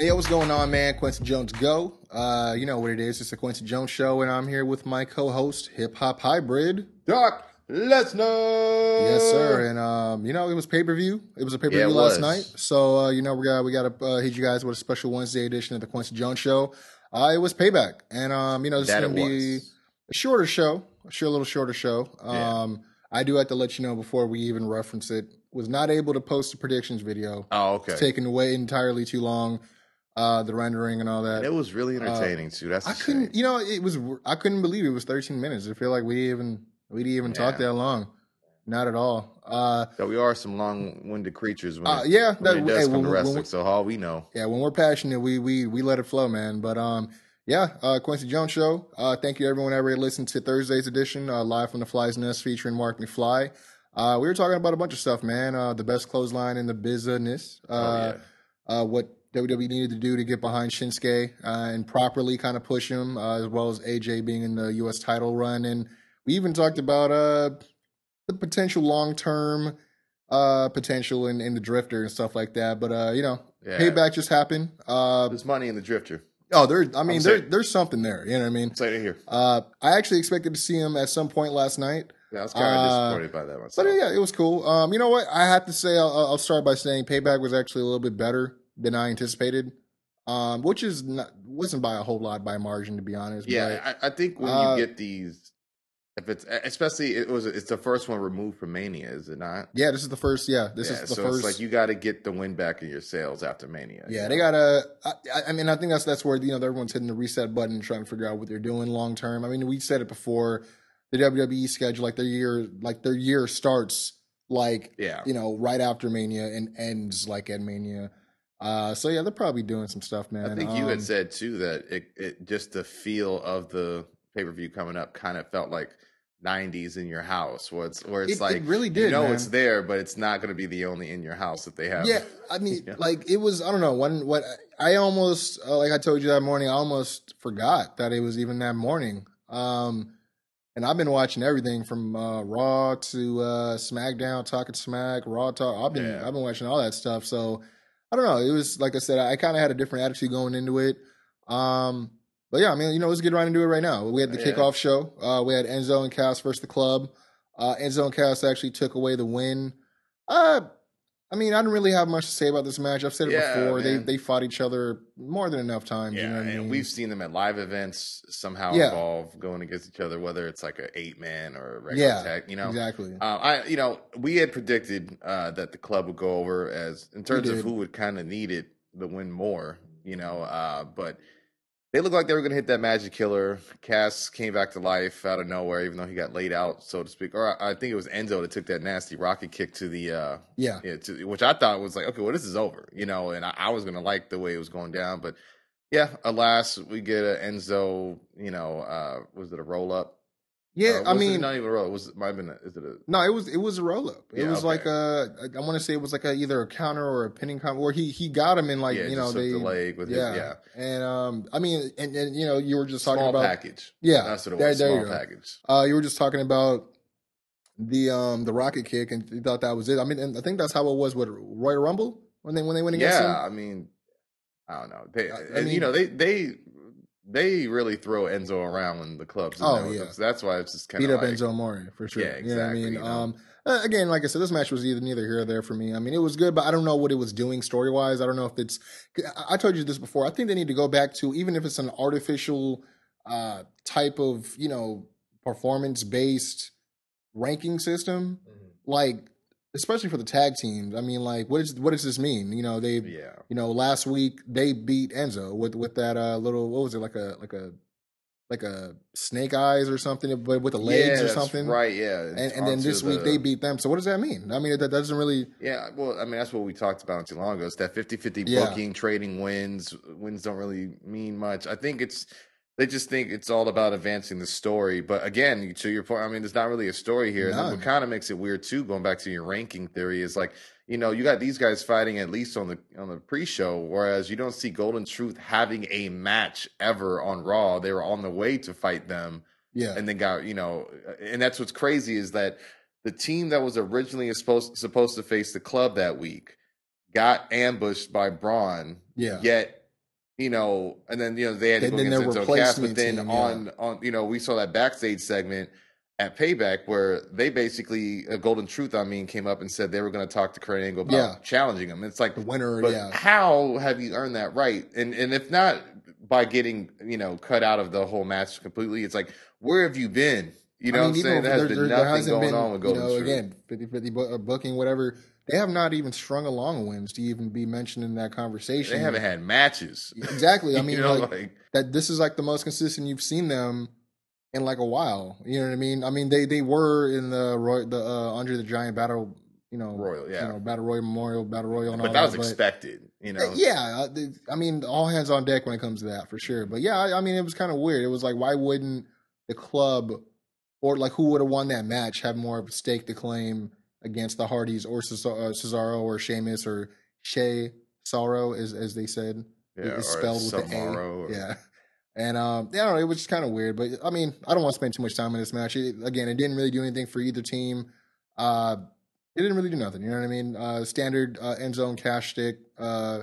Hey, yo, what's going on, man? Kwency Jones Go. Uh, you know what it is. It's the Kwency Jones Show, and I'm here with my co-host, Hip Hop Hybrid. Doc Lesnar. Yes, sir. And um, you know, it was pay per view. It was a pay per view it last was. night. So uh, you know, we got we got to uh, hit you guys with a special Wednesday edition of the Kwency Jones Show. Uh, it was payback, and um, you know, this That is gonna be was. a shorter show, a sure little shorter show. Yeah. Um, I do have to let you know before we even reference it. Was not able to post a predictions video. Oh, okay. It's taken way entirely too long. Uh, the rendering and all that. it was really entertaining too. That's I couldn't, shame. you know, it was. I couldn't believe it was 13 minutes. I feel like we even we didn't even talk that long. Not at all. Uh, So we are some long-winded creatures when, Uh, yeah, when that- it does hey, come when- to wrestling. when- so all we know, yeah, when we're passionate, we we we let it flow, man. But um, yeah, uh, Kwency Jones show. Uh, thank you everyone ever listened to Thursday's edition, uh, live from the Fly's Nest, featuring Mark McFly. Uh, we were talking about a bunch of stuff, man. Uh, the best clothesline in the business. Uh, uh, what WWE needed to do to get behind Shinsuke uh, and properly kind of push him, uh, as well as AJ being in the U.S. title run. And we even talked about uh, the potential long term uh, potential in, in the Drifter and stuff like that. But, uh, you know, Yeah. payback just happened. Uh, there's money in the drifter. oh, there, I mean, there, there's something there. You know what I mean? Say it here. Uh, I actually expected to see him at some point last night. Yeah, I was kind of disappointed by that one. But yeah, it was cool. Um, you know what? I have to say, I'll, I'll start by saying Payback was actually a little bit better than I anticipated. Um, which is not wasn't by a whole lot by margin, to be honest. Yeah, but, I, I think when uh, you get these, if it's especially it was it's the first one removed from Mania, is it not? yeah, this is the first. Yeah, this yeah, is the so first. it's like you got to get the win back in your sales after Mania. yeah, they gotta. I, I- I mean, I think that's that's where you know everyone's hitting the reset button trying to figure out what they're doing long term. I mean, we said it before. The WWE schedule, like their year, like their year starts like yeah. you know right after Mania and ends like at Mania. Uh, so yeah, they're probably doing some stuff, man. I think you Um, had said too that it, it just the feel of the pay per view coming up kind of felt like '90s in your house, where it's where it's It- it like really you did, know man. it's there, but it's not going to be the only in your house that they have. Yeah, I mean, like it was. I don't know. When what I almost uh, like I told you that morning, I almost forgot that it was even that morning. Um, and I've been watching everything from uh, Raw to uh, SmackDown, talking Smack, Raw talk. I've been Yeah. I've been watching all that stuff. So I don't know. It was like I said, I kind of had a different attitude going into it. Um, but yeah, I mean, you know, let's get right into it right now. We had the Yeah. kickoff show. Uh, we had Enzo and Cass versus the club. Uh, Enzo and Cass actually took away the win. Uh, I mean, I didn't really have much to say about this match. I've said it Yeah, before. They man. they fought each other more than enough times. Yeah, you know what I and mean? we've seen them at live events somehow Yeah. involve going against each other, whether it's like a eight man or a regular yeah, tag. You know, exactly. Uh, I you know we had predicted uh, that the club would go over as in terms of who would kind of need it the win more, you know. Uh, but they looked like they were going to hit that magic killer. Cass came back to life out of nowhere, even though he got laid out, so to speak. Or I, I think it was Enzo that took that nasty rocket kick to the uh, yeah, yeah, to, which I thought was like, okay, well, this is over, you know, and I, I was gonna like the way it was going down, but yeah, alas, we get a Enzo, you know, uh, was it a roll up? Yeah. Or I mean, not even a roll. It was it might have been. A, is it a? no, it was it was a roll up. It Yeah, was okay. like a. I want to say it was like a either a counter or a pinning counter where he he got him in like yeah, you know they the leg with yeah. his yeah and um I mean and, and you know you were just talking small about package. Yeah, that's what it there- was. there you small package. uh you were just talking about the um the rocket kick and you thought that was it. I mean and I think that's how it was with Royal Rumble when they when they went against Yeah, him. I mean, I don't know. They, I- and, you know, they they they really throw Enzo around when the clubs. Oh, yeah. so that's why it's just kind of beat of up like, Enzo Amore for sure. Yeah, You know what I exactly, mean, you know. um, uh, again, like I said, this match was either neither here or there for me. I mean, it was good, but I don't know what it was doing story wise. I don't know if it's. I- I told you this before. I think they need to go back to even if it's an artificial uh, type of you know performance based ranking system, Mm-hmm. like especially for the tag teams. I mean, like what is what does this mean? You know, they Yeah, you know last week they beat Enzo with with that uh, little what was it like a like a like a snake eyes or something, but with the legs yeah, or something. right? Yeah, And, and then this week they beat them. So what does that mean? I mean, that doesn't really. Yeah, well, I mean, that's what we talked about not too long ago. It's that 50 50 Yeah. booking, trading wins. Wins don't really mean much. I think it's, they just think it's all about advancing the story. But again, to your point, I mean, there's not really a story here. And what kind of makes it weird, too, going back to your ranking theory, is like, you know, you got these guys fighting at least on the on the pre-show, whereas you don't see Golden Truth having a match ever on Raw. They were on the way to fight them Yeah. and then got you know and that's what's crazy is that the team that was originally supposed supposed to face the club that week got ambushed by Braun. Yeah. Yet, you know, and then you know they had to go then against Enzo Cass, but then team, yeah. on on you know we saw that backstage segment at Payback where they basically uh, Golden Truth I mean came up and said they were going to talk to Kurt Angle about Yeah. challenging him. It's like The winner, but yeah. how have you earned that right? And and if not by getting you know cut out of the whole match completely, it's like where have you been? You know I what I'm mean, saying? There has there, been there, nothing going been, on with you Golden know, Truth. again, 50 50 uh, booking, whatever. They have not even strung along wins to even be mentioned in that conversation. They haven't had matches. Exactly. I mean, you know, like, like that this is like the most consistent you've seen them in like a while. You know what I mean? I mean, they they were in the Roy, the uh, Andre the Giant battle, you know, Royal, yeah. you know, battle royal memorial, battle royal, and but all that was but- expected. You know, yeah, I- I mean, all hands on deck when it comes to that for sure. But yeah, I, I mean, it was kind of weird. It was like, why wouldn't the club or like who would have won that match have more of a stake to claim against the Hardys or uh, Cesaro or Sheamus or Shea Sorrow, as as they said, yeah, it's spelled with the Samaro A. or- Yeah. And um, yeah, I don't know, it was just kind of weird. But I mean, I don't want to spend too much time in this match. It, again, it didn't really do anything for either team. Uh, it didn't really do nothing. You know what I mean? Uh, standard uh, end zone cash stick. Uh,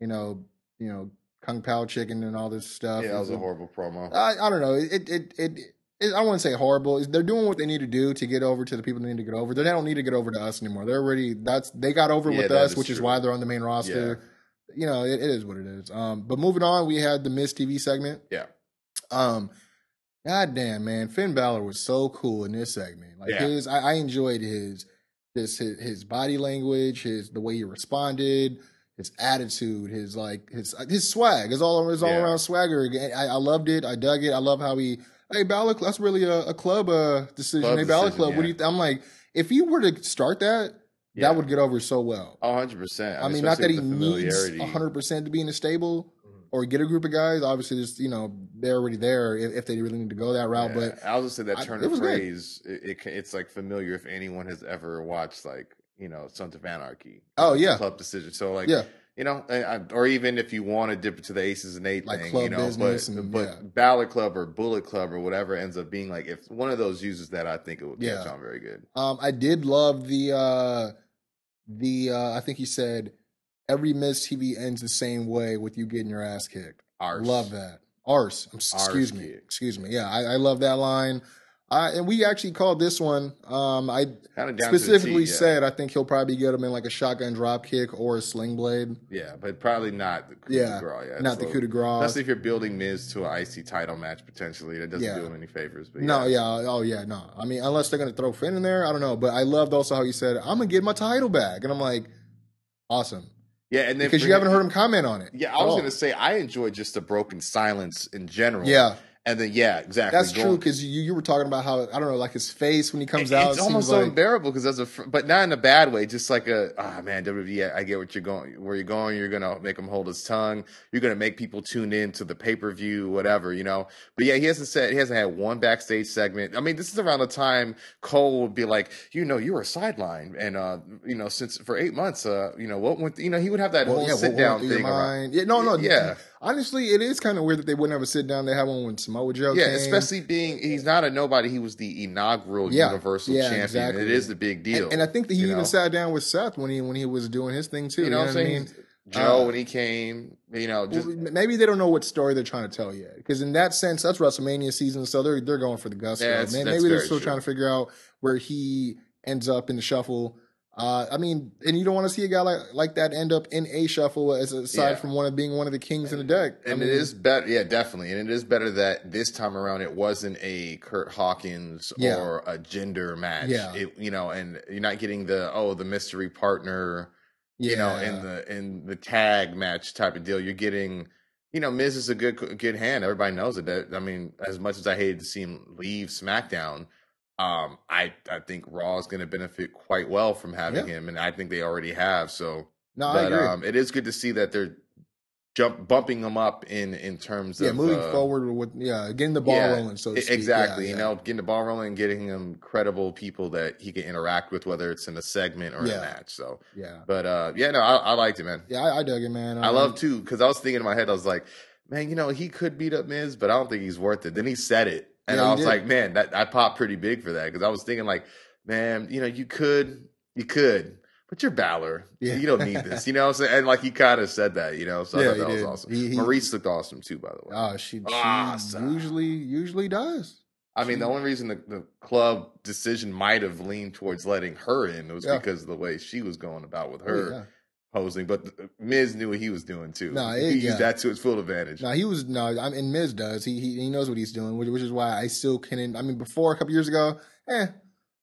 you know, you know, kung pao chicken and all this stuff. yeah, that was a horrible promo. I, I don't know. It it it. I wouldn't say horrible. They're doing what they need to do to get over to the people they need to get over. They don't need to get over to us anymore. They're already that's they got over Yeah, with us, is which is why they're on the main roster. You know, it, it is what it is. Um, but moving on, we had the Miz TV segment. Yeah. Um, God damn, man, Finn Balor was so cool in this segment. Like Yeah. his, I, I enjoyed his, this his, his body language, his the way he responded, his attitude, his like his his swag, his all his all Yeah. around swagger. I, I loved it. I dug it. I love how he. Hey, Balor, that's really a, a club uh, decision. Club hey, decision, Club. What do you? Th-? I'm like, if you were to start that, Yeah. that would get over so well. Oh, 100%. I mean, not that he especially with the needs 100% to be in the stable Mm-hmm. or get a group of guys. Obviously, just, you know, they're already there if, if they really need to go that route. Yeah, But I was just say that turn it of phrase. It, it, it's like familiar if anyone has ever watched like you know Sons of Anarchy. Oh, yeah. club decision. So like yeah, you know, I- or even if you want to dip into the Aces and Eight Like thing, club you know, business but and- but yeah. Balor Club or Bullet Club or whatever ends up being like if one of those uses that, I think it would catch Yeah. on very good. um, I did love the, uh, the, uh, I think he said, every Miz TV ends the same way with you getting your ass kicked. Arse. Love that. Arse. I'm, excuse me. kick. Excuse me. Yeah, I, I love that line. Uh, and we actually called this one. Um, I Kind of down to the specifically yeah. said I think he'll probably get him in like a shotgun drop kick or a sling blade. yeah, but probably not the coup Yeah, de grace. Yeah, not the coup de grace. Especially if you're building Miz to an IC title match potentially, that doesn't Yeah. do him any favors. But No, yeah, oh yeah, no. I mean, unless they're gonna throw Finn in there, I don't know. But I loved also how he said, "I'm gonna get my title back," and I'm like, awesome, yeah, and then because you haven't heard him comment on it. Yeah, I was all. gonna say I enjoy just the broken silence in general. Yeah, and then yeah, exactly. that's true. Because you, you were talking about how I don't know, like his face when he comes It- out, it's almost like, unbearable because as a, fr- but not in a bad way. Just like a, ah man, WWE, I get what you're going, where you're going. You're gonna make him hold his tongue. You're gonna make people tune in to the pay per view, whatever, you know. But yeah, he hasn't said he hasn't had one backstage segment. I mean, this is around the time Cole would be like, you know, you were sidelined, and uh, you know, since for eight months, uh, you know, what went, you know, he would have that well, whole yeah, sit down thing. Yeah, no, no, Yeah. Honestly, it is kind of weird that they wouldn't have a sit down. They had one when Samoa Joe. Yeah, came. especially being he's not a nobody. He was the inaugural Yeah, Universal yeah, Champion. exactly. It is the big deal. And, and I think that he even know? sat down with Seth when he when he was doing his thing too. You know what I'm saying? I mean? Joe Uh, when he came, you know, just maybe they don't know what story they're trying to tell yet. Because in that sense, that's WrestleMania season, so they're they're going for the gusto. Man, that's- maybe that's they're still true. trying to figure out where he ends up in the shuffle. Uh, I mean, and you don't want to see a guy like like that end up in a shuffle, as aside Yeah. from one of being one of the kings in the deck. I and mean, it is better. Yeah, definitely, and it is better that this time around it wasn't a Curt Hawkins Yeah. or a gender match. Yeah. it, you know, and you're not getting the oh the mystery partner, you know, in the in the tag match type of deal. You're getting. you know, Miz is a good good hand. Everybody knows it. That I mean, as much as I hated to see him leave SmackDown, um, I I think Raw is going to benefit quite well from having Yeah. him, and I think they already have. So, No, I but agree. um, it is good to see that they're jump bumping them up in in terms yeah, of moving uh, forward with yeah, getting the ball yeah, rolling. So exactly. Yeah, You know, getting the ball rolling, getting him credible people that he can interact with, whether it's in a segment or a match. So, yeah, but uh, yeah, no, I, I liked it, man. yeah. I, I dug it, man. I Um, love too because I was thinking in my head, I was like, man, you know, he could beat up Miz, but I don't think he's worth it. Then he said it, and Yeah, I was did. like, man, that I popped pretty big for that because I was thinking like, man, you know, you could, you could. But you're Balor. Yeah. You don't need this. You know what I'm saying? And like he kind of said that, you know. So I thought that was did. awesome. He- he- Maryse looked awesome too, by the way. Oh, she, she usually usually does. I mean, the She- only reason the, the club decision might have leaned towards letting her in was Yeah. because of the way she was going about with Oh, her yeah. Posing. But Miz knew what he was doing too. Nah, he used yeah. that to his full advantage. No, he was no. I mean, Miz does. He he, he knows what he's doing, which, which is why I still can. I mean, before a couple years ago, eh.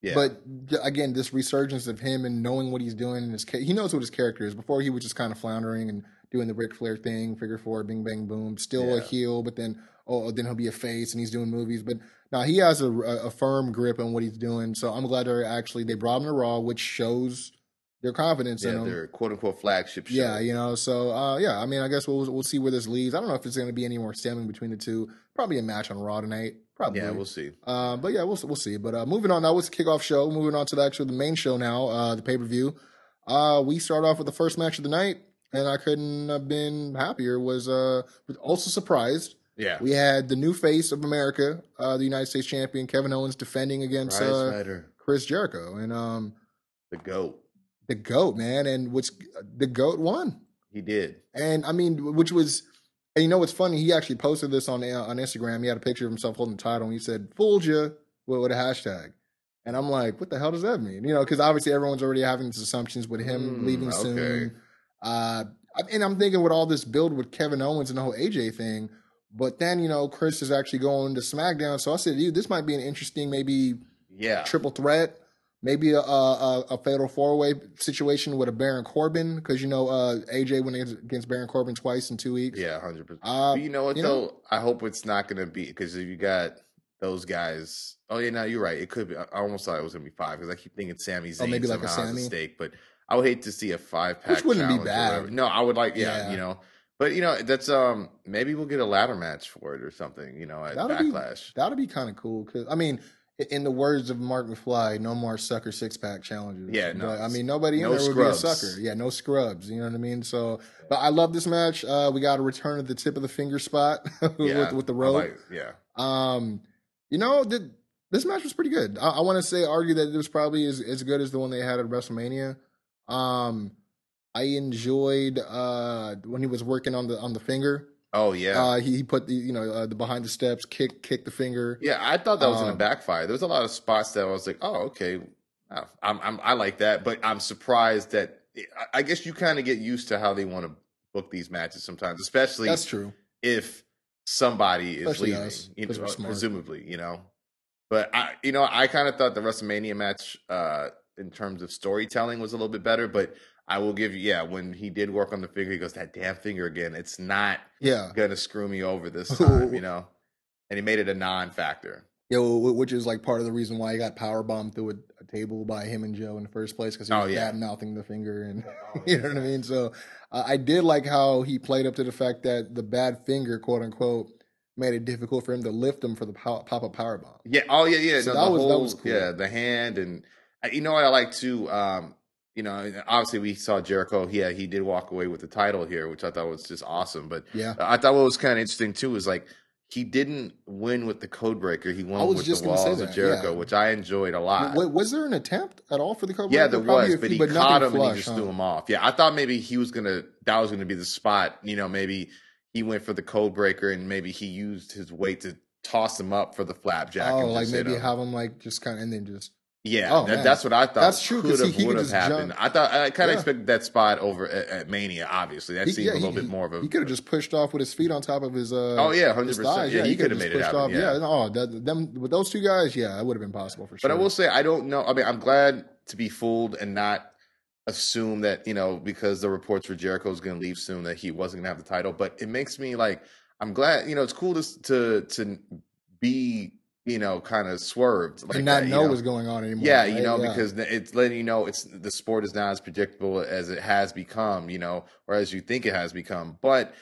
yeah. But again, this resurgence of him and knowing what he's doing, and his he knows what his character is. Before he was just kind of floundering and doing the Ric Flair thing, figure four, bing bang boom, still a heel, but then oh, then he'll be a face and he's doing movies. But now he has a, a, a firm grip on what he's doing. So I'm glad they're actually they brought him to Raw, which shows their confidence in yeah, their quote unquote flagship show. Yeah, you know, so uh, yeah, I mean, I guess we'll we'll see where this leads. I don't know if it's going to be any more stemming between the two. Probably a match on Raw tonight. Probably. yeah, we'll see. Uh, but yeah, we'll we'll see. But uh, moving on, that was the kickoff show. Moving on to the actual the main show now, uh, the pay per view. Uh, we start off with the first match of the night, and I couldn't have been happier. Was uh, also surprised. Yeah, We had the new face of America, uh, the United States champion Kevin Owens defending against uh, Chris Jericho, and um, the goat. The goat man, and which the goat won. He did. And I mean, which was, and you know what's funny? He actually posted this on uh, on Instagram. He had a picture of himself holding the title, and he said "fooled you" with, with a hashtag. And I'm like, what the hell does that mean? You know, because obviously everyone's already having these assumptions with him Mm, leaving okay. soon. Uh, and I'm thinking with all this build with Kevin Owens and the whole AJ thing, but then you know Chris is actually going to SmackDown. So I said, dude, this might be an interesting, maybe Yeah, triple threat, maybe a a, a fatal four way situation with a Baron Corbin because you know uh, AJ went against, Baron Corbin twice in two weeks. yeah, hundred percent. Uh, you know what you though? know- I hope it's not going to be because if you got those guys. Oh yeah, no, you're right. It could be. I almost thought it was going to be five because I keep thinking Sami Zayn Oh, maybe like a somehow has Sami? a stake, but I would hate to see a five pack. Which wouldn't be bad. No, I would like. Yeah, Yeah. you know. But you know that's um maybe we'll get a ladder match for it or something. You know at That'd be- Backlash. That'd be kind of cool because I mean, in the words of Mark McFly, no more sucker six pack challenges. Yeah, no, But, I mean, nobody in no there would be a sucker. Yeah, no scrubs. You know what I mean? So, but I love this match. Uh, we got a return of the tip of the finger spot with, yeah, with the rope. like- yeah, Um, you know, the, this match was pretty good. I, I want to say, argue that it was probably as, as good as the one they had at WrestleMania. Um, I enjoyed uh when he was working on the on the finger. Oh yeah. Uh, he, he put the you know uh, the behind the steps, kick kick the finger. Yeah, I thought that was going Um, to backfire. There was a lot of spots that I was like, "Oh, okay, I'm, I'm I like that," but I'm surprised that I- I guess you kind of get used to how they want to book these matches sometimes, especially That's true. if somebody is Especially leaving, us, you know, presumably, you know. But I, you know, I kind of thought the WrestleMania match, uh, in terms of storytelling, was a little bit better. But I will give you, yeah, when he did work on the finger, he goes, "That damn finger again! It's not Yeah, gonna screw me over this time," you know. And he made it a non-factor. yeah, wh- which is like part of the reason why he got power bombed through a, a table by him and Joe in the first place because he was Oh, yeah. bad mouthing the finger, and you know what I mean. So uh, I did like how he played up to the fact that the bad finger, quote unquote, made it difficult for him to lift him for the pow- pop up power bomb. Yeah. Oh, yeah, yeah. So no, that the was- that was cool. Yeah, the hand and uh, you know what I like too. Um, you know, obviously we saw Jericho. Yeah, he did walk away with the title here, which I thought was just awesome. But Yeah. I thought what was kind of interesting too was like he didn't win with the code breaker. He won I was with just the walls of Jericho, yeah. which I enjoyed a lot. W- was there an attempt at all for the Cobra? yeah, there Probably was, but few, he nothing caught him and he just huh? threw him off. Yeah, I thought maybe he was gonna that was gonna be the spot. You know, maybe he went for the code breaker and maybe he used his weight to toss him up for the flapjack. Oh, and like maybe him. have him like just kind of and then just Yeah, Oh, that, that's what I thought. That's true, Could he- have would could have happened. jump. I thought I kind of Yeah. expected that spot over at, at Mania. Obviously, that He- seemed yeah, a little he- bit more of a. He could have just pushed off with his feet on top of his. Uh, Oh, yeah, 100%. thighs. Yeah, he could've could've just made it pushed happen, Off. yeah. no, that, them with those two guys, yeah, that would have been possible for sure. But I will say, I don't know. I mean, I'm glad to be fooled and not assume that you know because the reports were Jericho's going to leave soon that he wasn't going to have the title. But it makes me like I'm glad you know it's cool to to to be you know kind of swerved like and not that, know know? what's going on anymore. Yeah, right? you know, Yeah. because it's letting you know it's the sport is not as predictable as it has become, you know, or as you think it has become. But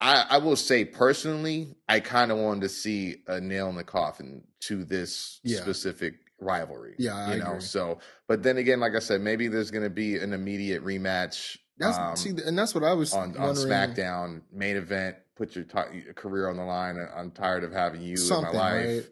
I, I will say personally, I kind of wanted to see a nail in the coffin to this Yeah. specific rivalry. Yeah, I you know. agree. So, but then again, like I said, maybe there's going to be an immediate rematch. that's um, see, and that's what I was on, on. SmackDown main event. Put your ti- career on the line. I'm tired of having you Something, in my life. right?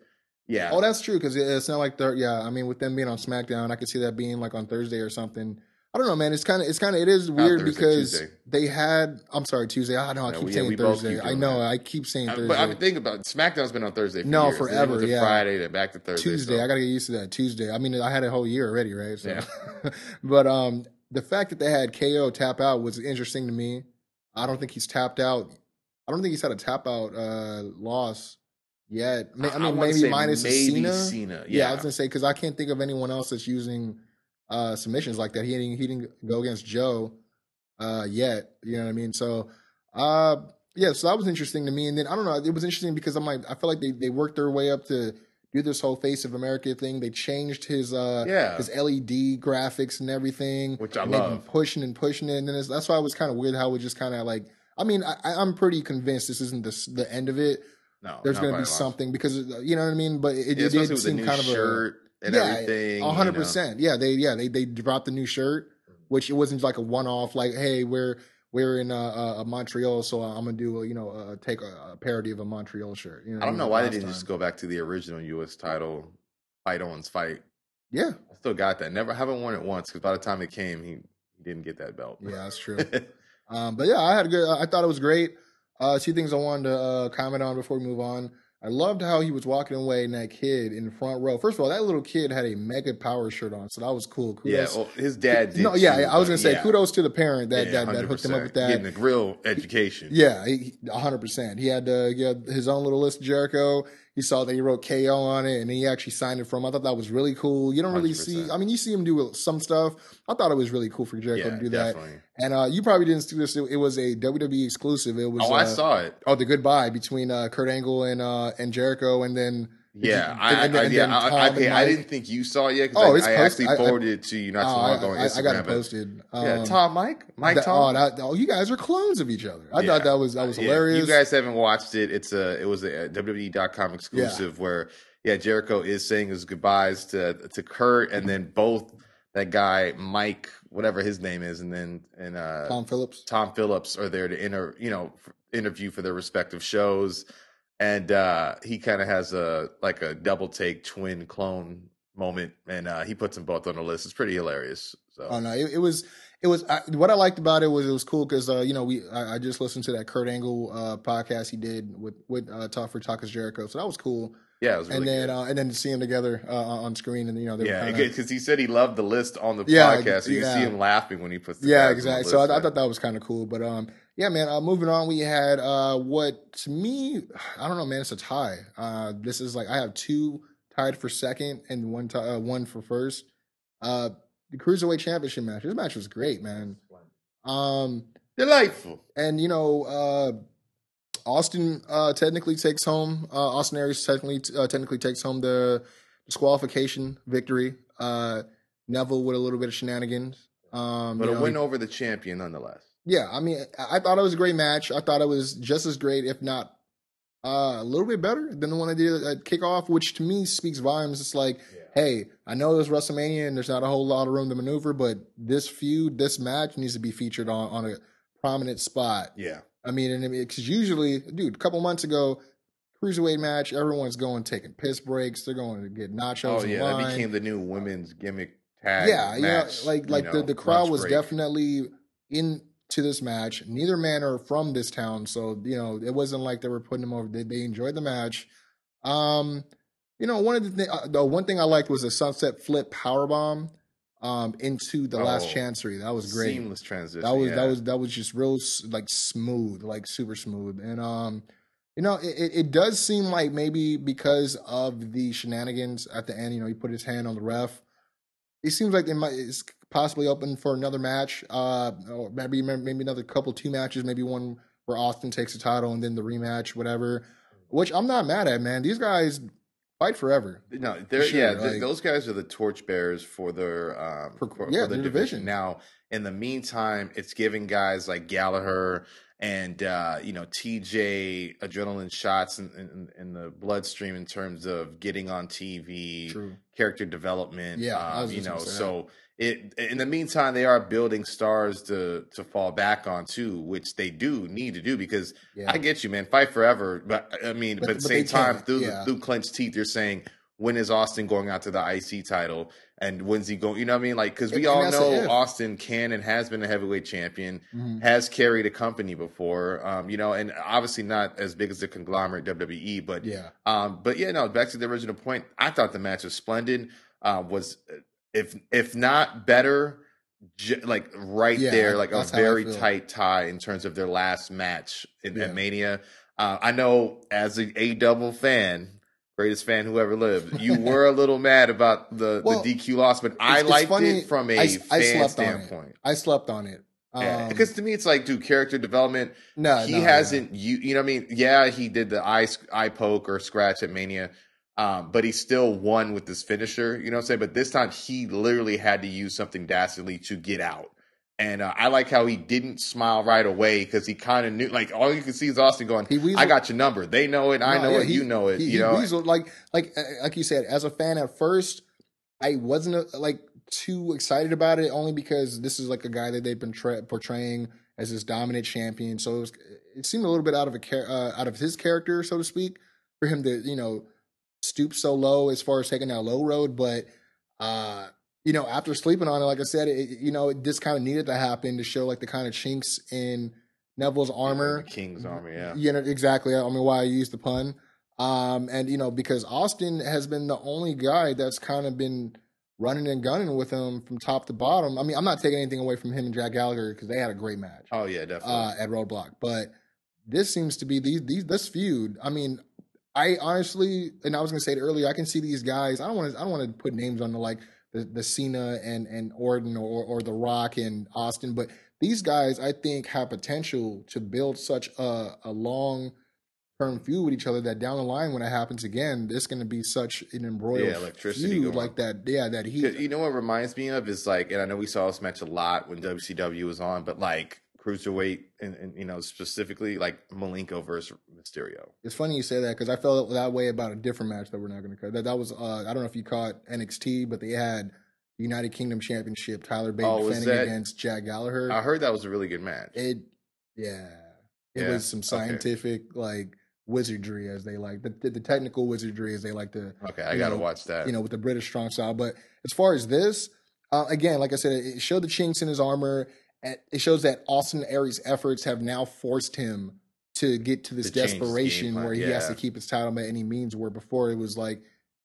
Yeah. Oh, that's true because it's not like they're yeah. I mean, with them being on SmackDown, I could see that being like on Thursday or something. I don't know, man. It's kind of it's kind of it is weird Thursday, because Tuesday. they had. I'm sorry, Tuesday. I know I Yeah, keep we- saying Thursday. keep I know that. I keep saying Thursday. But I mean, thinking about it. SmackDown's been on Thursday for No, years. Forever, yeah. Friday, then back to Thursday. Tuesday. so- I gotta get used to that Tuesday. I mean, I had a whole year already, right? So. Yeah. but um, the fact that they had KO tap out was interesting to me. I don't think he's tapped out. I don't think he's had a tap out uh, loss Ma- I, I mean, maybe minus maybe Cena. Cena, Yeah, I was gonna say because I can't think of anyone else that's using uh, submissions like that. He didn't. He didn't go against Joe uh, yet. You know what I mean? So, uh, yeah. So that was interesting to me. And then I don't know. It was interesting because I'm like, I feel like they they worked their way up to do this whole face of America thing. They changed his uh Yeah. his LED graphics and everything, Which I and love. pushing and pushing it. And then it's, that's why it was kind of weird how it just kind of like. I mean, I- I'm pretty convinced this isn't the the end of it. No, There's going to be something because you know what I mean. But it, Yeah, it did seem kind of a shirt and yeah, everything. a hundred percent. Yeah, they yeah they they dropped the new shirt, which it wasn't like a one off. Like, hey, we're we're in uh, uh, Montreal, so I'm gonna do a, you know uh, take a, a parody of a Montreal shirt. You know, I don't know why they didn't just go back to the original U.S. title, fight Owens fight. Yeah, I still got that. Never haven't won it once because by the time it came, he, he didn't get that belt. yeah, that's true. um, but yeah, I had a good. I thought it was great. Uh, two things I wanted to uh, comment on before we move on. I loved how he was walking away and that kid in the front row. First of all, that little kid had a mega power shirt on, so that was cool. yeah, Kudos. well, his dad did. no, yeah, too, I was gonna say yeah. kudos to the parent that Yeah, that, that hooked him up with that. Getting the real education. Yeah, a hundred percent. He had uh, he had his own little list of Jericho. He saw that he wrote KO on it, and he actually signed it from. I thought that was really cool. You don't really see. 100%. I mean, you see him do some stuff. I thought it was really cool for Jericho Yeah, to do that. definitely. And uh, you probably didn't see this. It, it was a WWE exclusive. It was. Oh, uh, I saw it. Oh, the goodbye between uh, Kurt Angle and uh, and Jericho, and then Yeah, I, and I, and yeah, I, I, and okay, I didn't think you saw it yet Oh, because it's I, I actually forwarded it to you not too Oh, long ago on Instagram. I got it posted. Yeah, Um, Tom, Mike, Mike, that- Tom. oh, that, oh, you guys are clones of each other. I Yeah. thought that was that was Yeah, hilarious. You guys haven't watched it. It's a it was a WWE.com exclusive where yeah Jericho is saying his goodbyes to to Kurt and then both that guy Mike whatever his name is and then and uh Tom Phillips. Tom Phillips are there to inter you know interview for their respective shows and uh he kind of has a like a double take twin clone moment and uh he puts them both on the list. It's pretty hilarious. So Oh no, it, it was it was I, what I liked about it was it was cool because uh, you know we I, I just listened to that Kurt Angle uh, podcast he did with with uh, Talk for Talkers Jericho, so that was cool. yeah, it was really and then uh, and then to see them together uh, on screen and you know they Yeah, because he said he loved the list on the Yeah, podcast. So you yeah. see him laughing when he puts the yeah guys on the exactly. So I. I thought that was kind of cool. But um yeah man, uh, moving on, we had uh what to me I don't know man, it's a tie. Uh this is like I have two tied for second and one uh, one for first. Uh the cruiserweight championship match. This match was great, man. Um. delightful. and you know, uh, Austin uh, technically takes home. Uh, Austin Aries technically uh, technically takes home the disqualification victory. Uh, Neville with a little bit of shenanigans. Um, But a know, win over the champion nonetheless. Yeah, I mean, I thought it was a great match. I thought it was just as great, if not uh, a little bit better than the one I did at kickoff, which to me speaks volumes. It's like, hey, I know there's WrestleMania and there's not a whole lot of room to maneuver, but this feud, this match needs to be featured on, on a prominent spot. Yeah. I mean, and because usually, dude, a couple months ago, cruiserweight match, everyone's going taking piss breaks. They're going to get nachos. Oh and yeah, that became the new women's gimmick tag. yeah, yeah. Like like know, the the crowd was break. definitely into this match. Neither man are from this town, so you know it wasn't like they were putting them over. They, they enjoyed the match. Um, you know, one of the thing, uh, the one thing I liked was a sunset flip power bomb um into the last Oh, chancery. That was great. Seamless transition. That was yeah. that was that was just real s- like smooth, like super smooth. And um, you know, it- it does seem like maybe because of the shenanigans at the end, you know, he put his hand on the ref. It seems like they might it's possibly open for another match. Uh, or maybe maybe another couple two matches, maybe one where Austin takes the title and then the rematch, whatever. Which I'm not mad at, man. These guys fight forever. No, they're sure, yeah. th- like- those guys are the torchbearers for their um For- for, yeah, for the their division. division. Now, in the meantime, it's giving guys like Gallagher and uh, you know TJ adrenaline shots in, in, in the bloodstream in terms of getting on TV, True. character development. Yeah, um, you know, gonna say that. so. It, in the meantime, they are building stars to to fall back on too, which they do need to do because Yeah. I get you, man. Fight forever, but I mean, But- but, at the but same time, through yeah. through clenched teeth, you're saying when is Austin going out to the IC title and when's he going? You know what I mean? Like because we And- all and know. Austin can and has been a heavyweight champion, Mhm. has carried a company before, um, you know, and obviously not as big as the conglomerate WWE, but Yeah. um, but yeah, no, back to the original point. I thought the match was splendid. Uh, was if if not better, j- like right Yeah, there, like a that's how I very tight tie in terms of their last match in, Yeah. at Mania. Uh, I know as a, a double fan. Greatest fan who ever lived. You were a little mad about the, Well, the DQ loss, but I It's- it's liked funny, it from a I, I fan slept on it. standpoint. I slept on it. Um, Because to me, it's like, dude, character development no, he no, hasn't you you know what I mean yeah he did the eye eye poke or scratch at Mania um, but he still won with this finisher you know what I'm saying but this time he literally had to use something dastardly to get out and uh, I like how he didn't smile right away because he kind of knew like all you can see is Austin going I got your number they know it I No, know yeah, it he- you know it he- you know weaseled, like like uh, like you said, as a fan at first, I wasn't uh, like too excited about it, only because this is like a guy that they've been tra- portraying as this dominant champion. So it was it seemed a little bit out of a uh, out of his character, so to speak, for him to you know stoop so low as far as taking that low road. But uh, you know, after sleeping on it, like I said, it, you know, it just kind of needed to happen to show like the kind of chinks in Neville's armor. King's armor yeah You know, exactly. I mean, why I used the pun. Um, and, you know, because Austin has been the only guy that's kind of been running and gunning with him from top to bottom. I mean, I'm not taking anything away from him and Jack Gallagher because they had a great match oh yeah definitely uh, at Roadblock. But this seems to be these, these this feud. I mean, I honestly, and I was gonna say it earlier, I can see these guys. I don't want to. I don't want to put names on the like the, the Cena and and Orton or or the Rock and Austin, but these guys I think have potential to build such a a long term feud with each other that down the line when it happens again, there's going to be such an embroiled Yeah, electricity feud like that. Yeah, that he. 'Cause You know what reminds me of is like, and I know we saw this match a lot when WCW was on, but like cruiserweight and, and you know specifically like Malenko versus Mysterio. It's funny you say that because I felt that way about a different match that we're not going to cut. That that was uh, I don't know if you caught NXT, but they had United Kingdom Championship. Tyler Bate Oh, defending that- against Jack Gallagher. I heard that was a really good match. it, yeah, it Yeah, was some okay. scientific like wizardry as they like the, the the technical wizardry as they like to okay, I gotta know, watch that. you know, with the British strong style. But as far as this, uh, again, like I said, it showed the chinks in his armor. It shows that Austin Aries' efforts have now forced him to get to this To change his game desperation where he has to keep his title by any means. Where before it was like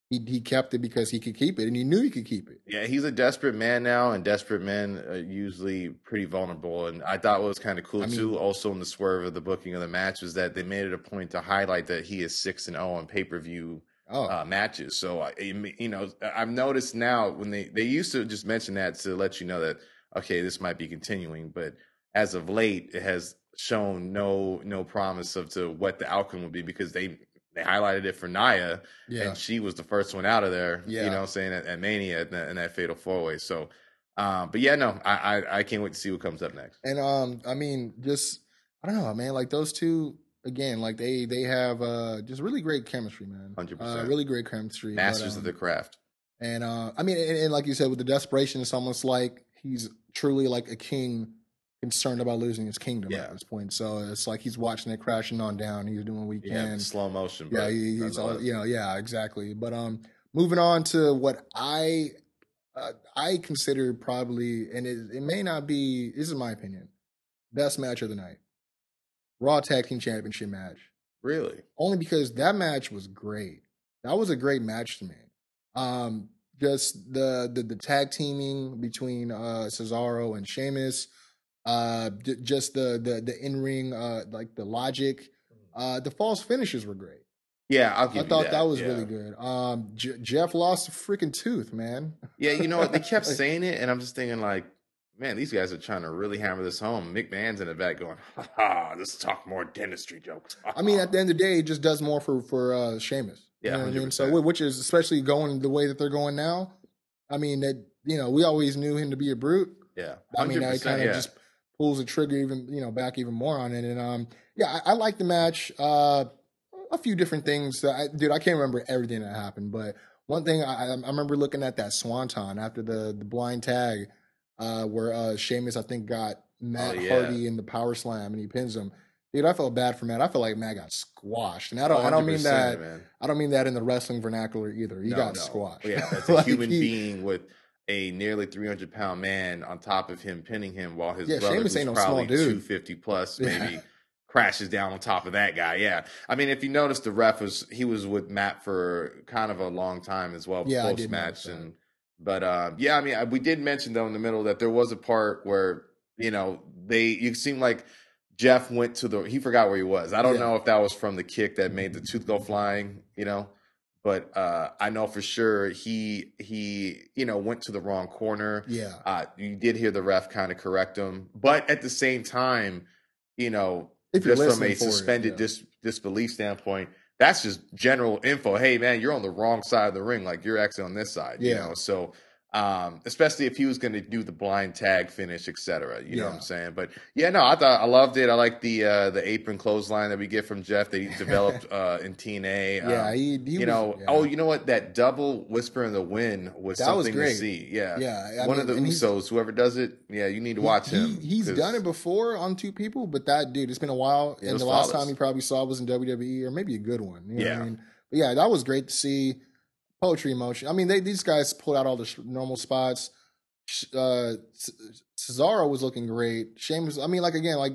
he he kept it because he could keep it and he knew he could keep it. yeah, he's a desperate man now, and desperate men are usually pretty vulnerable. And I thought what was kind of cool I mean- too, also in the swerve of the booking of the match, was that they made it a point to highlight that he is six and zero on pay per view Oh, uh, matches. So I, you know, I've noticed now when they they used to just mention that to let you know that okay, this might be continuing, but as of late, it has shown no no promise of to what the outcome would be because they they highlighted it for Nia yeah. and she was the first one out of there. Yeah. you know, what I'm saying at, at Mania in that, that fatal four way. So, um, but yeah, no, I, I I can't wait to see what comes up next. And um, I mean, just I don't know, man. Like those two again, like they they have uh just really great chemistry, man. 100%. Uh, really great chemistry. but, Masters um, of the craft. And uh, I mean, and, and like you said, with the desperation, it's almost like he's truly like a king concerned about losing his kingdom Yeah. at this point. So it's like he's watching it crashing on down. He's doing what he Yeah, can. slow motion. Yeah, he, he's all, you know, yeah, exactly. But um, moving on to what I uh, I consider probably, and it, it may not be. This is my opinion. Best match of the night, Raw Tag Team Championship match Really? only because that match was great. That was a great match to me. Um, just the the, the tag teaming between uh, Cesaro and Sheamus, uh, j- just the the the in ring uh, like the logic, uh, the false finishes were great. Yeah, I thought that, was yeah. really good. Um, J- Jeff lost a freaking tooth, man. Yeah, you know what? They kept saying it, and I'm just thinking like, man, these guys are trying to really hammer this home. McMahon's in the back going, ha ha, let's talk more dentistry jokes. I mean, at the end of the day, it just does more for for uh, Sheamus. You Yeah, know what I mean. So, which is especially going the way that they're going now. I mean, that you know, we always knew him to be a brute. yeah, I mean, I 100%, kind of yeah. just pulls the trigger even you know back even more on it. And um, yeah, I, I like the match. Uh, a few different things. That I, dude, I can't remember everything that happened, but one thing I, I remember looking at that Swanton after the the blind tag, uh, where uh Sheamus I think got Matt Oh, yeah. Hardy in the power slam and he pins him. Dude, I felt bad for Matt. I feel like Matt got squashed, and I don't. I don't mean that. man. I don't mean that in the wrestling vernacular either. He No, got no. squashed. Yeah, that's a Like, human he- being with a nearly 300 pound man on top of him, pinning him while his Yeah, brother, Sheamus who's no probably dude. 250 plus, Yeah. maybe crashes down on top of that guy. Yeah, I mean, if you notice, the ref was he was with Matt for kind of a long time as well, Yeah, post match, and but um, yeah, I mean, I- we did mention though in the middle that there was a part where you know they you seem like. Jeff went to the. He forgot where he was. I don't Yeah. know if that was from the kick that made the tooth go flying. You know, but uh, I know for sure he he you know went to the wrong corner. Yeah. Uh, you did hear the ref kind of correct him, but at the same time, you know, If you're just from a for it, suspended yeah. dis- disbelief standpoint, that's just general info. Hey, man, you're on the wrong side of the ring. Like you're actually on this side. You Yeah. know, so. Um, especially if he was going to do the blind tag finish, etc. You know what I'm saying? But yeah, no, I thought I loved it. I like the uh, the apron clothesline that we get from Jeff that he developed uh, in TNA. Yeah, Um, he, he you was- know, yeah. oh, you know what? That double whisper in the wind was That was something to see. Yeah, Yeah, I one mean, of the Usos, whoever does it, yeah, you need to watch he, him. He's 'cause- done it before on two people, but that dude, it's been a while, and was the last time he probably saw was in WWE or maybe a good one. You know Yeah. I mean? But yeah, that was great to see. Poetry Emotion. I mean, they these guys pulled out all the sh- normal spots. Uh, Cesaro was looking great. Sheamus. I mean, like again, like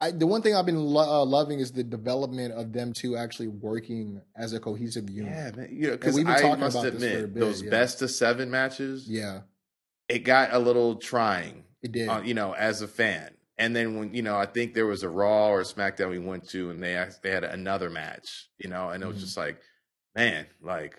I, the one thing I've been lo- uh, loving is the development of them two actually working as a cohesive unit. Yeah, man. You know, because we've been I talking must about this for a admit, bit, those yeah. best of seven matches, Yeah, it got a little trying. it did. uh, you know, as a fan. And then when you know, I think there was a Raw or a SmackDown we went to, and they they had another match, you know, and it was Mhm. just like, man, like,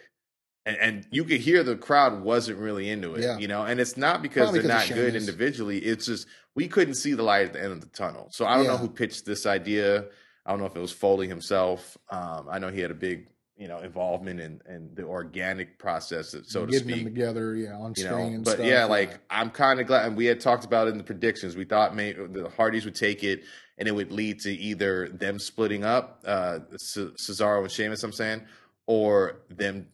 and, and you could hear the crowd wasn't really into it, Yeah. you know, and it's not because Probably they're not good individually. It's just we couldn't see the light at the end of the tunnel. So I don't know who pitched this idea. I don't know if it was Foley himself. Um, I know he had a big, you know, involvement in, in the organic process, so to Getting speak them together, yeah, on you screen know. and But stuff. yeah, like I'm kind of glad. And we had talked about it in the predictions. We thought may, the Hardys would take it, and it would lead to either them splitting up, uh, Ce- Cesaro and Sheamus. I'm saying, or them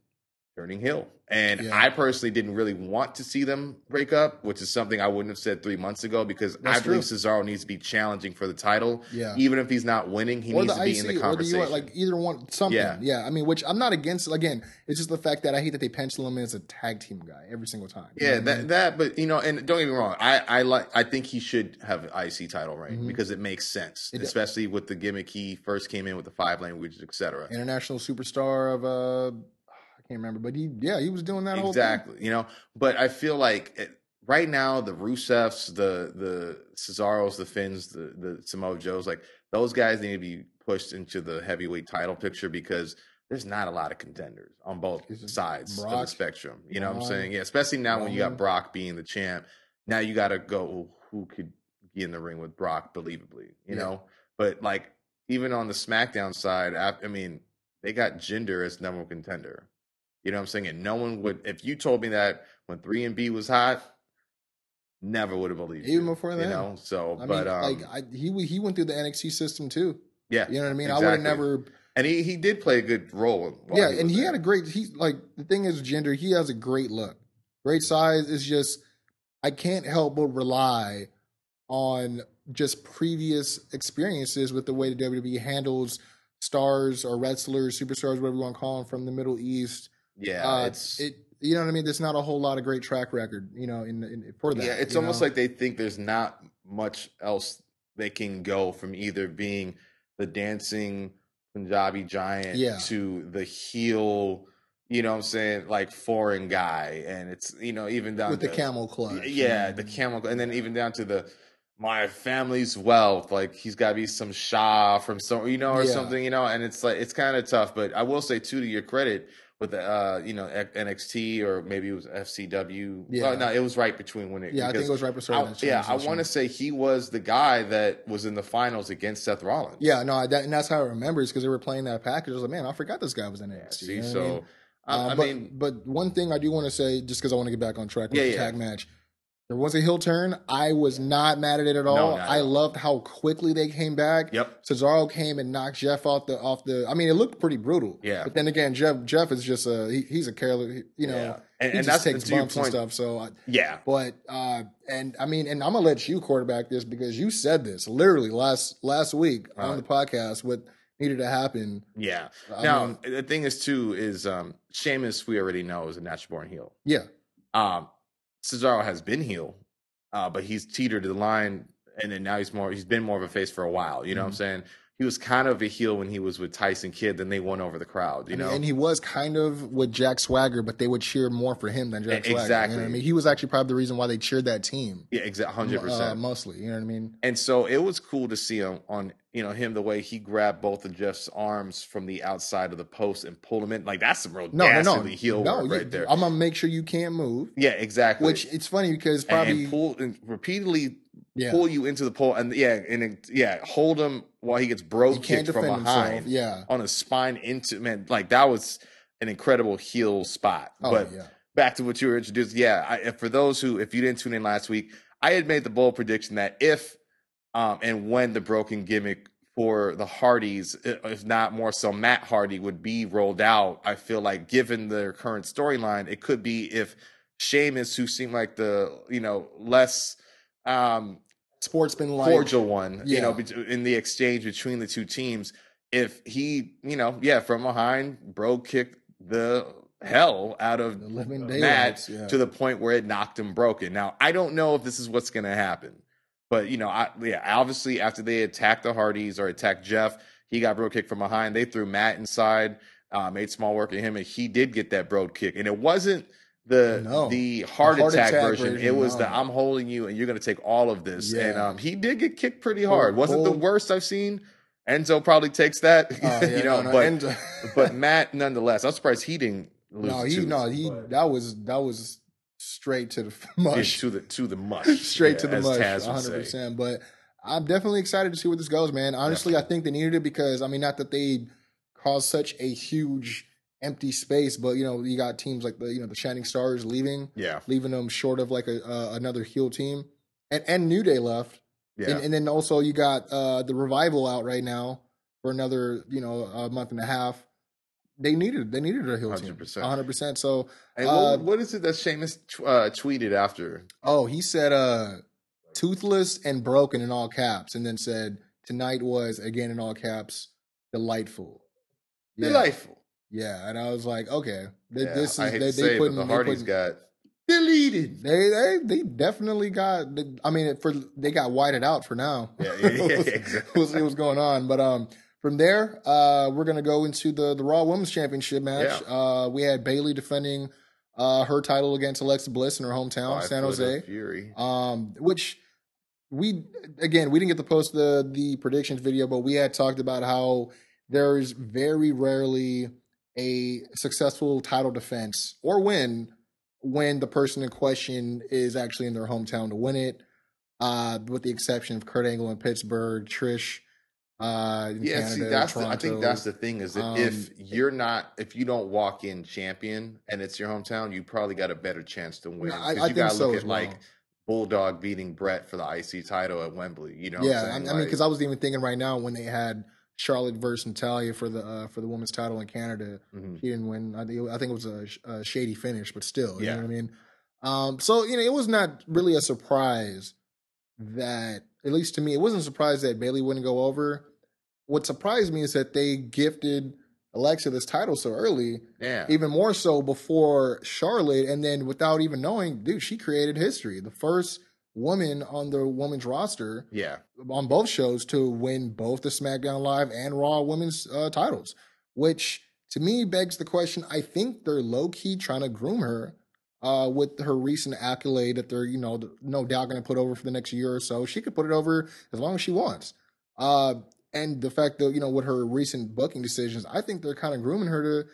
turning heel. And Yeah. I personally didn't really want to see them break up, which is something I wouldn't have said three months ago because That's I believe. Cesaro needs to be challenging for the title. Yeah. even if he's not winning, he or needs to be in the IC or the conversation. US, like either one, something. Yeah. Yeah. I mean, which I'm not against. Again, it's just the fact that I hate that they pencil him in as a tag team guy every single time. Yeah, what I mean? that that, but you know, and don't get me wrong, I I like I think he should have an IC title reign Mhm. because it makes sense, It does. especially with the gimmick he first came in with the five languages, etc. international superstar of uh, can't remember, but he, yeah, he was doing that whole thing. Exactly, you know. But I feel like it, right now the Rusevs, the the Cesaros, the Finns, the the Samoa Joes, like those guys need to be pushed into the heavyweight title picture because. There's not a lot of contenders on both sides of the spectrum. You know what I'm saying? Yeah, especially now when you got Brock being the champ. Now you got to go well, who could be in the ring with Brock believably, you Yeah. know? But like even on the SmackDown side, I, I mean, they got Jinder as number one contender. You know what I'm saying? And no one would if you told me that when 3MB was hot, never would have believed it. Even you, before that, you know? So, I but mean, um like I, he he went through the NXT system too. yeah. You know what I mean? I would have never. And he he did play a good role. yeah, was and he there. had a great. He like the thing is, Jinder. He has a great look, great size. It's just I can't help but rely on just previous experiences with the way the WWE handles stars or wrestlers, superstars, whatever you want to call them, from the Middle East. Yeah, uh, it's it. You know what I mean? There's not a whole lot of great track record, you know, in, in for that. Yeah, it's almost know? like they think there's not much else they can go from either being the dancing Punjabi giant Yeah. to the heel, you know what I'm saying, like foreign guy. And it's, you know, even down with the camel clutch. Yeah, the camel, and then even down to the my family's wealth. Like he's got to be some Shah from some, you know, or Yeah. something, you know. And it's like it's kind of tough. But I will say too, to your credit, with the uh, you know NXT or maybe it was FCW. Yeah. Oh, no, it was right between when it. Yeah, I think it was right before I- yeah, I want to say he was the guy that was in the finals against Seth Rollins. Yeah, no, that, and that's how I remember is because they were playing that package. I was like, man, I forgot this guy was in NXT. See, you know so I mean? Uh, I but, mean, but one thing I do want to say, just because I want to get back on track with Yeah, the yeah. tag match, there was a heel turn. I was not mad at it at No, all. at I all. loved how quickly they came back. Yep. Cesaro came and knocked Jeff off the off the. I mean, it looked pretty brutal. Yeah. But then again, Jeff Jeff is just a he, he's a careless. You know, Yeah. And- he and just takes bumps and stuff. So. I, yeah, but uh and I mean, and I'm gonna let you quarterback this because you said this literally last last week on the podcast. What needed to happen? yeah. I now mean- the thing is too is um Sheamus we already know is a natural born heel. Yeah, Um, Cesaro has been heel, uh, but he's teetered the line, and then now he's more. He's been more of a face for a while. You know what I'm Mm-hmm. saying? He was kind of a heel when he was with Tyson Kidd. Then they won over the crowd. You and, know, and he was kind of with Jack Swagger, but they would cheer more for him than Jack E- Swagger. You know exactly. what I mean, he was actually probably the reason why they cheered that team. yeah, exactly, hundred Uh, percent. mostly, you know what I mean? And so it was cool to see him on, you know, him the way he grabbed both of Jeff's arms from the outside of the post and pulled him in. Like that's some real No, no, no, heel no. work you- right there. I'm gonna make sure you can't move. yeah, exactly. Which it's funny because and, probably and pull and repeatedly yeah, pull you into the pole and yeah, and yeah, hold him while he gets broke he kicked from behind himself. Yeah. on his spine into man. Like that was an incredible heel spot. Oh but yeah. back to what you were introduced. Yeah, I, for those who, if you didn't tune in last week, I had made the bold prediction that if um, and when the broken gimmick for the Hardys, if not more so, Matt Hardy would be rolled out. I feel like, given their current storyline, it could be if Sheamus, who seemed like the you know less um, Sportsman like cordial one, you know, in the exchange between the two teams. If he, you know, yeah, from behind, brogue kicked the hell out of Matt yeah. to the point where it knocked him broken. Now, I don't know if this is what's going to happen, but you know, I yeah, obviously after they attacked the Hardys or attacked Jeff, he got brogue kicked from behind. They threw Matt inside, uh, made small work of him, and he did get that brogue kick, and it wasn't. The No. the heart, The heart attack, attack version. version, It was no. the I'm holding you and you're gonna take all of this. And um he did get kicked pretty hard. Wasn't the worst I've seen. Enzo probably takes that. Oh, yeah, you know, no, but but Matt nonetheless, I'm surprised he didn't lose. no, he no he but- that was that was straight to the Yeah, mush. to the to the mush, straight yeah, to the mush, Taz would one say. hundred percent. But I'm definitely excited to see where this goes, man. Honestly, I think they needed it because I mean, not that they caused such a huge empty space, but you know, you got teams like the you know the Shining Stars leaving, Yeah, leaving them short of like a uh, another heel team, and and New Day left, yeah, and, and then also you got uh the revival out right now for another you know a month and a half. They needed they needed a heel team, 100%. one hundred percent. So And uh, what, what is it that Sheamus tw- uh, tweeted after? Oh, he said uh toothless and broken in all caps, and then said tonight was again in all caps delightful. Yeah, Delightful. Yeah, and I was like, okay, th- Yeah, this is I hate they, to they say, putting but the they Hardys got deleted. they they they definitely got. I mean, for they got whited out for now. Yeah, yeah, yeah, we'll exactly. see what's going on, but um. From there, uh, we're gonna go into the the Raw Women's Championship match. Uh, we had Bayley defending uh, her title against Alexa Bliss in her hometown, Five San Jose. Fury. um, which we again we didn't get to post the the predictions video, but we had talked about how there's very rarely a successful title defense or win when the person in question is actually in their hometown to win it. Uh, with the exception of Kurt Angle in Pittsburgh, Trish. Uh, Yeah, Canada, see, that's the, I think that's the thing is that Um, if you're not, if you don't walk in champion and it's your hometown, you probably got a better chance to win. I- I you think gotta so look at like well. Bulldog beating Brett for the IC title at Wembley. You know, yeah, I, saying? Mean, because I was even thinking right now when they had Charlotte versus Natalya for the uh, for the women's title in Canada, Mhm. she didn't win. I think, I think it was a, sh- a shady finish, but still, you Yeah. know what I mean. Um, so you know, it was not really a surprise that, at least to me, it wasn't a surprise that Bayley wouldn't go over. What surprised me is that they gifted Alexa this title so early, yeah, even more so before Charlotte, and then without even knowing, dude, she created history. The first woman on the women's roster yeah, on both shows to win both the SmackDown Live and Raw women's uh, titles, which to me begs the question. I think they're low key trying to groom her uh, with her recent accolade that they're you know no doubt going to put over for the next year or so. She could put it over as long as she wants. Uh, and the fact that you know with her recent booking decisions, I think they're kind of grooming her to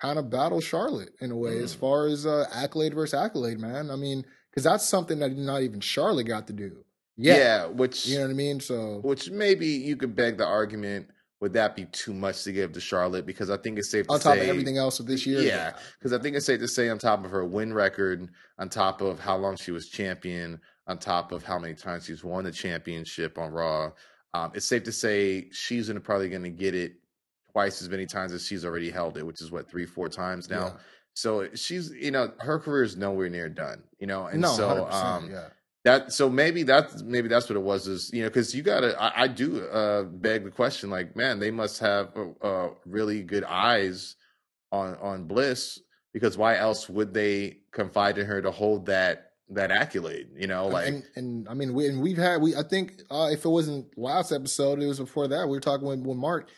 kind of battle Charlotte in a way as far as uh, accolade versus accolade, man. I mean, because that's something that not even Charlotte got to do. Yeah, Yeah, which you know what I mean. So which maybe you could beg the argument would that be too much to give to Charlotte because I think it's safe to on top say of everything else of this year, Yeah, because I think it's safe to say on top of her win record, on top of how long she was champion, on top of how many times she's won the championship on Raw, um, it's safe to say she's probably going to get it twice as many times as she's already held it, which is what three, four times now. Yeah. So she's, you know, her career is nowhere near done, you know, and no, so um, yeah. that so maybe that's maybe that's what it was is you know because you gotta I, I do uh beg the question like man they must have uh, uh really good eyes on on bliss because why else would they confide in her to hold that that accolade you know like and, and I mean, we and we've had we. I think uh, if it wasn't last episode, it was before that. We were talking with, with Mark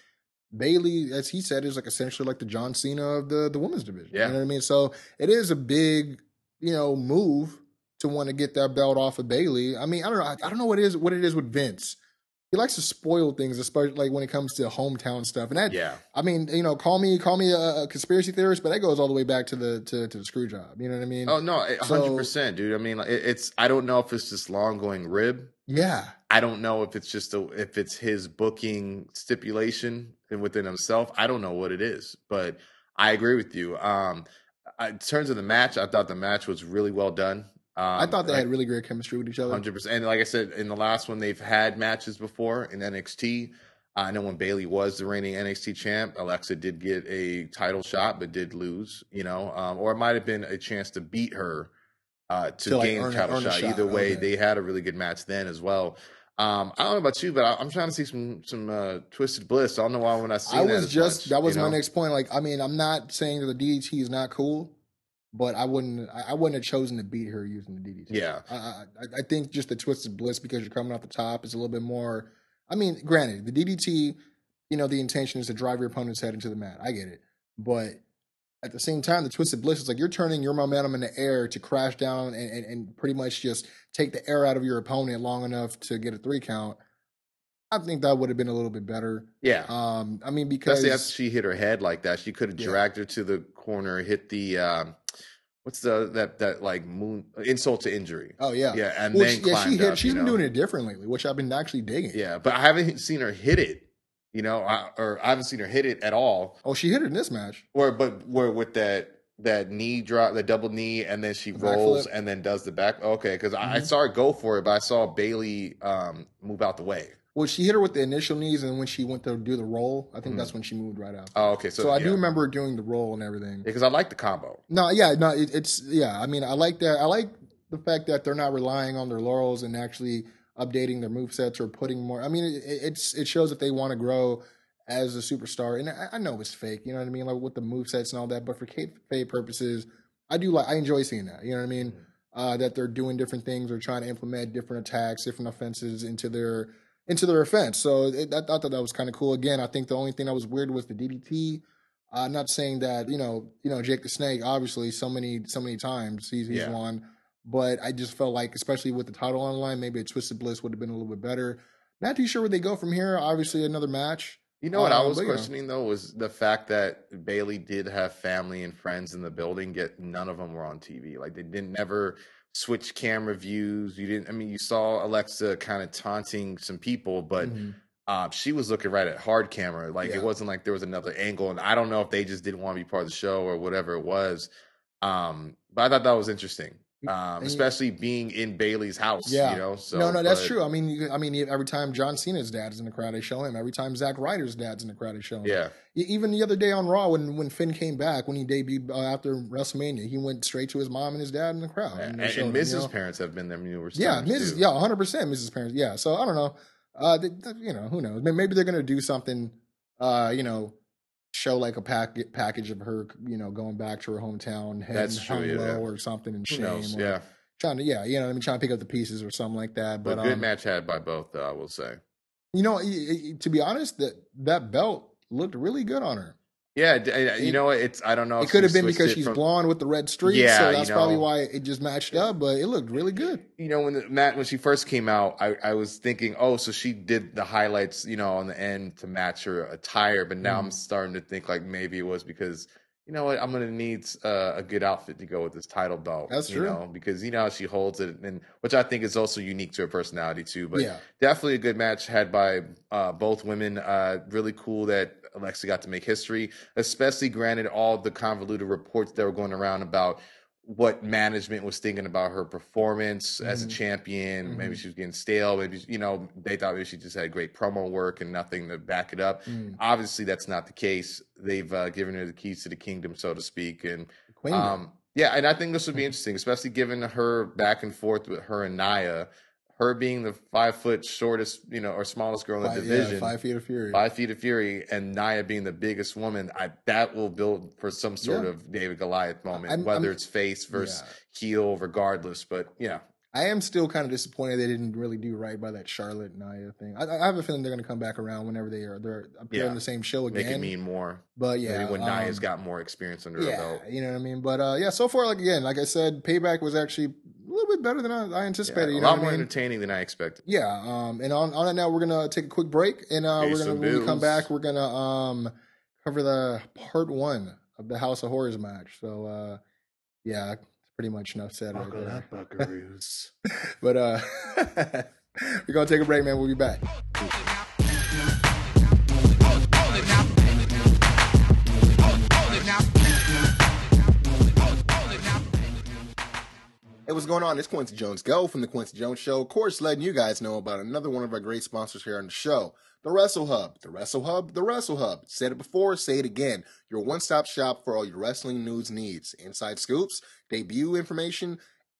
Bayley, as he said, is like essentially like the John Cena of the the women's division. Yeah. you know what I mean. So it is a big, you know, move to want to get that belt off of Bayley. I mean, I don't know. I, I don't know what it is. What it is with Vince. He likes to spoil things, especially like when it comes to hometown stuff. And that, yeah I mean, you know, call me call me a, a conspiracy theorist, but that goes all the way back to the to, to the screw job. You know what I mean? oh no hundred percent dude I mean it, it's I don't know if it's this long going rib yeah. I don't know if it's just a, if it's his booking stipulation within himself. I don't know what it is, but I agree with you. Um, in terms of the match, I thought the match was really well done. Um, I thought they had really great chemistry with each other. hundred percent. And like I said, in the last one, they've had matches before in NXT. I know when Bayley was the reigning NXT champ, Alexa did get a title shot, but did lose. You know, um, or it might have been a chance to beat her uh, to, To, like, gain a title a shot. shot, Either way, okay. they had a really good match then as well. Um, I don't know about you, but I, I'm trying to see some some uh, twisted bliss. I don't know why when I see I that was as just much, that was my know? next point. Like, I mean, I'm not saying that the DDT is not cool, but I wouldn't I I wouldn't have chosen to beat her using the DDT. Yeah. I, I, I think just the twisted bliss because you're coming off the top is a little bit more. I mean, granted, the DDT, you know, the intention is to drive your opponent's head into the mat. I get it, but at the same time, the twisted bliss is like you're turning your momentum in the air to crash down and, and, and pretty much just take the air out of your opponent long enough to get a three count. I think that would have been a little bit better. Yeah, Um, I mean, because especially after she hit her head like that, she could have Yeah. dragged her to the corner, hit the um, what's the that that like moon insult to injury. oh yeah, Yeah, and Well, then she, yeah, she hit. up, she's been know? doing it differently, which I've been actually digging. Yeah, but I haven't seen her hit it. You know, I, or I haven't seen her hit it at all. Oh, she hit it in this match. Or but where with that that knee drop, the double knee, and then she The rolls and then does the back. Okay, because I, I Mhm. saw her go for it, but I saw Bayley um, move out the way. Well, she hit her with the initial knees, and when she went to do the roll, I think Mhm. that's when she moved right out. Oh, okay. So, so I yeah. do remember doing the roll and everything. because I like the combo. No, yeah, no, it, it's yeah. I mean, I like that. I like the fact that they're not relying on their laurels and actually updating their move sets or putting more. I mean, it, it's it shows that they want to grow as a superstar. And I, I know it's fake, you know what I mean, like with the move sets and all that. But for kayfabe purposes, I do like. I enjoy seeing that. You know what I mean? Uh, that they're doing different things or trying to implement different attacks, different offenses into their into their offense. So it, I thought that that was kind of cool. Again, I think the only thing that was weird was the DDT. Uh, not saying that you know, you know, Jake the Snake. Obviously, so many, so many times he's he's Yeah. won, but I just felt like, especially with the title on the line, maybe a Twisted Bliss would have been a little bit better. Not too sure where they go from here. Obviously, another match. You know what I Um, was but, you know. questioning though was the fact that Bayley did have family and friends in the building, yet none of them were on TV. Like they didn't never switch camera views. You didn't. I mean, you saw Alexa kind of taunting some people, but Mhm. uh, she was looking right at hard camera. Like Yeah. it wasn't like there was another angle. And I don't know if they just didn't want to be part of the show or whatever it was. Um, but I thought that was interesting, um, And especially being in Bayley's house. Yeah. you know. So no, no, that's but- true. I mean, you, I mean, every time John Cena's dad's in the crowd, they show him. Every time Zack Ryder's dad's in the crowd, they show him. Yeah, Even the other day on Raw, when when Finn came back, when he debuted uh, after WrestleMania, he went straight to his mom and his dad in the crowd. and, they and, him, Mrs. you know? parents have been there numerous Yeah, times. Mrs. too. Yeah, hundred percent, Mrs. Parents. Yeah, so I don't know. Uh, th- th- you know, who knows? Maybe they're gonna do something. Uh, you know, show like a packet package of her, you know, going back to her hometown, head That's hung yeah. low or something in shame. knows? or Yeah. trying to, yeah, you know, I mean, trying to pick up the pieces or something like that. But But, good um, match had by both, though, I will say. You know, to be honest, that that belt looked really good on her. Yeah, you know, it's I don't know. It if could have been because she's from- blonde with the red streaks, Yeah, so you that's probably why it just matched up. But it looked really good. you know when the, Matt when she first came out, I, I was thinking, oh, so she did the highlights, you know, on the end to match her attire. But now Mm. I'm starting to think like maybe it was because you know what, I'm gonna need uh, a good outfit to go with this title belt. That's you true. know, because you know how she holds it, and which I think is also unique to her personality too. But Yeah. definitely a good match had by uh, both women. Uh, really cool that Alexa got to make history, especially granted all the convoluted reports that were going around about what management was thinking about her performance as a Mhm. champion. Maybe Mhm. she was getting stale. Maybe you know they thought maybe she just had great promo work and nothing to back it up. Mm. Obviously, that's not the case. They've uh, given her the keys to the kingdom, so to speak, and Queen. um, yeah, and I think this would be interesting, especially given her back and forth with her and Nia, her being the five foot shortest, you know, or smallest girl in the five, division, yeah, five feet of fury. five feet of fury, and Nia being the biggest woman. I that will build for some sort Yeah. of David Goliath moment, I'm- whether I'm- it's face versus Yeah. heel, regardless. But yeah, I am still kind of disappointed they didn't really do right by that Charlotte Nia thing. I, I have a feeling they're going to come back around whenever they are they're appearing Yeah. the same show make again. it mean more. but yeah, Maybe when Nia's um, got more experience under her belt. you know what I mean. But uh, yeah, so far, like again, like I said, Payback was actually a little bit better than I, I Yeah, anticipated. a you know lot more I mean? entertaining than I expected. Yeah, um, and on on that now, we're gonna take a quick break, and uh, Pay we're gonna when we come back, we're gonna um cover the part one of the House of Horrors match. So uh, yeah, it's pretty much enough said right there. buckaroos. But uh, we're gonna take a break, man. We'll be back. Hey, what's going on? It's Kwency Jones Go from the Kwency Jones Show. Of course, letting you guys know about another one of our great sponsors here on the show, the Wrestle Hub. The Wrestle Hub, the Wrestle Hub. Said it before, say it again. Your one-stop shop for all your wrestling news needs. Inside scoops, debut information,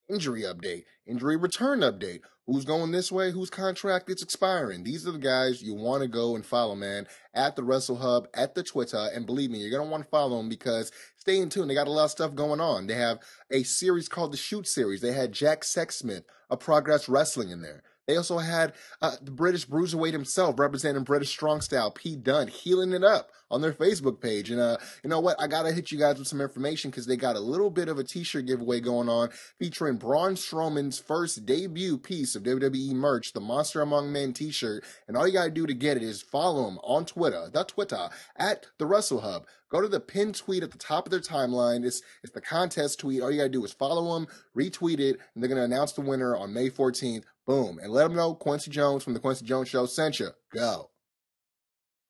injury update, injury return update. Who's going this way? Whose contract is expiring? These are the guys you want to go and follow, man, at the Wrestle Hub, at the Twitter. And believe me, you're going to want to follow them because stay in tune. They got a lot of stuff going on. They have a series called the Shoot Series. They had Jack Sexsmith of Progress Wrestling in there. They also had uh, the British Bruiserweight himself representing British Strong Style, Pete Dunne, healing it up on their Facebook page. And uh, you know what? I gotta hit you guys with some information because they got a little bit of a T-shirt giveaway going on featuring Braun Strowman's first debut piece of WWE merch, the Monster Among Men T-shirt. And all you gotta do to get it is follow them on Twitter, the Twitter at the Wrestle Hub. Go to the pinned tweet at the top of their timeline. It's it's the contest tweet. All you gotta do is follow them, retweet it, and they're gonna announce the winner on May 14th. Boom, and let them know Kwency Jones from the Kwency Jones Show sent you. Go.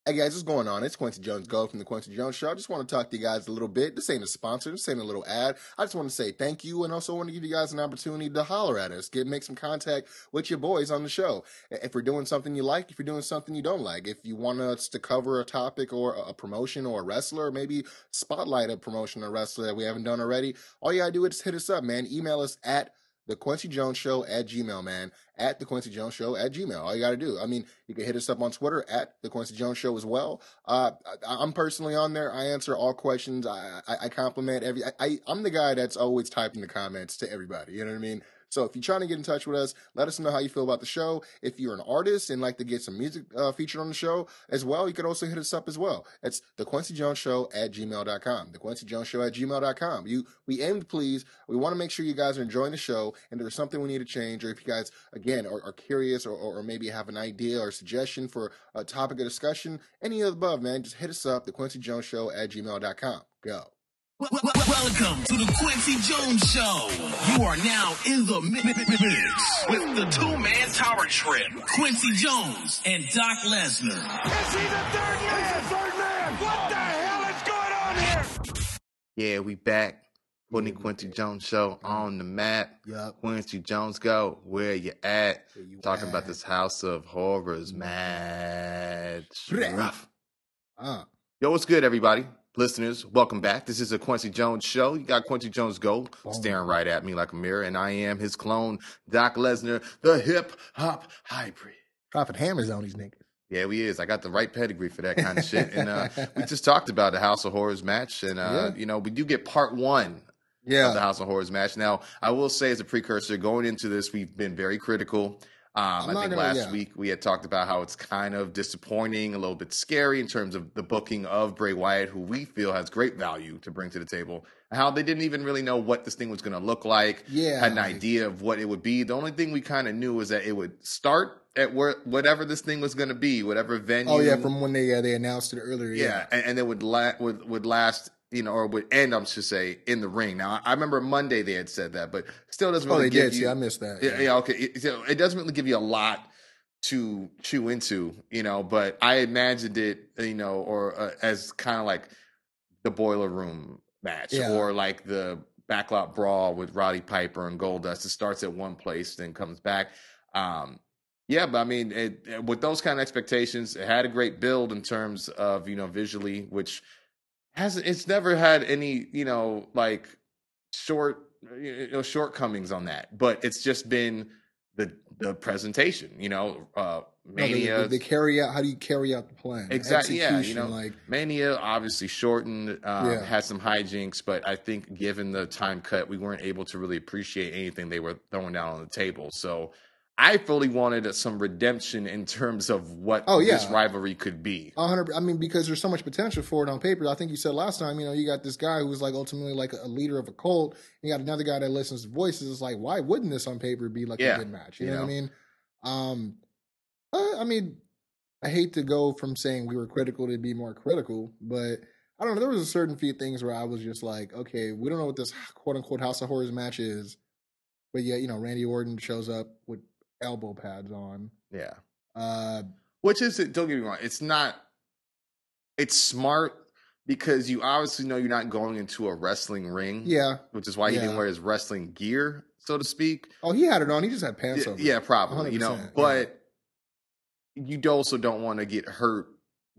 Hey guys, what's going on? It's Kwency Jones Go from the Kwency Jones Show. I just want to talk to you guys a little bit. This ain't a sponsor. This ain't a little ad. I just want to say thank you and also want to give you guys an opportunity to holler at us, get make some contact with your boys on the show. If we're doing something you like, if you're doing something you don't like, if you want us to cover a topic or a promotion or a wrestler, maybe spotlight a promotion or wrestler that we haven't done already, all you gotta do is hit us up, man. Email us at the Kwency Jones Show at Gmail, man. At the Kwency Jones Show at Gmail. All you got to do. I mean, you can hit us up on Twitter at the Kwency Jones Show as well. Uh, I, I'm personally on there. I answer all questions. I, I, I compliment every. I, I, I'm the guy that's always typing the comments to everybody. You know what I mean? So if you're trying to get in touch with us, let us know how you feel about the show. If you're an artist and like to get some music uh, featured on the show as well, you can also hit us up as well. It's the Kwency Jones Show at gmail.com. The Kwency Jones Show at gmail.com. You, we aim to please. We want to make sure you guys are enjoying the show and there's something we need to change, or if you guys, again, are, are curious or, or, or maybe have an idea or suggestion for a topic of discussion, any of the above, man, just hit us up, the Kwency Jones Show at gmail.com. Go. Wel- wel- Welcome to the Kwency Jones Show. You are now in the mi- mi- mi- mix with the two-man tower trip, Kwency Jones and Doc Lesnar. Is he the third man? the third man. What the hell is going on here? Yeah, we back. Putting Kwency Jones show on the map. Yup. Kwency Jones go. Where you at? Where you Talking about this House of Horrors match. Rough. Uh, Yo, what's good, everybody? Listeners, welcome back. This is a Kwency Jones show. You got Kwency Jones Go staring right at me like a mirror, and I am his clone, Doc Lesnar, the hip hop hybrid. dropping hammers on these niggas. Yeah, we is. I got the right pedigree for that kind of shit. And uh, we just talked about the House of Horrors match, and uh, Yeah. you know we do get part one of the House of Horrors match. Now, I will say as a precursor, going into this, we've been very critical Um, I think gonna- last yeah. week we had talked about how it's kind of disappointing, a little bit scary in terms of the booking of Bray Wyatt, who we feel has great value to bring to the table. How they didn't even really know what this thing was going to look like. Yeah, had an idea of what it would be. The only thing we kind of knew was that it would start at where whatever this thing was going to be, whatever venue. Oh yeah, from when they uh, they announced it earlier. yeah, Yeah, and, and it would la- would would last. You know, or would end. I'm should say in the ring. Now, I remember Monday they had said that, but still doesn't Oh, really they give did. you. See, I missed that. Yeah, yeah, okay. It, so it doesn't really give you a lot to chew into, you know. But I imagined it, you know, or uh, as kind of like the boiler room match, Yeah. or like the backlot brawl with Roddy Piper and Goldust. It starts at one place, then comes back. Um, yeah, but I mean, it, with those kind of expectations, it had a great build in terms of you know visually, which hasn't. It's never had any, you know, like short you know shortcomings on that but it's just been the the presentation you know uh No, they- mania they, they carry out. How do you carry out the plan? Exactly, yeah, you know, like mania obviously shortened um, Yeah. had some hijinks but i think given the time cut we weren't able to really appreciate anything they were throwing down on the table so i fully wanted some redemption in terms of what Oh, yeah. this rivalry could be hundred. I mean, because there's so much potential for it on paper. I think you said last time. You know, you got this guy who's like ultimately like a leader of a cult. You got another guy that listens to voices. It's like, why wouldn't this on paper be like Yeah, a good match? You, you know, what I mean? Um, uh, I mean, I hate to go from saying we were critical to be more critical, but I don't know. There was a certain few things where I was just like, okay, we don't know what this quote unquote House of Horrors match is, but yeah, you know, Randy Orton shows up with elbow pads on. yeah Uh, Which is don't get me wrong, it's not it's smart because you obviously know you're not going into a wrestling ring. yeah. Which is why he Yeah. didn't wear his wrestling gear, so to speak. Oh, he had it on. He just had pants Yeah, over. yeah, probably. You know, 100%, but you also don't want to get hurt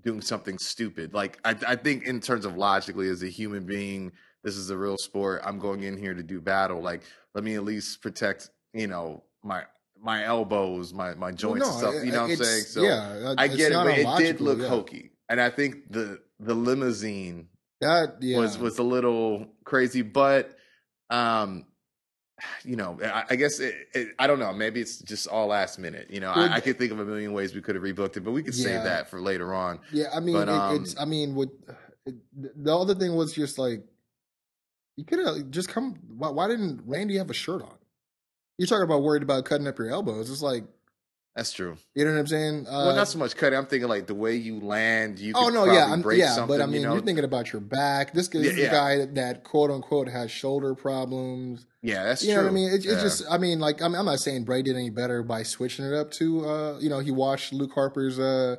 doing something stupid. Like I, I think in terms of logically, as a human being, this is a real sport. I'm going in here to do battle. Like, let me at least protect, you know, my my elbows, my my Well, joints and stuff. You know what I'm saying? So yeah, I get it, but it did look yeah. hokey, and I think the the limousine That yeah. was was a little crazy, but um, you know, I, I guess it, it, I don't know. Maybe it's just all last minute. You know, Well, I, I could think of a million ways we could have rebooked it, but we could Yeah. save that for later on. yeah. I mean, but, it, it's. um, I mean, with it, the other thing was just like you could have just come. Why, why didn't Randy have a shirt on? You're talking about worried about cutting up your elbows. It's like That's true. you know what I'm saying. Uh, well, not so much cutting. I'm thinking like the way you land. You Oh no, yeah, I'm, yeah, but I mean, you know? are thinking about your back. This, this Yeah, is a yeah. guy that, quote unquote has shoulder problems. yeah, that's true. you true. know what I mean? It, it's just, I mean, like, I'm, I'm not saying Bray did any better by switching it up to, uh, you know, he watched Luke Harper's, uh,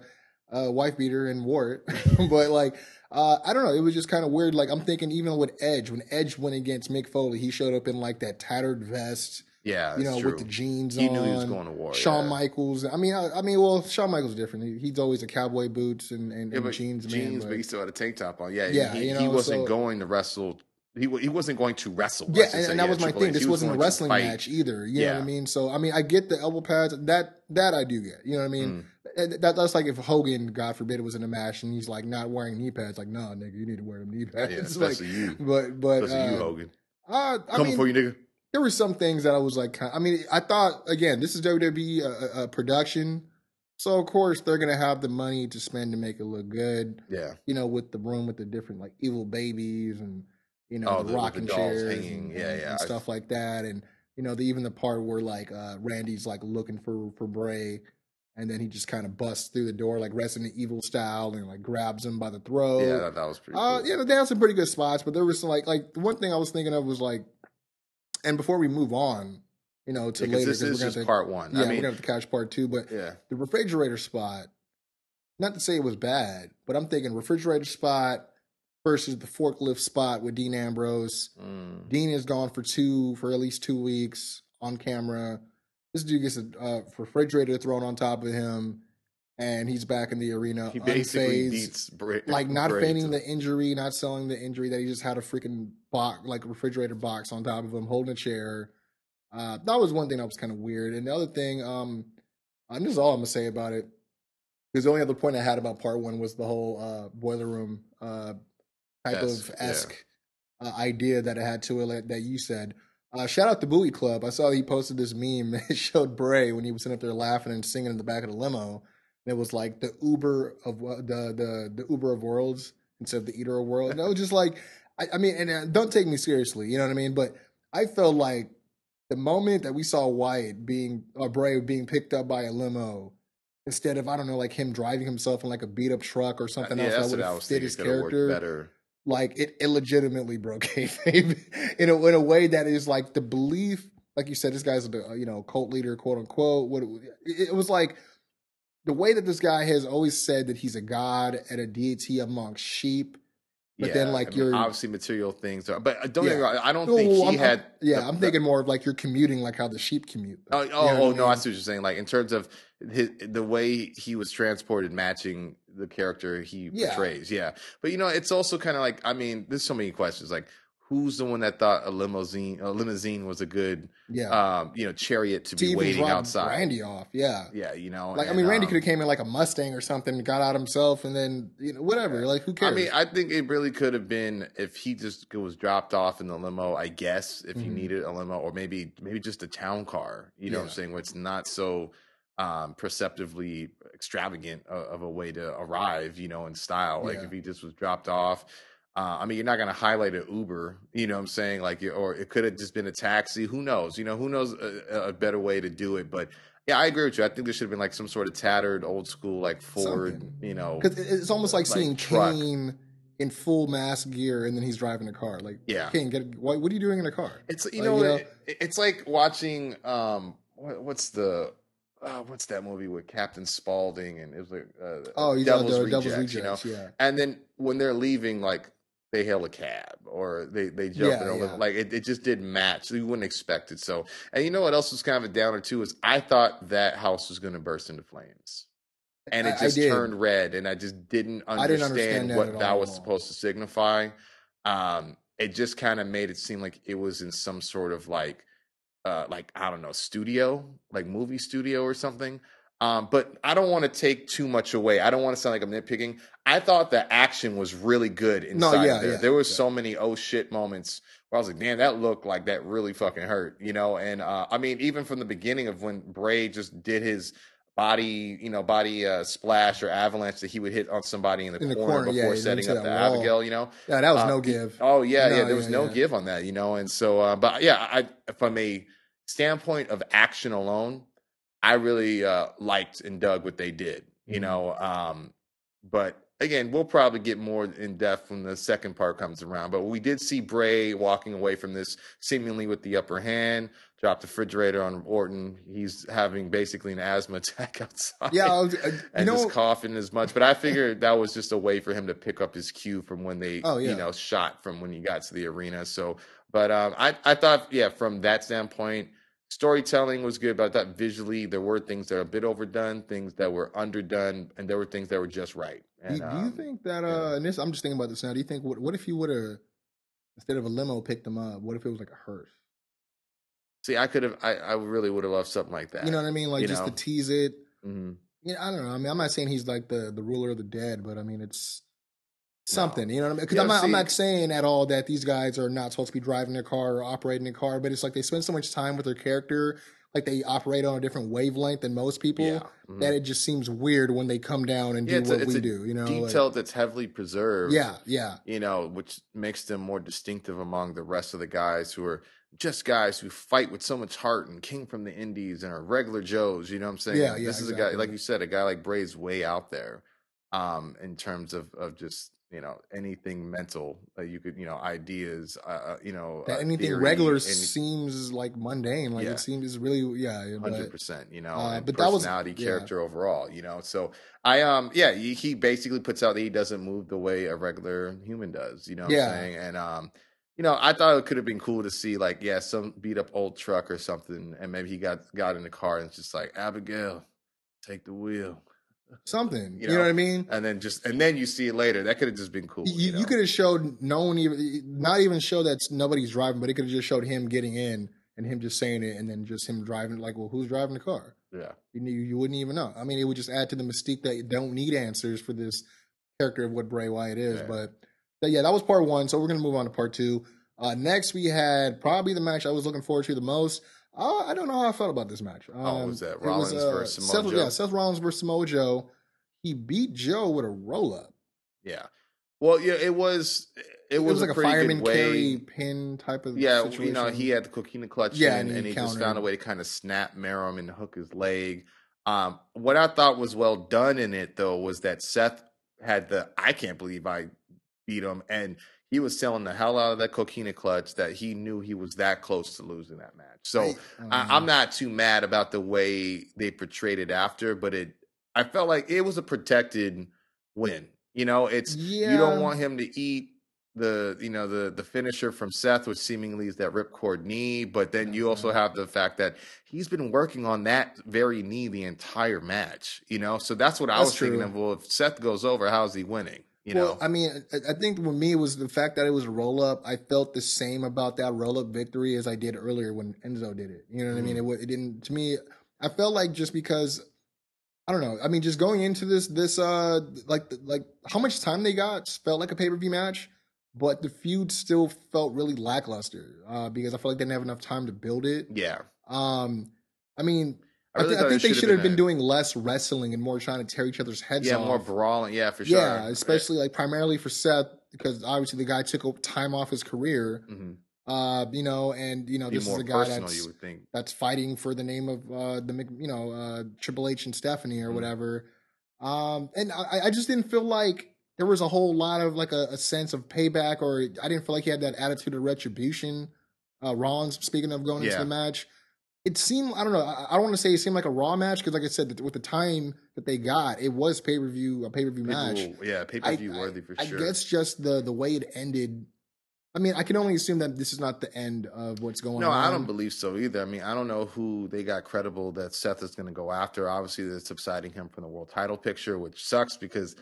uh, wife beater and wore it. but like, uh, I don't know. It was just kind of weird. Like, I'm thinking even with Edge, when Edge went against Mick Foley, he showed up in like that tattered vest, yeah, you know, true. with the jeans He on. knew he was going to war. Shawn yeah. Michaels. I mean, I, I mean, well, Shawn Michaels is different. He, he's always a cowboy boots and, and, Yeah, and but jeans, man. jeans, but- but he still had a tank top on. Yeah, Yeah, he, you he wasn't so- going to wrestle. He he wasn't going to wrestle. Yeah, and, and that Yeah, was my Triple thing. H. This He was wasn't a wrestling match either. You know what I mean? So I mean, I get the elbow pads. That that I do get. You know what I mean? Mm. That, that's like if Hogan, God forbid, was in a match and he's like not wearing knee pads. Like, nah, nigga, you need to wear them knee pads. Yeah, It's like, especially you. but but Especially you, uh, Hogan. uh, I Coming mean, for you, nigga. There were some things that I was like, I mean, I thought again, this is WWE a, a, production, so of course they're gonna have the money to spend to make it look good. Yeah. You know, with the room with the different like evil babies and you know Oh, the, the- with the rocking chairs and, Yeah, and- yeah. and stuff like that, and you know the even the part where like uh Randy's like looking for for Bray. And then he just kind of busts through the door like Resident Evil style and like grabs him by the throat. yeah, that, that was pretty Uh, cool. yeah, they had some pretty good spots, but there was some like like one thing I was thinking of was like, and before we move on, you know, to Because later this we're is just part one. yeah, I we're gonna have to catch part two. But yeah. the refrigerator spot, not to say it was bad, but I'm thinking refrigerator spot versus the forklift spot with Dean Ambrose. Mm. Dean is gone for two for at least two weeks on camera. This dude gets a uh, refrigerator thrown on top of him, and he's back in the arena. He basically unfazed beats Bray, like not Bray feigning the injury, not selling the injury that he just had a freaking box, like refrigerator box on top of him, holding a chair. Uh, that was one thing that was kind of weird. And the other thing, um, and this is all I'm gonna say about it, because the only other point I had about part one was the whole uh, boiler room uh, type Esque, of yeah. esque uh, idea that it had to it that you said. Uh, shout out to Balor Club. I saw he posted this meme. It showed Bray when he was sitting up there laughing and singing in the back of the limo. It was like the Uber of the the the Uber of worlds instead of the Eater of worlds. And was just like, I, I mean, and uh, don't take me seriously, you know what I mean? But I felt like the moment that we saw Wyatt being or Bray being picked up by a limo instead of I don't know, like him driving himself in like a beat up truck or something yeah, else that would have fit his Could have worked character better. like it illegitimately broke kayfabe in a in a way that is like the belief, like you said, this guy's a you know cult leader, quote unquote. What it, it was like the way that this guy has always said that he's a god and a deity amongst sheep. But then, like, I mean, you're- obviously material things, are, but uh, don't get me Yeah. wrong. I don't No, think he I'm- had. yeah, the- I'm thinking more of like you're commuting like how the sheep commute. Oh, You know oh, what oh I no, I see what you're saying. Like in terms of his, the way he was transported, matching the character he Yeah. portrays. Yeah, but you know, it's also kind of like I mean, there's so many questions. Like, who's the one that thought a limousine, a limousine was a good, Yeah, um, you know, chariot to to be waiting drop outside? Randy off. Yeah, Yeah, you know, like I mean, Randy um, could have came in like a Mustang or something, got out himself, and then you know whatever. Like who cares? I mean, I think it really could have been if he just was dropped off in the limo. I guess if he Mhm. needed a limo, or maybe maybe just a town car. You know what I'm saying? Where it's not so um perceptively extravagant of, of a way to arrive. You know, in style. Like Yeah. if he just was dropped off. Uh, I mean, you're not going to highlight an Uber, you know what I'm saying? Like, or it could have just been a taxi. Who knows? You know, who knows a, a better way to do it? But yeah, I agree with you. I think there should have been like some sort of tattered, old school, like Ford, Something. you know, Because it's almost like, like seeing truck. Kane in full mask gear and then he's driving a car. Like, Yeah. Kane, get what, what are you doing in a car? It's you Like, know, you know- it- it's like watching um what, what's the uh, what's that movie with Captain Spaulding and it was like uh, Oh, he's Devil's, Rejects, Devil's you know, yeah. and then when they're leaving, like they hail a cab or they they jump Yeah, in yeah. like it, it just didn't match. So you wouldn't expect it. So and you know what else was kind of a downer too is I thought that house was going to burst into flames. And it just turned red, and I just didn't understand, didn't understand that what at that all. was supposed to signify um it just kind of made it seem like it was in some sort of like uh like i don't know studio like movie studio or something um but i don't want to take too much away i don't want to sound like i'm nitpicking i thought the action was really good inside yeah, there yeah, there was yeah. so many oh shit moments where i was like damn that looked like that really fucking hurt you know and uh i mean even from the beginning of when bray just did his body you know body uh splash or avalanche that he would hit on somebody in the, In the corner, before setting up the wall. abigail you know Yeah, that was uh, no give. Oh yeah, No, yeah. There was no give on that, you know. And so, uh, but yeah, I from a standpoint of action alone, I really uh, liked and dug what they did, you Mhm. know. Um, but again, we'll probably get more in depth when the second part comes around. But we did see Bray walking away from this seemingly with the upper hand. Dropped the refrigerator on Orton. He's having basically an asthma attack outside Yeah, was, uh, you and know, just coughing as much. But I figured that was just a way for him to pick up his cue from when they, Oh, yeah. you know, shot from when he got to the arena. So, but um, I, I thought, yeah, from that standpoint, storytelling was good. But I thought visually there were things that are a bit overdone, things that were underdone, and there were things that were just right. do, And, do you um, think that? Uh, and this, I'm just thinking about this now. Do you think what? What if you would have instead of a limo picked them up? What if it was like a hearse? See, I could have, I, I really would have loved something like that. You know what I mean? Like you just know? to tease it. Mhm. Yeah, I don't know. I mean, I'm not saying he's like the the ruler of the dead, but I mean, it's something. You know what I mean? Because Yeah, I'm not, I'm not saying at all that these guys are not supposed to be driving their car or operating a car, but it's like they spend so much time with their character, like they operate on a different wavelength than most people. Yeah. Mhm. That it just seems weird when they come down and Yeah, do it's a- what we do. You know, like- Detail that's heavily preserved. yeah, yeah, you know, which makes them more distinctive among the rest of the guys who are just guys who fight with so much heart and came from the indies and are regular Joes. You know what I'm saying? Yeah, yeah, This is a guy, like you said, a guy like Bray's way out there, um, in terms of of just you know anything mental that you could you know ideas, uh, uh, you know, uh, anything theory, regular any- seems like mundane. Like Yeah. it seems really, yeah. hundred But percent, you know, uh, but that was- personality, yeah. character overall, you know. So I um yeah, he, he basically puts out that he doesn't move the way a regular human does, you know what Yeah. I'm saying? And um you know, I thought it could have been cool to see like yeah, some beat up old truck or something and maybe he got got in the car and it's just like Abigail, take the wheel. Something, You you know, know, what I mean? And then just and then you see it later. That could have just been cool. You, You, you, could have showed no one even, not even show that nobody's driving, but it could have just showed him getting in and him just saying it, and then just him driving. Like, well, who's driving the car? yeah. You knew, you wouldn't even know. I mean, it would just add to the mystique that you don't need answers for this character of what Bray Wyatt is. Yeah. But, but yeah, that was part one. So we're gonna move on to part two. Uh, next, we had probably the match I was looking forward to the most. Uh, I don't know how I felt about this match. Um, Oh, was that it uh, Rollins versus Samoa Seth, Joe? Yeah, Seth Rollins versus Samoa Joe. He beat Joe with a roll up. Yeah. Well, yeah, it was. It, It was, was, like a, pretty fireman carry pin type of Yeah, situation. you know, he had the coquina clutch Yeah, in, and and he he, just found a way to kind of snap marrow him and hook his leg. Um, what I thought was well done in it though was that Seth had the I can't believe I beat him, and he was selling the hell out of that coquina clutch that he knew he was that close to losing that match. So I- I, um, I'm not too mad about the way they portrayed it after, but it I felt like it was a protected win. You know, it's you don't want him to eat the you know the the finisher from Seth, which seemingly is that ripcord knee, but then you also have the fact that he's been working on that very knee the entire match. You know, so that's what I That's was thinking of. Well, if Seth goes over, how's he winning? You well, know, I mean, I, think with me it was the fact that it was a roll up. I felt the same about that roll up victory as I did earlier when Enzo did it. You know what I mean? It, it didn't to me. I felt like just because I don't know. I mean, just going into this, this uh, like like how much time they got felt like a pay per view match, but the feud still felt really lackluster uh, because I felt like they didn't have enough time to build it. yeah. Um, I mean, I, really thi- I think they should have been a- doing less wrestling and more trying to tear each other's heads yeah off. more brawling. Yeah, for sure. Yeah, especially like primarily for Seth because obviously the guy took time off his career. Mhm. Uh, you know, and you know Be this is a guy personal, that's you would think. that's fighting for the name of uh the you know uh Triple H and Stephanie or Mhm. whatever. Um, and I, I just didn't feel like there was a whole lot of like a, a sense of payback, or I didn't feel like he had that attitude of retribution. Uh, Rollins, speaking of going into the match, it seemed I don't know. I, I don't want to say it seemed like a Raw match because, like I said, with the time that they got, it was pay per view a pay per view match. Yeah, pay per view worthy for I sure. guess just the the way it ended. I mean, I can only assume that this is not the end of what's going No, on. No I don't believe so either. I mean, I don't know who they got credible that Seth is going to go after. Obviously, they're subsiding him from the world title picture, which sucks because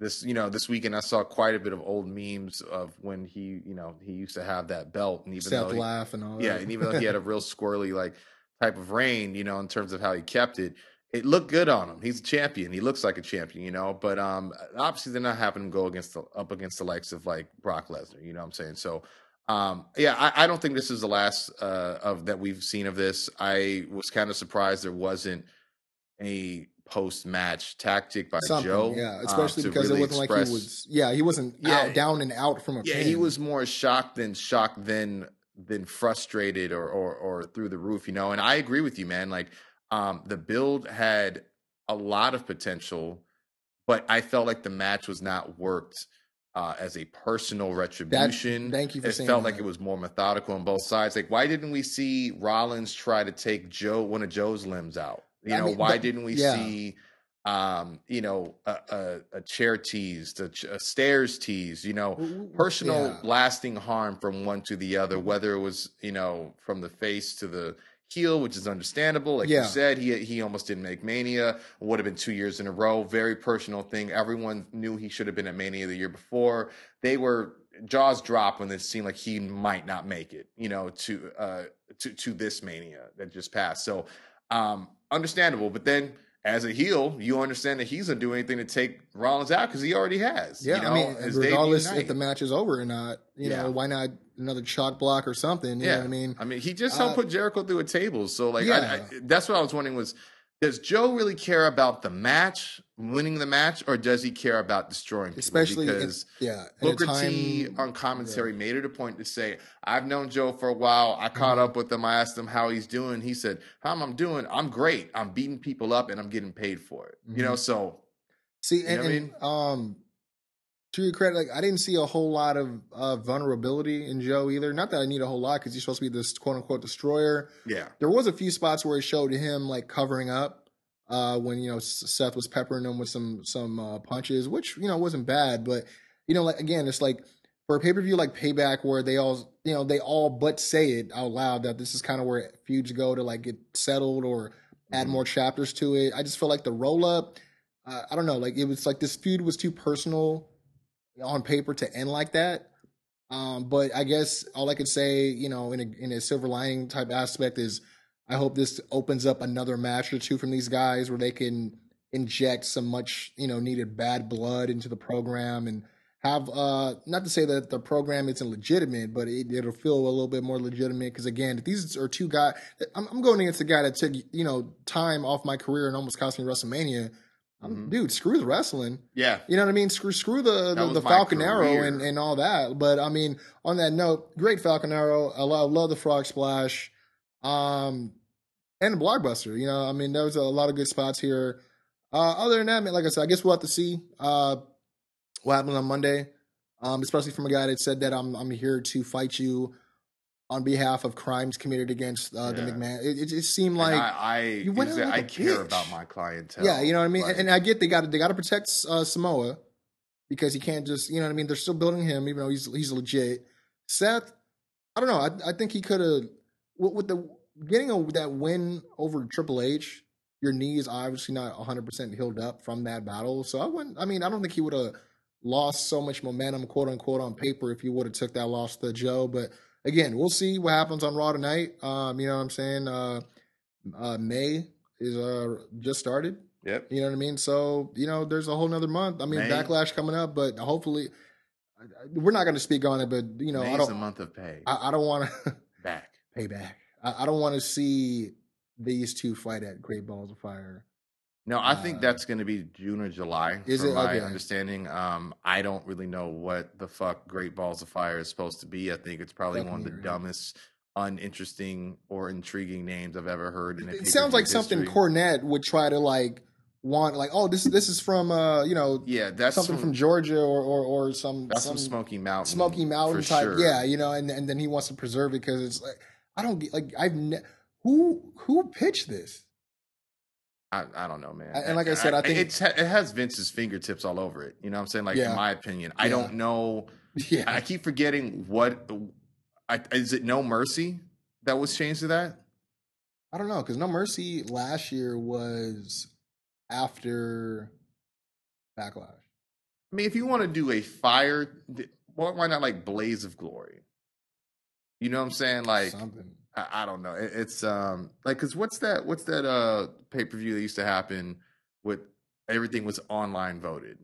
this, you know, this weekend I saw quite a bit of old memes of when he, you know, he used to have that belt, and even Seth though he, laugh and all. yeah, that. and even though he had a real squirrely like type of reign, you know, in terms of how he kept it, it looked good on him. He's a champion. He looks like a champion, you know. But um, obviously, they're not having him go against the, up against the likes of like Brock Lesnar. You know what I'm saying? So, um, yeah, I, I don't think this is the last uh, of that we've seen of this. I was kind of surprised there wasn't a post match tactic by Something, Joe. yeah, um, especially because really it wasn't like he was. Yeah, he wasn't Yeah. out, down and out from a. yeah, he was more shocked than shocked than than frustrated or or or through the roof, you know. And I agree with you, man. Like um the build had a lot of potential, but I felt like the match was not worked uh, as a personal retribution. thank you for it felt like it was more methodical on both sides. Like, why didn't we see Rollins try to take Joe one of Joe's limbs out? You I know, mean, why but- didn't we yeah. see um, you know, a, a, a chair teased, a, a stairs teased, you know, personal Yeah. lasting harm from one to the other, whether it was, you know, from the face to the heel, which is understandable. Like Yeah. you said, he he almost didn't make Mania. Would have been two years in a row. Very personal thing. Everyone knew he should have been at Mania the year before. They were jaws dropped when it seemed like he might not make it. You know, to uh to to this Mania that just passed. So um understandable. But then. As a heel, you understand that he's gonna do anything to take Rollins out because he already has. Yeah, you know, I mean, regardless if the match is over or not, you Yeah. know, why not another chalk block or something? You know what I mean? I mean, he just Uh, helped put Jericho through a table. So, like, I, Yeah. I, that's what I was wondering was, does Joe really care about the match, winning the match, or does he care about destroying people? Especially, in- because yeah, at Booker time, T on commentary made it a point to say, "I've known Joe for a while. I caught Mm-hmm. up with him. I asked him how he's doing. He said, "How I'm doing? I'm great. I'm beating people up, and I'm getting paid for it." You Mm-hmm. know, so See, and, I and, um, to your credit, like I didn't see a whole lot of uh, vulnerability in Joe either. Not that I need a whole lot because he's supposed to be this quote unquote destroyer. yeah, There was a few spots where it showed him like covering up uh, when you know Seth was peppering him with some some uh, punches, which you know wasn't bad. But you know, like again, it's like for a pay per view like Payback, where they all you know they all but say it out loud that this is kind of where feuds go to like get settled or add Mhm. more chapters to it. I just feel like the roll up. Uh, I don't know, like it was like this feud was too personal on paper to end like that. Um, but I guess all I could say, you know, in a in a silver lining type aspect is I hope this opens up another match or two from these guys where they can inject some much, you know, needed bad blood into the program and have uh not to say that the program isn't legitimate, but it, it'll feel a little bit more legitimate because again, these are two guys. I'm, I'm going against a guy that took you know time off my career and almost cost me WrestleMania. I'm- Mhm. Dude, screw the wrestling. Yeah. You know what I mean? Screw screw the That the, the Falcon Arrow and, and all that. But I mean, on that note, great Falcon Arrow. I love, love the Frog Splash, um, and Blockbuster. You know, I mean, there was a lot of good spots here. Uh, other than that, man, like I said, I guess we'll have to see uh, what happens on Monday. Um, especially from a guy that said that I'm I'm here to fight you on behalf of crimes committed against uh, the McMahon. It, it, it seemed And like I, I, you went is out that like I care bitch. about my clientele. Yeah, you know what I mean. Like, and, and I get they got to they got to protect uh, Samoa because he can't just you know what I mean. They're still building him, even though he's he's legit. Seth, I don't know. I, I think he could have with, with the getting a, that win over Triple H. Your knee is obviously not 100 percent healed up from that battle, so I wouldn't. I mean, I don't think he would have lost so much momentum, quote unquote, on paper if you would have took that loss to Joe. But again, we'll see what happens on Raw tonight. Um, you know what I'm saying? Uh, uh, May is uh just started. Yep. You know what I mean? So, you know, there's a whole nother month. I mean, May. backlash coming up, but hopefully, I- I- we're not going to speak on it. But you know, I May's don't, a month of pay. I, I don't want to Back. pay back. I, I don't want to see these two fight at Great Balls of Fire. No, I think Uh, that's going to be June or July. Is from it? my Okay. understanding? Um, I don't really know what the fuck Great Balls of Fire is supposed to be. I think it's probably Fuck one of the right? dumbest, uninteresting, or intriguing names I've ever heard. It sounds like pay-per-view something history. Cornette would try to like want, like, oh, this this is from, uh, you know, Yeah, that's something from Georgia or or, or some that's some some Smoky Mountain. Smoky Mountain type. sure. Yeah, you know, and and then he wants to preserve it because it's like I don't get like I've ne- who who pitched this. I, I don't know, man. And like I said, I think- it's, it has Vince's fingertips all over it. You know what I'm saying? Like, Yeah. in my opinion, I Yeah. don't know. Yeah, I keep forgetting what. I, is it No Mercy that was changed to that? I don't know because No Mercy last year was after Backlash. I mean, if you want to do a fire, why not like Blaze of Glory? You know what I'm saying? Like, something. I, I don't know. It, it's um like because what's that? What's that uh pay per view that used to happen with everything was online voted?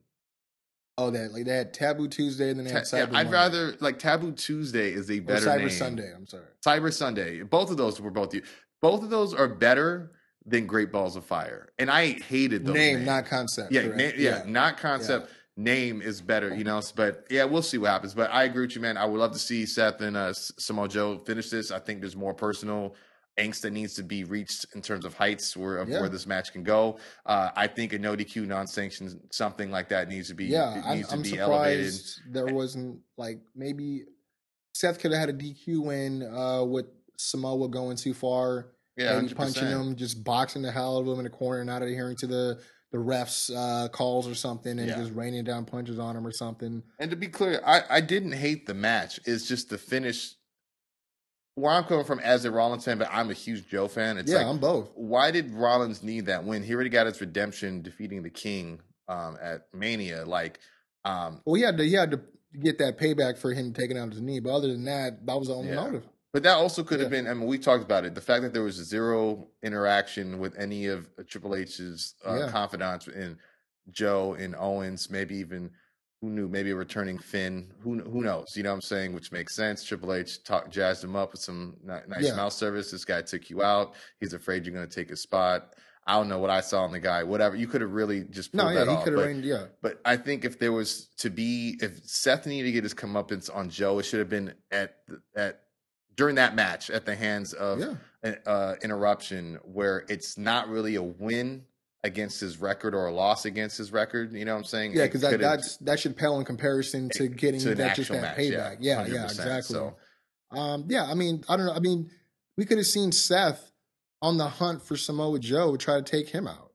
Oh, that like they had Taboo Tuesday and then they had Ta- yeah, I'd Monday. rather like Taboo Tuesday is a or better Cyber name. Sunday. I'm sorry. Cyber Sunday. Both of those were both you. Both of those are better than Great Balls of Fire, and I hated those Name, names. not concept. yeah, na- yeah, not concept. Name is better, you know. But yeah, we'll see what happens. But I agree with you, man. I would love to see Seth and uh, Samoa Joe finish this. I think there's more personal angst that needs to be reached in terms of heights where of Yeah. where this match can go. Uh, I think a no DQ, non-sanctioned something like that needs to be yeah. it I'm, needs I'm to be elevated. surprised there wasn't like maybe Seth could have had a DQ win uh, with Samoa going too far. Yeah, maybe 100%. punching him, just boxing the hell out of him in the corner, not adhering to the the refs uh, calls or something, and Yeah. just raining down punches on him or something. And to be clear, I, I didn't hate the match. It's just the finish. Where I'm coming from as a Rollins fan, but I'm a huge Joe fan. It's yeah, like, I'm both. why did Rollins need that win? He already got his redemption defeating the King um, at Mania. Like, um, Well, he had to he had to get that payback for him taking out his knee, but other than that, that was the only Yeah. motive. But that also could have Yeah. been. I mean, we talked about it. The fact that there was zero interaction with any of Triple H's uh, Yeah. confidants in Joe and Owens, maybe even who knew, maybe a returning Finn. Who who knows? You know what I'm saying? Which makes sense. Triple H talk, jazzed him up with some nice Yeah. mouth service. This guy took you out. He's afraid you're going to take his spot. I don't know what I saw in the guy. Whatever. You could have really just pulled No, yeah, that he off. could have but- reigned. Yeah, but I think if there was to be, if Seth needed to get his comeuppance on Joe, it should have been at at during that match at the hands of yeah. an uh, interruption, where it's not really a win against his record or a loss against his record. You know what I'm saying? Yeah, because that that's that should pale in comparison to getting to that just that match, payback. Yeah, yeah, 100%, exactly. so- Um, yeah, I mean, I don't know. I mean, we could have seen Seth on the hunt for Samoa Joe try to take him out.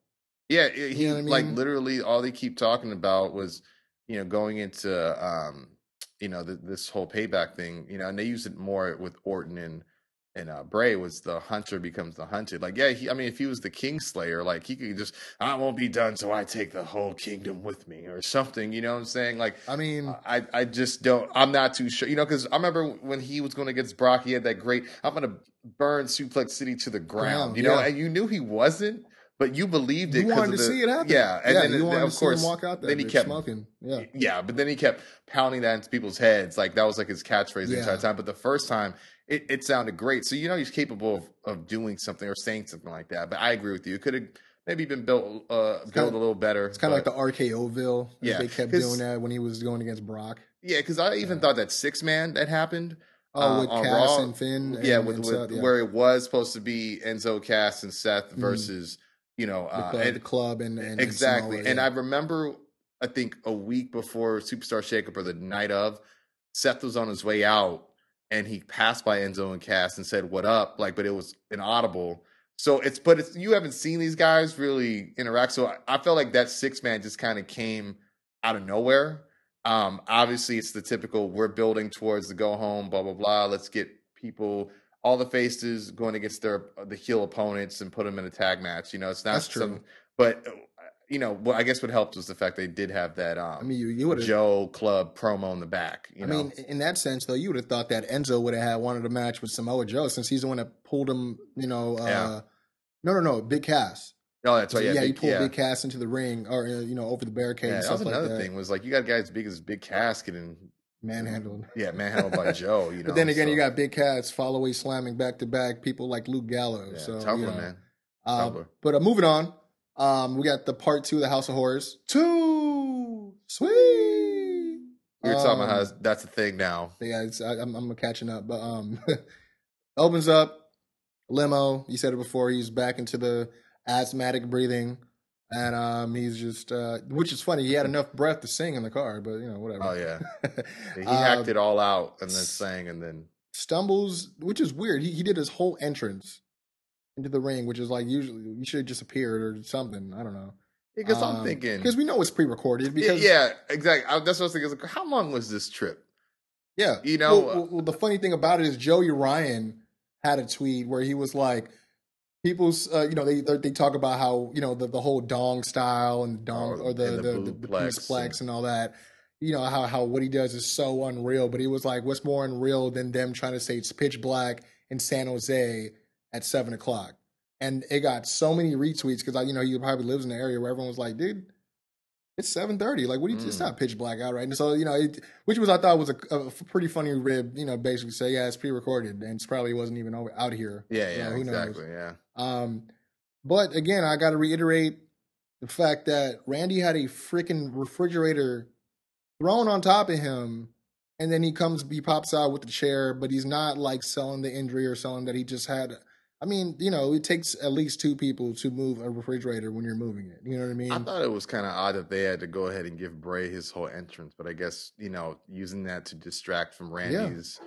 Yeah, he You know I like literally all they keep talking about was, you know, going into um, you know, th this whole payback thing, you know, and they use it more with Orton and and uh, Bray was the hunter becomes the hunted. Like, yeah, he, I mean, if he was the Kingslayer, like he could just, I won't be done so I take the whole kingdom with me or something. You know what I'm saying? Like, I mean, I, I just don't. I'm not too sure. You know, because I remember when he was going against Brock, he had that great. I'm going to burn Suplex City to the ground. Ground, you know, yeah. and you knew he wasn't, but you believed it. You wanted of to the- see it happen. Yeah, and yeah, then you wanted of to course see him walk out there. then he kept smoking. Yeah, yeah, but then he kept pounding that into people's heads. Like that was like his catchphrase the entire time. But the first time, it, it sounded great. So you know he's capable of, of doing something or saying something like that. But I agree with you. It could have maybe been built uh, built kinda- a little better. it's kind of like the RKOville. Yeah, Yeah, they kept doing that when he was going against Brock. yeah, because I even thought that six man that happened. Oh, uh, with on Cass Raw, and Finn. yeah, and, with, and with Seth, yeah. where it was supposed to be Enzo, Cass, and Seth Mhm. versus you know the, uh, club, and- the club and, and exactly. Samoa, And. I remember, I think a week before Superstar Shakeup or the night of, Seth was on his way out and he passed by Enzo and Cass and said, "What up?" Like, but it was inaudible. So it's, but it's you haven't seen these guys really interact. So I, I felt like that six man just kind of came out of nowhere. Um, obviously, it's the typical we're building towards the go home, blah blah blah. Let's get people, all the faces going against their the heel opponents and put them in a tag match. You know, it's not That's true. some- but uh, you know, well, I guess what helped was the fact they did have that um, I mean, you, you would. Joe Club promo in the back. You I know, mean, in that sense, though, you would have thought that Enzo would have had wanted a match with Samoa Joe since he's the one that pulled him. You know, uh, Yeah. no, no, no, Big Cass. oh, that's right. yeah, Yeah, he big, pulled yeah. Big Cass into the ring or uh, you know over the barricade Yeah, and that was stuff like another that. thing. Was like you got guys as big as Big Cass getting Manhandled. yeah manhandled by Joe. You know, but then again, so- you got Big Cass fall away slamming back to back people like Luke Gallows. yeah, so tough you know. man. Uh, but uh, moving on, um, we got the part two of the House of Horrors. Two, sweet. We were talking about how Um, that's- the thing now. yeah, it's, I, I'm, I'm catching up, but um, opens up limo. You said it before. He's back into the asthmatic breathing, and um, he's just, uh, which is funny. He had enough breath to sing in the car, but you know, whatever. Oh yeah, he Um, hacked it all out and then sang and then Stumbles, which is weird. He he did his whole entrance into the ring, which is like usually you should have just appeared or something. I don't know. because I'm thinking because we know it's pre-recorded. Because yeah, exactly. I, that's what I was thinking. Like, how long was this trip? Yeah, You know, Well, well, well, the funny thing about it is Joey Ryan had a tweet where he was like, "People's, uh, you know, they they talk about how you know the, the whole dong style and the dong or the and the the, the, the bootplex peace plex and- and all that." You know how how what he does is so unreal, but he was like, "What's more unreal than them trying to say it's pitch black in San Jose at seven o'clock?" And it got so many retweets because you know he probably lives in the area where everyone was like, "Dude." It's seven thirty. Like, what? Do you, It's Mm. not pitch black out, right? And so, you know, it, which was I thought was a, a pretty funny rib. You know, basically say, yeah, it's pre-recorded, and it's probably wasn't even over, out here. Yeah, You yeah, know, who knows? exactly. Yeah, Um, but again, I got to reiterate the fact that Randy had a freaking refrigerator thrown on top of him, and then he comes, he pops out with the chair, but he's not like selling the injury or selling that he just had. I mean, you know, it takes at least two people to move a refrigerator when you're moving it. You know what I mean? I thought it was kind of odd that they had to go ahead and give Bray his whole entrance, but I guess you know using that to distract from Randy's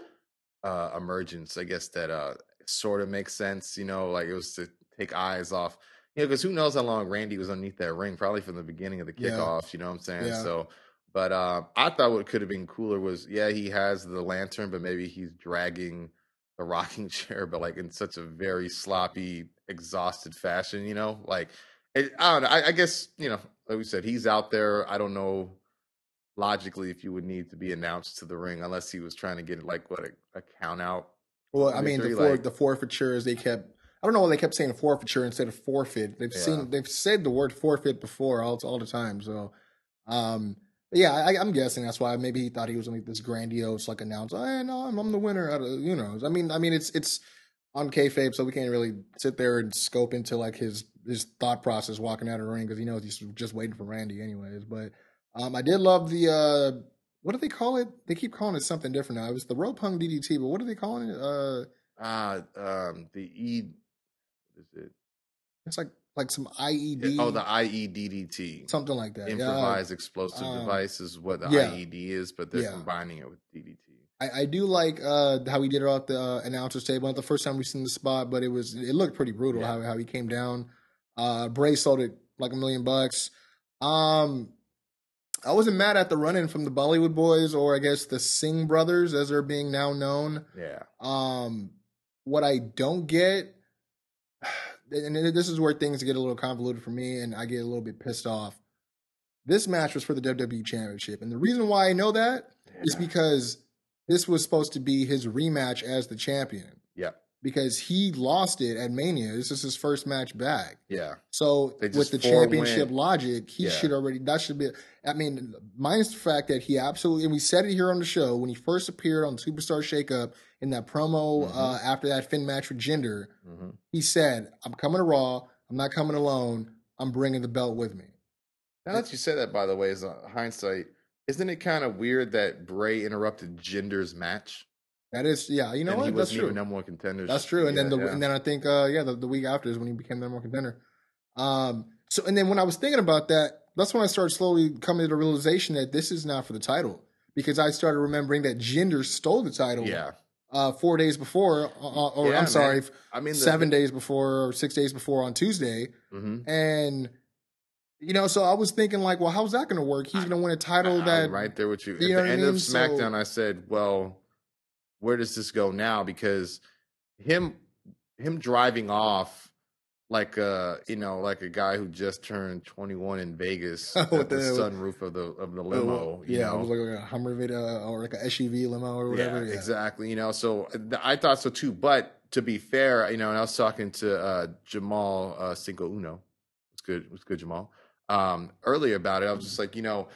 uh, emergence, I guess that uh, sort of makes sense. You know, like it was to take eyes off. You know, because who knows how long Randy was underneath that ring? Probably from the beginning of the Yeah. kickoff. You know what I'm saying? Yeah. So, but uh, I thought what could have been cooler was yeah, he has the lantern, but maybe he's dragging the rocking chair, but like in such a very sloppy, exhausted fashion. You know, like it, I don't know. I, I guess you know, like we said, he's out there. I don't know logically if you would need to be announced to the ring unless he was trying to get like what a, a count out. Well, I mean, the for, like- the forfeitures they kept. I don't know why they kept saying forfeiture instead of forfeit. They've Yeah. seen they've said the word forfeit before all all the time. So, um, yeah, I, I'm guessing that's why maybe he thought he was gonna make this grandiose like announce. Hey, no, I'm, I'm the winner. Out of, you know, I mean, I mean, it's it's on kayfabe, so we can't really sit there and scope into like his his thought process walking out of the ring because he knows he's just waiting for Randy anyways. But um, I did love the uh, what do they call it? They keep calling it something different now. It was the rope hung DDT, but what are they calling it? Uh, Ah, um, the E. What is it? it's like like some IED. Oh, the IEDDT. something like that. Yeah, Improvised explosive um, device is what the yeah. IED is, but they're Yeah. combining it with DDT. I, I do like uh, how he did it off the uh, announcers table. Not the first time we seen the spot, but it was it looked pretty brutal Yeah. how how he came down. Uh, Bray sold it like a million bucks. Um, I wasn't mad at the run in from the Bollywood boys, or I guess the Singh brothers, as they're being now known. Yeah. Um, what I don't get, and this is where things get a little convoluted for me, and I get a little bit pissed off. This match was for the WWE Championship, and the reason why I know that is because this was supposed to be his rematch as the champion. Yeah. because he lost it at Mania. This is his first match back. Yeah. So with the championship win. logic, he Yeah. should already that should be. I mean, minus the fact that he absolutely and we said it here on the show when he first appeared on Superstar Shakeup in that promo Mhm. uh, after that Finn match with Jinder. hmm He said, "I'm coming to Raw. I'm not coming alone. I'm bringing the belt with me." Now that you say that, by the way, is uh, hindsight. Isn't it kind of weird that Bray interrupted Jinder's match? That is, yeah, you know and what? he That's wasn't true. even number one contender. That's true. And then the yeah. and then I think uh yeah, the, the week after is when he became the number one contender. Um so and then when I was thinking about that, that's when I started slowly coming to the realization that this is not for the title. Because I started remembering that Jinder stole the title yeah. Uh four days before uh, or Yeah, I'm man. sorry, I mean, the, seven days before or six days before on Tuesday. hmm And you know, so I was thinking like, well, how's that gonna work? He's gonna win a title that I'm right there with you. you At the end of mean? So- SmackDown, I said, "Well, where does this go now?" Because him him driving off like a you know like a guy who just turned 21 in Vegas With the, the- sunroof of the of the limo. you yeah, know? it was like a Hummer Vida or like a SUV limo or whatever. Yeah, Yeah, exactly. You know, so I thought so too. But to be fair, you know, and I was talking to uh, Jamal uh, Cinco Uno. It's good. It's good, Jamal. Um, earlier about it, I was just like, you know,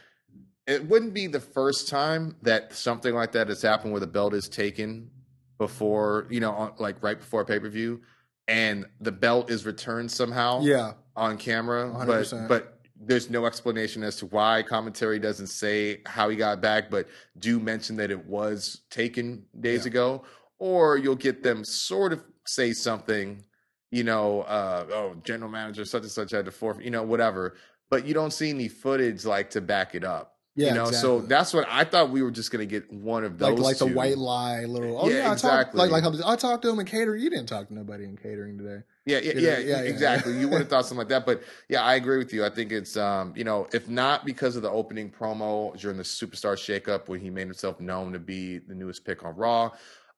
it wouldn't be the first time that something like that has happened where the belt is taken before, you know, on, like right before pay per view, and the belt is returned somehow yeah. on camera, but 100%. but there's no explanation as to why. Commentary doesn't say how he got back, but do mention that it was taken days Yeah. ago, or you'll get them sort of say something, you know, uh, oh, general manager such and such had to forfeit, you know, whatever. But you don't see any footage like to back it up. Yeah, you know, so that's what I thought we were just gonna get one of those. like like the white lie little. Oh Yeah, yeah, I exactly. talked like like I talked to him in catering. You didn't talk to nobody in catering today. Yeah, yeah, yeah, yeah, yeah. exactly. You would have thought something like that, but yeah, I agree with you. I think it's um, you know, if not because of the opening promo during the Superstar Shakeup when he made himself known to be the newest pick on Raw,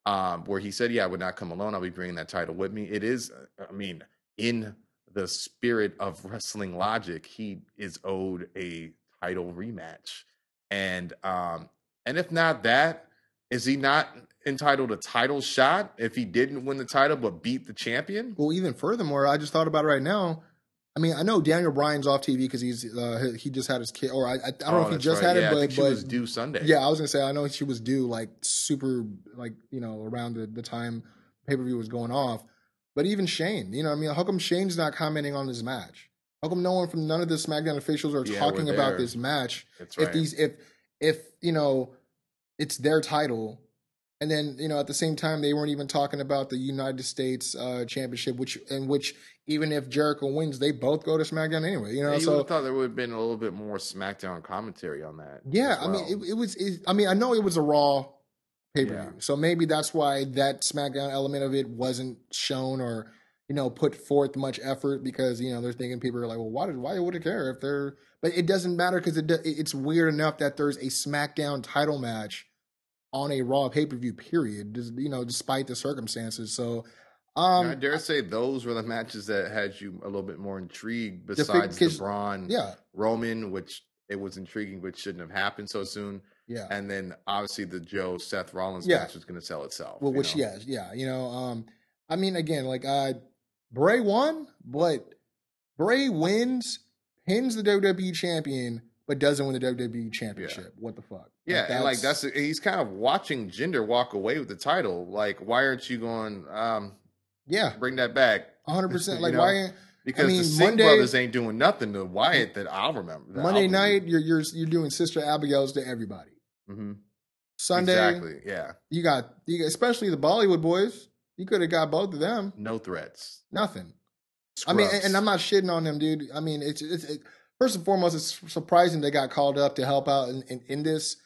um, where he said, "Yeah, I would not come alone. I'll be bringing that title with me." It is, I mean, in the spirit of wrestling logic, he is owed a title rematch, and um, and if not that, is he not entitled a title shot if he didn't win the title but beat the champion? Well, even furthermore, I just thought about it right now. I mean, I know Daniel Bryan's off TV because he's uh, he just had his kid, or I, I don't know Oh, if he just right. had yeah, it, I but think she but was due Sunday. yeah, I was gonna say I know she was due like super like you know around the, the time pay per view was going off. But even Shane, you know, what I mean, how come Shane's not commenting on this match? How come no one from none of the SmackDown officials are Yeah, talking about this match? that's right. if these if if you know it's their title and then you know at the same time they weren't even talking about the united states uh championship which in which even if jericho wins they both go to smackdown anyway you know you would so have thought there would have been a little bit more SmackDown commentary on that. yeah as i mean it, it was it, i mean i know it was a raw pay-per-view Yeah. so maybe that's why that smackdown element of it wasn't shown or you know put forth much effort because you know they're thinking people are like well why did why would it care if they're but it doesn't matter because it, it's weird enough that there's a smackdown title match on a raw pay-per-view period just, you know despite the circumstances so um I dare say those were the matches that had you a little bit more intrigued besides the 'cause- Braun yeah Roman, which it was intriguing, but shouldn't have happened so soon. yeah And then obviously the Joe Seth Rollins Yeah. match was going to sell itself. well which know? yes yeah you know um i mean again like uh bray won but bray wins pins the wwe champion but doesn't win the wwe championship. What the fuck? Yeah, and like that's he's kind of watching Jinder walk away with the title. Like, why aren't you going? Um, yeah. bring that back? 100% You like know, why because mean, the Singh Monday- brothers ain't doing nothing to Wyatt that I'll remember. that monday I'll night you're you're you're doing sister abigail's to everybody. Hmm sunday exactly. Yeah, you got you got, especially the bollywood boys you could have got both of them no threats. nothing I mean, and, and I'm not shitting on them, dude. I mean, it's, it's it, first and foremost, it's surprising they got called up to help out in, in, in this,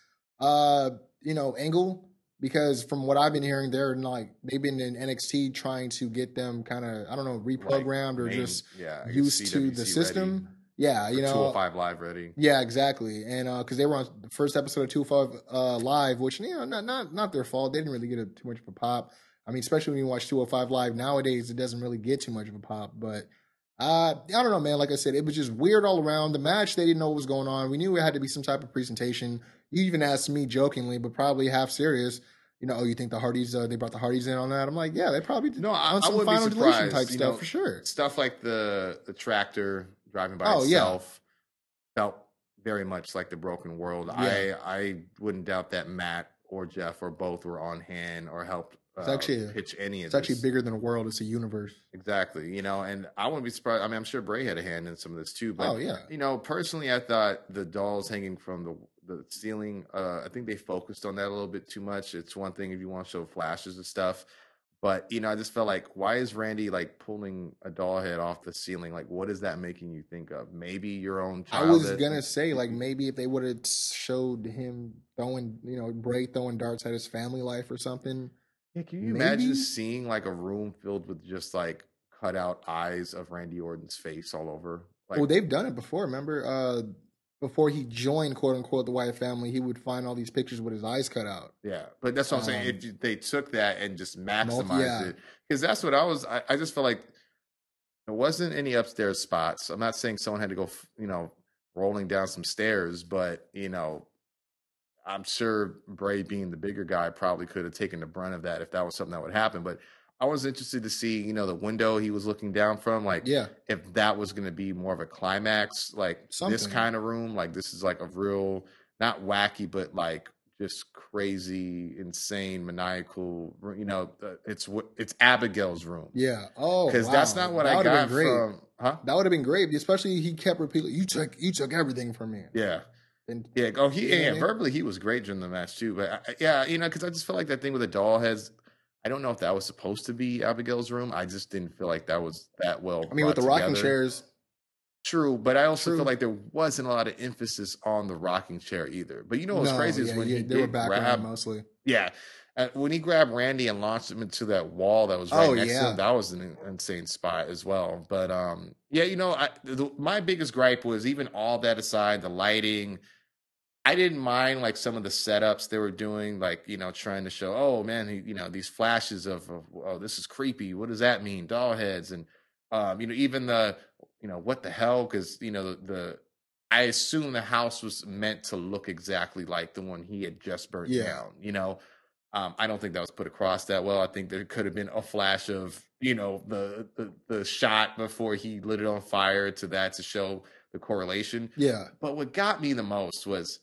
uh, you know, angle because from what I've been hearing, they're like they've been in NXT trying to get them kind of I don't know reprogrammed or Main- just yeah, used to the system. Yeah, you know, 205 live ready. yeah, exactly. And uh because they were on the first episode of 205 uh, Live, which, you know, not, not, not their fault. They didn't really get a, too much of a pop. I mean, especially when you watch 205 Live nowadays, it doesn't really get too much of a pop. But uh, I don't know, man. Like I said, it was just weird all around. The match, they didn't know what was going on. We knew it had to be some type of presentation. You even asked me jokingly, but probably half serious. you know, oh, you think the Hardys uh, they brought the Hardys in on that? I'm like, yeah, they probably did No, I- on I some be final deletion type you stuff know. for sure. stuff like the the tractor driving by Oh, yeah. itself felt very much like the broken world. Yeah. I I wouldn't doubt that Matt or Jeff or both were on hand or helped It's actually a- pitch any of It's actually bigger than a world. It's a universe. Exactly, you know, and I wouldn't be surprised. I mean, I'm sure Bray had a hand in some of this too. But Oh, yeah. you know, personally, I thought the dolls hanging from the the ceiling. Uh, I think they focused on that a little bit too much. It's one thing if you want to show flashes of stuff, but you know, I just felt like, why is Randy like pulling a doll head off the ceiling? Like, what is that making you think of? Maybe your own I was gonna say like maybe if they would have showed him throwing, you know, Bray throwing darts at his family life or something. Yeah, can you maybe- imagine seeing like a room filled with just like cut out eyes of Randy Orton's face all over? Like, well, they've done it before. Remember, uh, before he joined "quote unquote" the Wyatt family, he would find all these pictures with his eyes cut out. Yeah, but that's what I'm saying. Um, If you- they took that and just maximized yeah. it, because that's what I was. I, I just felt like there wasn't any upstairs spots. I'm not saying someone had to go, you know, rolling down some stairs, but you know, I'm sure Bray, being the bigger guy, probably could have taken the brunt of that if that was something that would happen. But I was interested to see, you know, the window he was looking down from, like, Yeah, if that was going to be more of a climax, like this kind of room, like this is like a real, not wacky, but like just crazy, insane, maniacal. You know, uh, it's it's Abigail's room yeah. Oh, because wow. that's not what That I got great. from, huh? That would have been great, especially he kept repeating, "You took, you took everything from me." Yeah. And Yeah, oh, he You yeah, verbally he was great during the match too. But I, I- yeah, you know, because I just felt like that thing with the doll heads. I don't know if that was supposed to be Abigail's room. I just didn't feel like that was that well. I mean, with the brought rocking together. chairs, True, but I also True. feel like there wasn't a lot of emphasis on the rocking chair either. But you know what's no, crazy is when yeah, he they were did background grab, mostly. yeah, uh, when he grabbed Randy and launched him into that wall that was right Oh, next to yeah. him, that was an insane spot as well. But um, yeah, you know, I, the, my biggest gripe was even all that aside, the lighting. I didn't mind like some of the setups they were doing, like you know, trying to show, oh man, you know, these flashes of, of, oh, this is creepy. What does that mean? Doll heads, and um, you know, even the, you know, what the hell? Because you know, the, the I assume the house was meant to look exactly like the one he had just burnt Yeah. down. You know, um, I don't think that was put across that well. I think there could have been a flash of you know the, the the shot before he lit it on fire to that to show the correlation. Yeah, But what got me the most was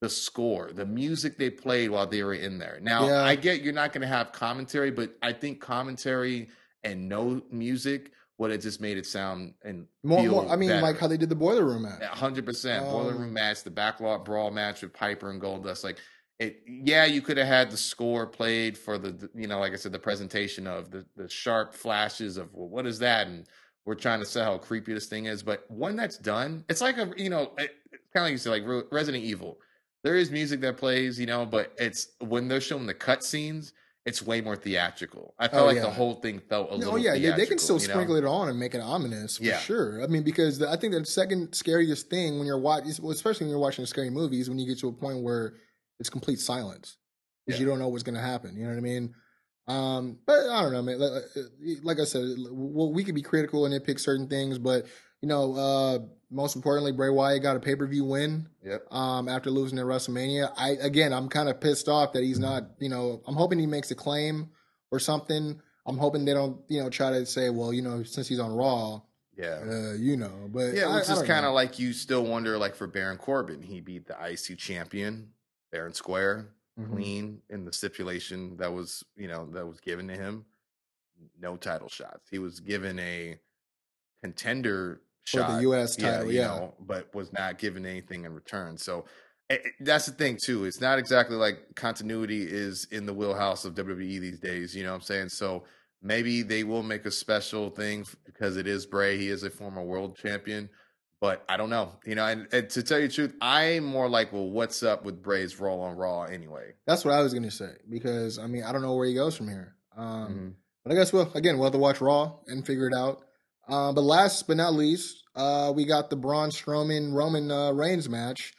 the score, the music they played while they were in there. Now, Yeah. I get you're not going to have commentary, but I think commentary and no music would have just made it sound and more, more. I mean, better. like how they did the boiler room match. hundred percent boiler Um, room match, the backlot brawl match with Piper and Goldust. Like it, yeah, you could have had the score played for the, you know, like I said, the presentation of the the sharp flashes of well, what is that, and we're trying to sell how creepy this thing is. But when that's done, it's like a, you know, it, kind of like you said, like Re- Resident Evil. There is music that plays, you know, but it's when they're showing the cut scenes, it's way more theatrical. I felt Oh, like yeah. the whole thing felt a little. Oh yeah, they, they can still you know? sprinkle it on and make it ominous for Yeah. sure. I mean, because the, I think the second scariest thing when you're watching, especially when you're watching scary movies, when you get to a point where it's complete silence because Yeah. you don't know what's going to happen. You know what I mean? Um, but I don't know, man. Like, like I said, well, we could be critical and nitpick certain things, but you know, uh, most importantly, Bray Wyatt got a pay per view win Yep. um, after losing at WrestleMania. I again, I'm kind of pissed off that he's not. You know, I'm hoping he makes a claim or something. I'm hoping they don't, you know, try to say, well, you know, since he's on Raw, Yeah. uh, you know. But Yeah, which I is kind of like you still wonder, like for Baron Corbin, he beat the IC champion, Baron Square, Mhm. clean in the stipulation that was, you know, that was given to him. No title shots. He was given a contender For the US title, you yeah. know, but was not given anything in return. So it, it- that's the thing too. It's not exactly like continuity is in the wheelhouse of WWE these days. You know what I'm saying? So maybe they will make a special thing because it is Bray. He is a former world champion. But I don't know, you know. And, and to tell you the truth, I'm more like, well, what's up with Bray's role on Raw anyway? That's what I was gonna say because I mean I don't know where he goes from here. Um, Mhm. But I guess we'll again we'll have to watch Raw and figure it out. Uh, but last but not least, uh, we got the Braun Strowman Roman uh, Reigns match.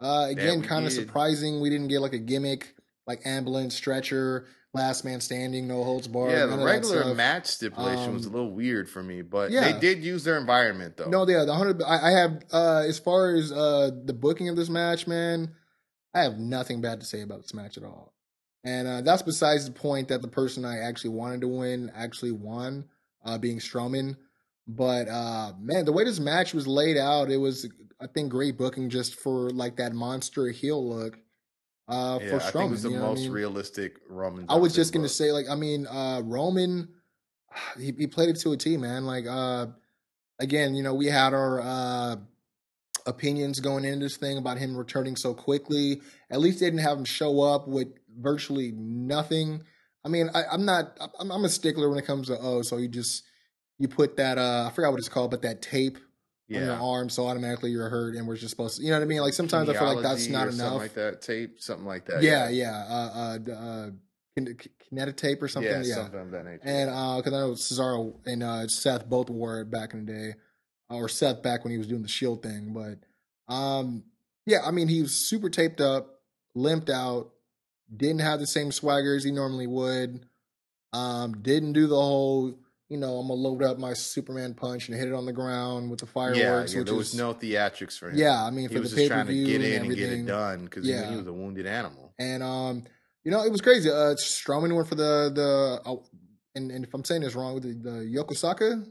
Uh, again, kind of surprising. We didn't get like a gimmick like ambulance stretcher, last man standing, no holds barred. yeah, the regular match stipulation was a Um, little weird for me, but yeah. they did use their environment though. No, yeah, the hundred. I, I have uh, as far as uh, the booking of this match, man. I have nothing bad to say about this match at all. And uh, that's besides the point that the person I actually wanted to win actually won, uh, being Strowman. But uh, man, the way this match was laid out, it was I think great booking just for like that monster heel look. Uh, Yeah, for I Strowman, think it was the what I most mean? realistic Roman. I was just gonna say, like, I mean, uh Roman, he, he played it to a T, man. Like, uh again, you know, we had our uh opinions going into this thing about him returning so quickly. At least they didn't have him show up with virtually nothing. I mean, I, I'm not. I'm, I'm a stickler when it comes to oh, so you just you put that uh I forgot what it's called, but that tape on your arm, so automatically you're hurt, and we're just supposed to. You know what I mean? Like sometimes I feel like that's not enough. Something like that. Tape, something like that. yeah, yeah. Uh, uh, uh, kin- kinetic tape or something. Yeah, Yeah, something of that nature. and because I know Cesaro and uh, Seth both wore it back in the day, uh, or Seth back when he was doing the Shield thing. But um, yeah, I mean he was super taped up, limped out, didn't have the same swagger as he normally would. Um, didn't do the whole, you know, I'm gonna load up my Superman punch and hit it on the ground with the fireworks. yeah, which there was is, no theatrics for him. yeah, I mean he for was the just trying to get and in and get everything. it done because he, Yeah. he was a wounded animal. And um, you know, it was crazy. Uh, Strowman went for the the, uh, and, and if I'm saying this wrong, the, the Yokosaka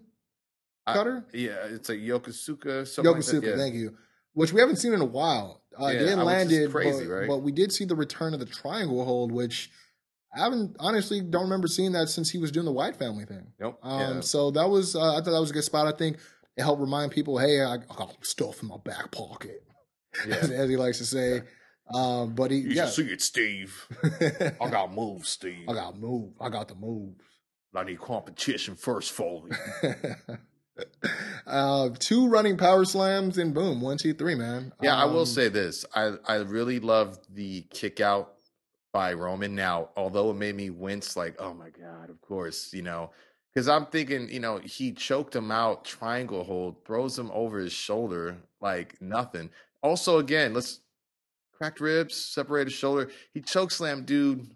I- cutter, Yeah, it's a Yokosuka. Yokosuka. like yeah. Thank you. Which we haven't seen in a while. Uh, Yeah, it didn't which land is it, crazy, but, right? but we did see the return of the triangle hold, which I haven't honestly don't remember seeing that since he was doing the Wyatt Family thing. Nope. Um, yeah. so that was uh, I thought that was a good spot. I think it helped remind people, hey, I, got stuff in my back pocket, Yeah. as, as he likes to say. Um, but he, You yeah, should see it, Steve. I got moves, Steve. I got move. I got the move. I need competition first, Foley. uh, two running power slams and boom, one, two, three, man. Yeah, I will Um, say this. I, I really love the kick out by Roman. Now, although it made me wince, like, oh my God, of course, you know, because I'm thinking, you know, he choked him out, triangle hold, throws him over his shoulder like nothing. Also, again, let's cracked ribs, separated shoulder. He choke slammed dude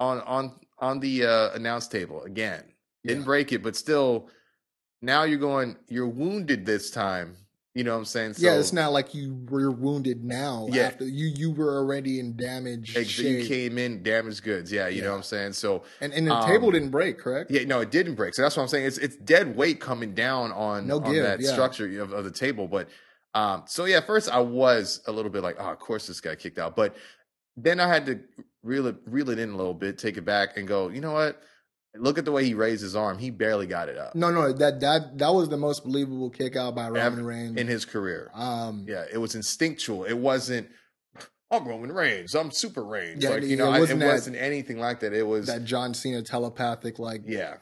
on on on the uh, announce table again. Didn't Yeah. break it, but still, now you're going, you're wounded this time. You know what I'm saying? yeah, it's not like you were wounded now. Yeah. after you you were already in damaged Ex- you came in damaged goods. Yeah, you know what I'm saying? So and and the um, table didn't break, correct? yeah, no, it didn't break. So that's what I'm saying. It's it's dead weight coming down on, No on give, that yeah. structure of, of the table. But um, so yeah, first I was a little bit like, oh, of course this guy kicked out. But then I had to reel it reel it in a little bit, take it back, and go, you know what? Look at the way he raised his arm. He barely got it up No, no, that that that was the most believable kick out by Roman Ever Reigns. in his career. um, Yeah, it was instinctual. It wasn't. I'm Roman Reigns. I'm Super Reigns. Yeah, like you know, it I- it wasn't wasn't, anything like that. It was that John Cena telepathic like, yeah.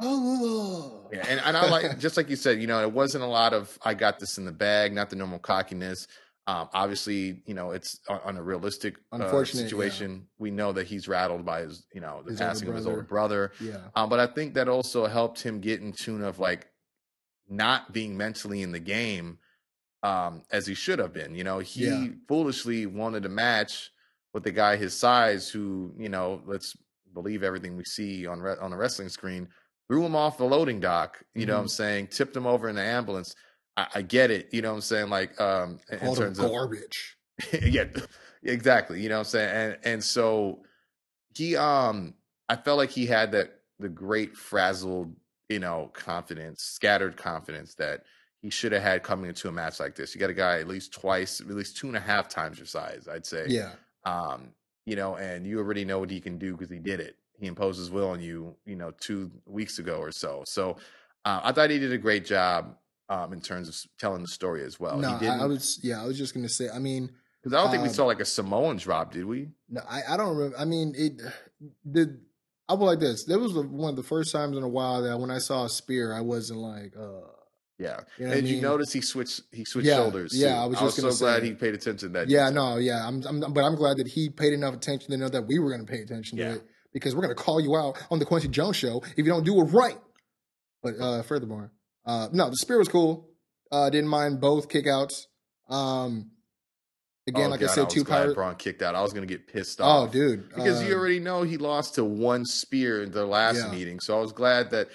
oh, Yeah, and, and I like just like you said, you know, it wasn't a lot of I got this in the bag, not the normal cockiness. Um, obviously, you know, it's on, on a realistic uh, Unfortunate, yeah. situation. We know that he's rattled by his, you know, the His passing of his older brother. yeah, Um, but I think that also helped him get in tune of like not being mentally in the game um, as he should have been. You know, he Yeah. foolishly wanted a match with the guy his size who, you know, let's believe everything we see on re- on the wrestling screen, threw him off the loading dock. You know what I'm Mm-hmm. saying? Tipped him over in the ambulance. I, I get it. You know what I'm saying? Like um, in, in terms of garbage. yeah, exactly. You know what I'm saying? And and so he um I felt like he had that the great frazzled, you know, confidence, scattered confidence that he should have had coming into a match like this. You got a guy at least twice, at least two and a half times your size, I'd say. Yeah, Um, you know, and you already know what he can do because he did it. He imposed his will on you, you know, two weeks ago or so. So uh, I thought he did a great job um, in terms of telling the story as well. no, he I, I was yeah, I was just gonna say. I mean, because I don't think we Um, saw like a Samoan drop, did we? No, I, I don't remember. I mean, it did. I was like this. There was one of the first times in a while that when I saw a spear, I wasn't like, uh, Yeah. You know I and you mean? notice he switched he switched Yeah, shoulders. yeah, too. I was just so gonna glad say. he paid attention to that. yeah, no, yeah. I'm, I'm, but I'm glad that he paid enough attention to know that we were going to pay attention Yeah. to it because we're going to call you out on the Kwency Jones show if you don't do it right. But uh, furthermore, uh, no, the spear was cool. Uh, didn't mind both kickouts. Um, again, Oh, like God, I said, was two glad. Braun kicked out. I was gonna get pissed off. Oh, dude, Because you uh, already know he lost to one spear in the last Yeah. meeting. So I was glad that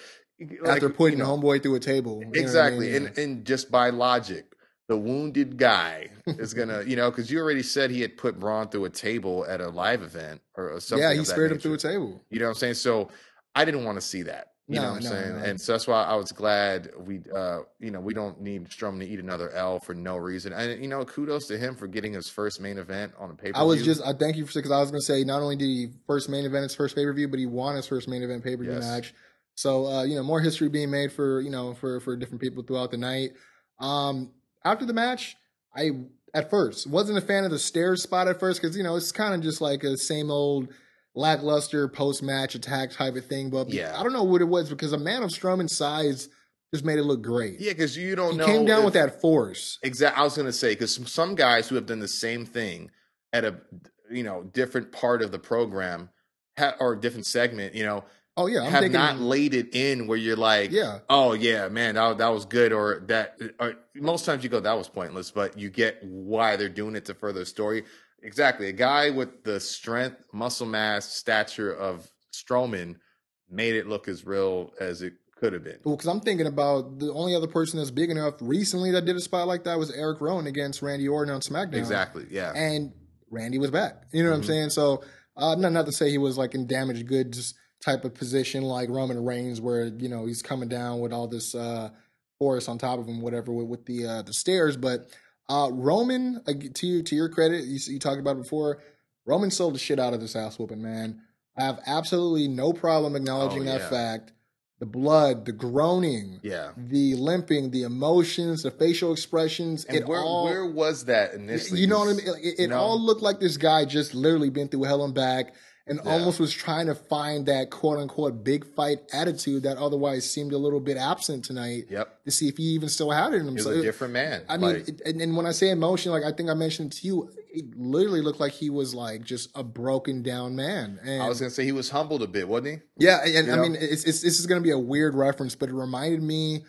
like, after putting you know, homeboy through a table, you know I exactly mean? and and just by logic the wounded guy is gonna, you know, because you already said he had put Braun through a table at a live event or something. yeah, he speared him through a table. You know what I'm saying? So I didn't want to see that. You know No, what I'm no, saying? no. And so that's why I was glad we, uh, you know, we don't need Strowman to eat another L for no reason. And you know, kudos to him for getting his first main event on a paper. I was just I thank you for because I was gonna say not only did he first main event his first pay per view, but he won his first main event pay per view Yes. match. So uh, you know, more history being made for you know for for different people throughout the night. Um, after the match, I at first wasn't a fan of the stairs spot at first because you know it's kind of just like a same old lackluster post match attack type of thing. But Yeah. I don't know what it was because a man of Strowman's size just made it look great. yeah, because you don't he know. came down if- with that force. Exactly. I was going to say because some, guys who have done the same thing at a you know different part of the program ha- or different segment, you know, Oh yeah, I'm have thinking. not laid it in where you're like, yeah, oh yeah, man, that, that was good, or that. Or most times you go, that was pointless, but you get why they're doing it to further the story. Exactly, a guy with the strength, muscle mass, stature of Strowman made it look as real as it could have been. Well, because I'm thinking about the only other person that's big enough recently that did a spot like that was Erick Rowan against Randy Orton on SmackDown. Exactly, yeah. And Randy was back. You know what I'm Mhm. saying? So, uh, not, not to say he was like in damaged goods type of position like Roman Reigns, where, you know, he's coming down with all this uh, force on top of him, whatever, with, with the uh, the stairs. But uh, Roman, to, you, to your credit, you, you talked about it before, Roman sold the shit out of this ass whooping, man. I have absolutely no problem acknowledging Oh, that fact. The blood, the groaning, yeah. the limping, the emotions, the facial expressions. And it where all, where was that initially? you know what I mean? It, it know, all looked like this guy just literally been through hell and back and Yeah. almost was trying to find that quote unquote big fight attitude that otherwise seemed a little bit absent tonight Yep, to see if he even still had it in he him. was a different man. I mean, Like, and, and when I say emotion, like I think I mentioned to you, it literally looked like he was like just a broken down man. And I was gonna say he was humbled a bit, wasn't he? yeah, and You I know? mean, it's, it's, this is going to be a weird reference, but it reminded me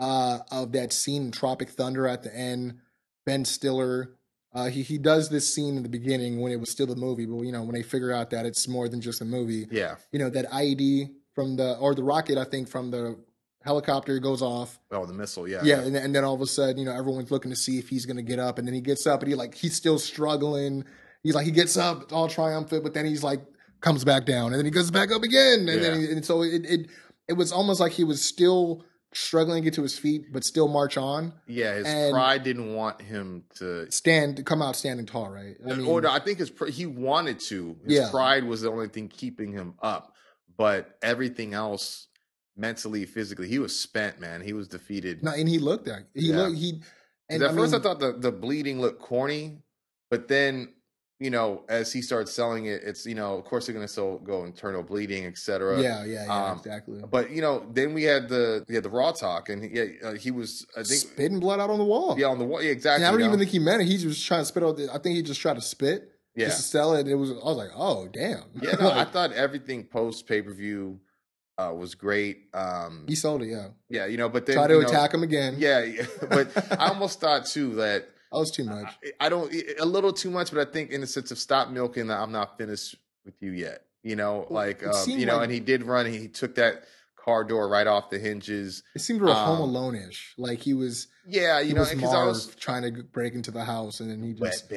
uh, of that scene in Tropic Thunder at the end. Ben Stiller, uh, he he does this scene in the beginning when it was still a movie, but you know when they figure out that it's more than just a movie. Yeah. You know that IED from the or the rocket, I think from the helicopter goes off. Oh, the missile. Yeah. Yeah, and, and then all of a sudden, you know, everyone's looking to see if he's going to get up, and then he gets up, and he like he's still struggling. He's like he gets up all triumphant, but then he's like comes back down, and then he goes back up again, and then he, and so it, it it was almost like he was still struggling to get to his feet, but still march on, Yeah. His And- pride didn't want him to. stand, come out standing tall, right? I mean, or no, I think his pr- he wanted to. His Yeah. pride was the only thing keeping him up, but everything else, mentally, physically, he was spent. Man, he was defeated. no, and he looked that he Yeah. looked he. And at I first, mean, I thought the the bleeding looked corny, but then you know, as he starts selling it, it's you know, of course, they're gonna still go internal bleeding, etc. yeah, yeah, yeah, um, exactly. But you know, then we had the had the raw talk, and he, yeah, uh, he was I think Spitting blood out on the wall. yeah on the wall, yeah, exactly. And I don't even know? think he meant it. He was trying to spit out. The, I think he just tried to spit yeah, just to sell it. It was. I was like, oh damn. yeah. No, I thought everything post pay per view uh, was great. Um, he sold it. Yeah. yeah, you know, but then Try to you know, attack him again. Yeah, yeah. but I almost thought too that That was too much. I, I don't a little too much, but I think in the sense of stop milking that I'm not finished with you yet. You know, Well, like um, you know, like- and he did run. He took that car door right off the hinges. It seemed real um, Home Alone-ish. Like he was. Yeah, He you know, because I was trying to break into the house, and then he wet just.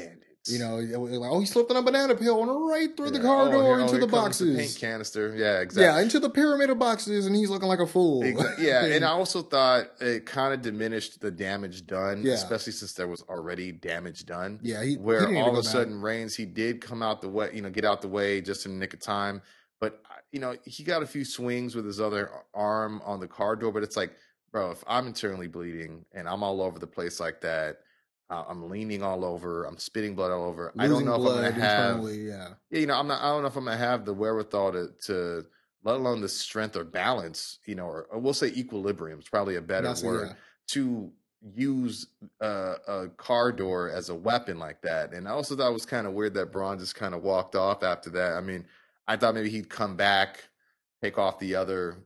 You know, like, oh, he slipped on a banana peel and right through the car Oh, door here- oh, into here the comes the paint boxes. canister. Yeah, exactly. Yeah, into the pyramid of boxes, and he's looking like a fool. Exa- yeah, and I also thought it kind of diminished the damage done, Yeah. especially since there was already damage done. yeah, he where he all of a sudden Reigns he did come out the way, you know, get out the way just in the nick of time. But uh, you know, he got a few swings with his other arm on the car door. But it's like, bro, if I'm internally bleeding and I'm all over the place like that, uh, I'm leaning all over, I'm spitting blood all over. I don't know if I'm gonna have. Yeah, yeah, you know, I'm not. I don't know if I'm gonna have the wherewithal to, to let alone the strength or balance, you know, or, or we'll say equilibrium is probably a better That's- word yeah. to use uh, a car door as a weapon like that. And I also thought it was kind of weird that Braun just kind of walked off after that. I mean, I thought maybe he'd come back, take off the other,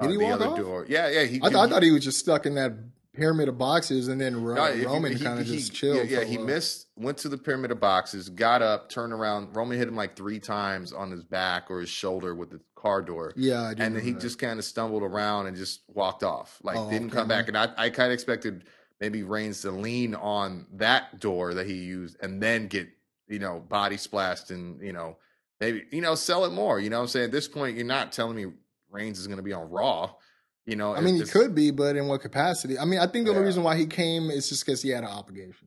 uh, the other off? door. Yeah, yeah. He, I, th- I thought he was just stuck in that pyramid of boxes, and then Ro- no, Roman kind of just chilled. Yeah, yeah he missed, went to the pyramid of boxes, got up, turned around. Roman hit him like three times on his back or his shoulder with the car door. Yeah, I do and then he that. just kind of stumbled around and just walked off. Like Oh, didn't off come back. And I, I kind of expected maybe Reigns to lean on that door that he used and then get, you know, body splashed and, you know, maybe, you know, sell it more. You know what I'm saying? At this point, you're not telling me Reigns is going to be on Raw. You know, I mean, he could be, but in what capacity? I mean, I think the only reason why he came is just because he had an obligation.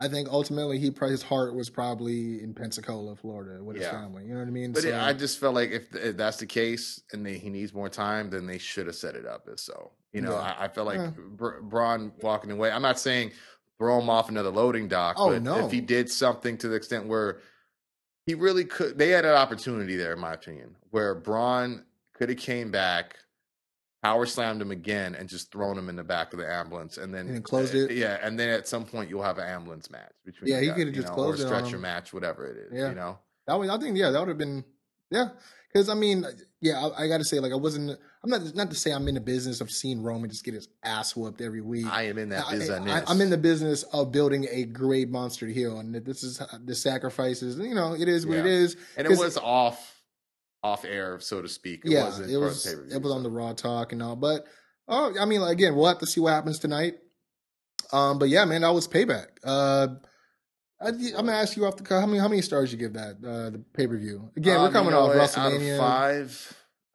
I think ultimately he his heart was probably in Pensacola, Florida, with his family. You know what I mean? But So- it, I just felt like if, if that's the case and they, he needs more time, then they should have set it up as so. You know, Yeah. I, I felt like Yeah. Br- Braun walking away. I'm not saying throw him off another loading dock, Oh, but no. if he did something to the extent where he really could, they had an opportunity there, in my opinion, where Braun could have came back, power slammed him again, and just thrown him in the back of the ambulance, and then And closed it? Yeah, and then at some point you'll have an ambulance match between. Yeah, he could have just know, closed or it a stretcher match, whatever it is. Yeah. You know. That would, I think, yeah, that would have been, yeah. Because I mean, yeah, I, I got to say, like, I wasn't. I'm not not to say I'm in the business of seeing Roman just get his ass whooped every week. I am in that I, business. I, am in the business of building a great monster heel, and this is the sacrifices. You know, it is what it Yeah. is. and it was off, off air, so to speak. It yeah, wasn't it was. It was on the Raw talk and all, but oh, I mean, like, again, we'll have to see what happens tonight. Um, but yeah, man, that was payback. Uh, I, I'm gonna ask you off the cut. How many how many stars you give that uh, the pay per view? Again, we're Um, coming you know off what? WrestleMania. Out of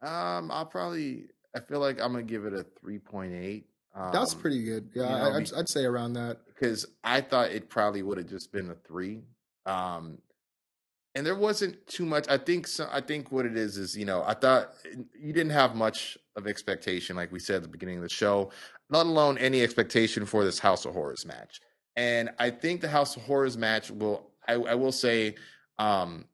five, um, I'll probably. I feel like I'm gonna give it a three point eight. Um, That's pretty good. Yeah, you know, I, I'd, I'd say around that. because I thought it probably would have just been a three. Um, and there wasn't too much. I think so, I think what it is is you know I thought you didn't have much of expectation, like we said at the beginning of the show, let alone any expectation for this House of Horrors match. And I think the House of Horrors match will. I, I will say, um,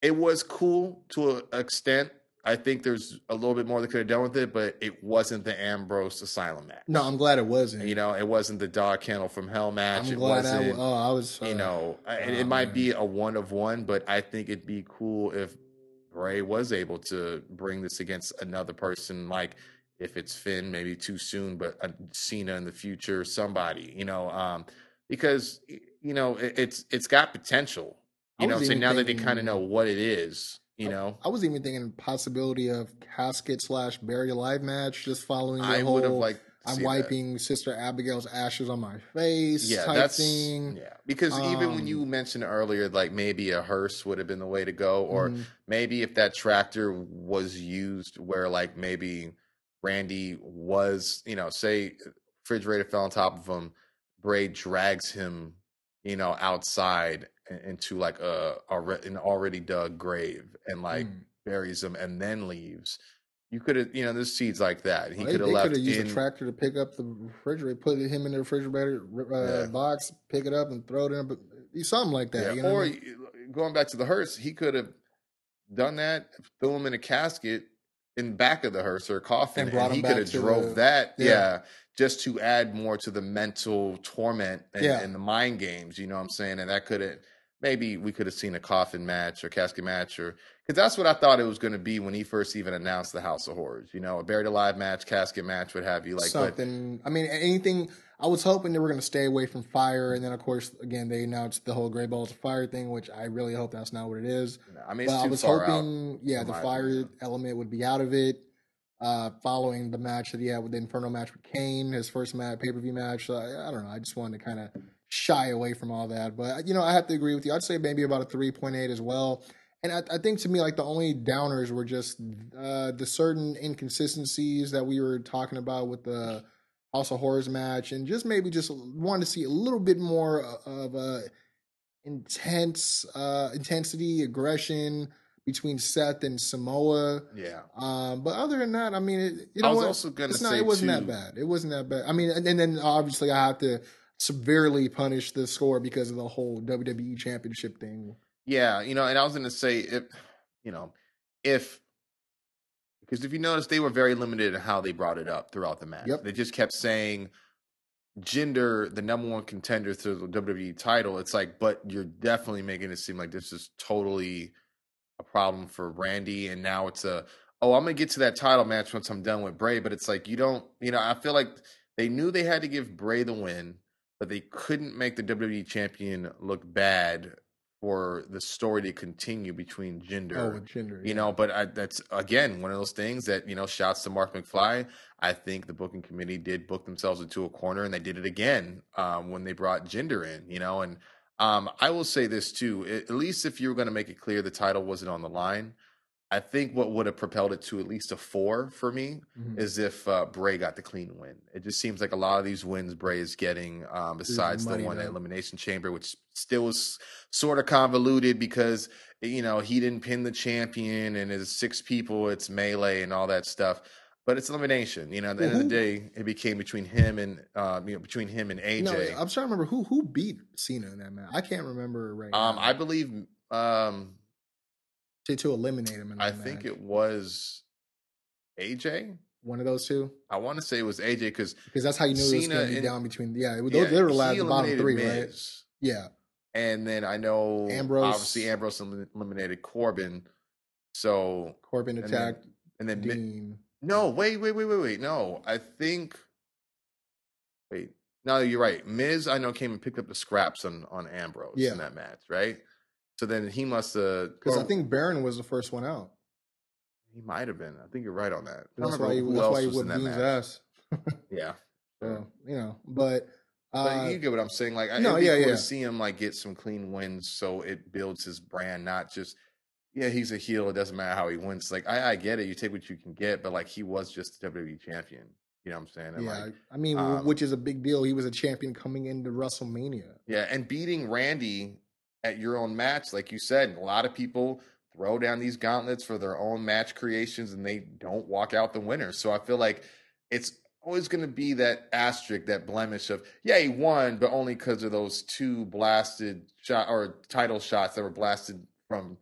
it was cool to an extent. I think there's a little bit more they could have done with it, but it wasn't the Ambrose Asylum match. No, I'm glad it wasn't. You know, it wasn't the dog kennel from hell match. I'm it glad I, wasn't, oh, I was. Uh, you know, oh, it might be a one of one, but I think it'd be cool if Bray was able to bring this against another person, like if it's Finn, maybe too soon, but uh, Cena in the future, somebody, you know, um, because you know it, it's it's got potential. You know, so now that they kind of know what it is, you know, I was even thinking possibility of casket slash bury alive match, just following the I whole. would have liked. to I'm see that. wiping Sister Abigail's ashes on my face. yeah, type that's thing. yeah. Because even when you Um, mentioned earlier, like maybe a hearse would have been the way to go, or Mhm. maybe if that tractor was used where like maybe Randy was, you know, say refrigerator fell on top of him, Bray drags him, you know, outside into like a, an already dug grave and like Mm. buries him and then leaves. You could have, you know, there's seeds like that. He Well, could have left could have used in, a tractor to pick up the refrigerator, put him in the refrigerator uh, Yeah. box, pick it up, and throw it in. But something like that. Yeah, you know or going back to the hearse, he could have done that, threw him in a casket in back of the hearse or coffin, And and, he could have drove the- that, yeah. yeah. just to add more to the mental torment and, and the mind games. You know what I'm saying? And that could have maybe we could have seen a coffin match or casket match or because that's what I thought it was going to be when he first even announced the House of Horrors. You know, a buried alive match, casket match, what have you. Like, but something. I mean, anything. I was hoping they were going to stay away from fire, and then of course, again, they announced the whole Great Balls of Fire thing, which I really hope that's not what it is. I mean, it's but I was far out. hoping, yeah, the fire opinion. element would be out of it. Uh, following the match that he had with the Inferno match with Kane, his first match, pay per view match. So I, I don't know. I just wanted to kind of shy away from all that. But you know, I have to agree with you. I'd say maybe about a three point eight as well. And I, I think to me, like the only downers were just uh, the certain inconsistencies that we were talking about with the House of Horrors match, and just maybe just wanted to see a little bit more of a intense uh, intensity, aggression between Seth and Samoa. Yeah. Um, but other than that, I mean, it, you know I was what? also gonna It's not, say, it wasn't that bad. It wasn't that bad. I mean, and, and then obviously I have to severely punish the score because of the whole WWE Championship thing. Yeah, you know, and I was to say if you know if because if you notice, they were very limited in how they brought it up throughout the match. Yep. They just kept saying Jinder, the number one contender to the WWE title. It's like, but you're definitely making it seem like this is totally a problem for Randy, and now it's a oh, I'm gonna get to that title match once I'm done with Bray. But it's like you don't, you know, I feel like they knew they had to give Bray the win, but they couldn't make the WWE champion look bad for the story to continue between Jinder. Oh, Jinder. You yeah. know, but I, that's again one of those things that you know. Shouts to Mark McFly. I think the booking committee did book themselves into a corner, and they did it again um, when they brought Jinder in. You know, and um, I will say this too. At least if you were going to make it clear the title wasn't on the line, I think what would have propelled it to at least a four for me Mhm. is if uh, Bray got the clean win. It just seems like a lot of these wins Bray is getting, um, besides the money one at. Elimination Chamber, which still was sort of convoluted because you know he didn't pin the champion and it's six people, it's melee and all that stuff. But it's elimination. You know, at the end of the day, it became between him and um, you know between him and AJ. No, I'm trying to remember who who beat Cena in that match. I can't remember right um, now. I believe um, to, to eliminate him. I think match. it was AJ. one of those two I want to say it was AJ because because that's how you knew it was Cena going to be down between. Yeah, yeah, they were the last the bottom three, right? Yeah, And then I know Ambrose. obviously Ambrose eliminated Corbin. So Corbin And then- attacked and then Dean. no, wait, wait, wait, wait, wait. No, I think wait. No, you're right. Miz, I know, came and picked up the scraps on on Ambrose Yeah. in that match, right? So then he must have Because I think Baron was the first one out. he might have been. I think you're right on that. I That's why he, that's why he was in whipped that Dean's match. ass. Yeah, So you know, but uh, you get what I'm saying. Like, I no, it'd yeah, yeah. see him like get some clean wins, so it builds his brand, not just. Yeah, he's a heel. It doesn't matter how he wins. Like I, I get it. You take what you can get, but like he was just the WWE champion. You know what I'm saying? And yeah, like, I mean, um, which is a big deal. He was a champion coming into WrestleMania. yeah, and beating Randy at your own match, like you said, a lot of people throw down these gauntlets for their own match creations, and they don't walk out the winner. So I feel like it's always going to be that asterisk, that blemish of yeah, he won, but only because of those two blasted shot or title shots that were blasted from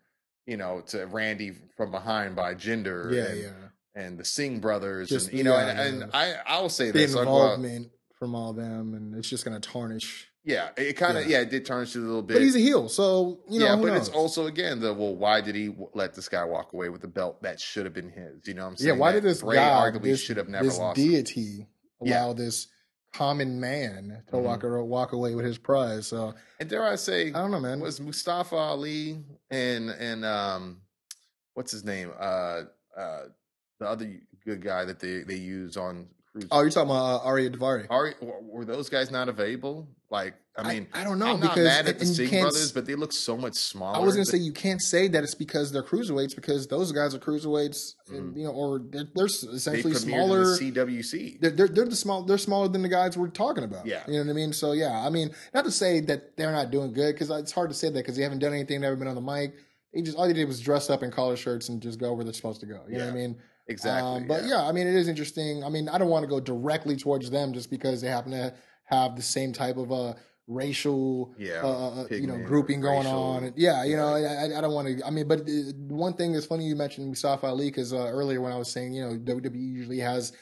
you know to Randy from behind by Jinder. Yeah, and, yeah. and the Singh brothers, Just- and you know, yeah, and, yeah. and I I will say The this, involvement from all them, and it's just going to tarnish. Yeah, it kind of Yeah. yeah. it did tarnish it a little bit. But he's a heel, so you know. yeah, but knows? it's also again the well, why did he let this guy walk away with the belt that should have been his? You know what I'm yeah. saying? Why That did this Bray guy, arguably this, should have never this lost? deity, Yeah. allow this common man to Mhm. walk walk away with his prize? So And dare I say, I don't know, man. was Mustafa Ali and and um, what's his name? Uh, uh, the other good guy that they they use on Cruise. Oh, you're talking about uh, Ariya Daivari? Are were those guys not available? Like, I mean, I, don't know I'm not mad at the Singh brothers, but they look so much smaller. I was gonna They- say you can't say that it's because they're cruiserweights because those guys are cruiserweights, and, Mhm. you know, or they're, they're they essentially premiered smaller. CWC. They're, they're they're the small. They're smaller than the guys we're talking about. Yeah. you know what I mean. So yeah, I mean, not to say that they're not doing good because it's hard to say that because they haven't done anything. Never been on the mic. They just all they did was dress up in collar shirts and just go where they're supposed to go. You know what I mean? Exactly. Um, but yeah. I mean, it is interesting. I mean, I don't want to go directly towards them just because they happen to have the same type of uh, racial, Yeah, uh, uh, you know, grouping going racial- on. Yeah, you know, I, I don't want to. I mean, but one thing that's funny you mentioned Mustafa Ali because uh, earlier when I was saying, you know, WWE usually has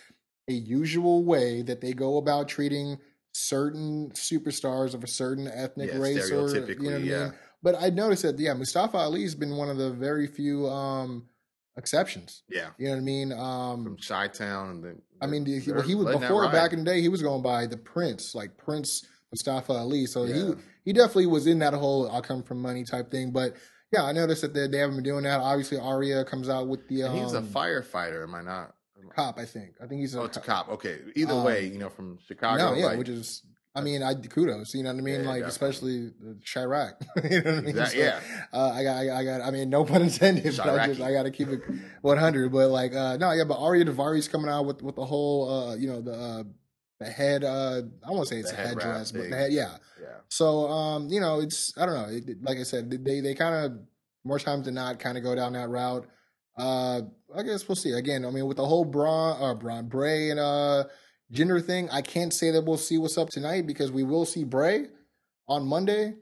a usual way that they go about treating certain superstars of a certain ethnic Yeah, race or you know what I mean? yeah. But I noticed that yeah, Mustafa Ali's been one of the very few um exceptions. yeah, You know what I mean? Um from Chi Town, and then I mean, he, well, he was before back in the day. He was going by the Prince, like Prince Mustafa Ali. So Yeah. he he definitely was in that whole "I come from money" type thing. But yeah, I noticed that they, they haven't been doing that. Obviously, Ariya comes out with the um, he's a firefighter. Am I not? am I- cop. I think. I think he's a Oh, it's a cop. Okay. Either Um, way, you know, from Chicago. No, yeah, like, which is. I mean, I kudos. You know what I mean? Yeah, like, definitely. especially Chiraq. you know what I mean? Exact- So, yeah. Uh, I got, I got, I mean, no pun intended. But I just, I got to keep it 100. But like, uh, no, yeah. But Ariya Daivari's coming out with with the whole, uh, you know, the uh, the head. Uh, I won't say it's The a head headdress, but the head, yeah. yeah. So, um, you know, it's I don't know. It, it- like I said, they they kind of more times than not kind of go down that route. Uh, I guess we'll see. Again, I mean, with the whole Braun, uh, Braun Bray and uh, Jinder thing, I can't say that we'll see what's up tonight because we will see Bray on Monday.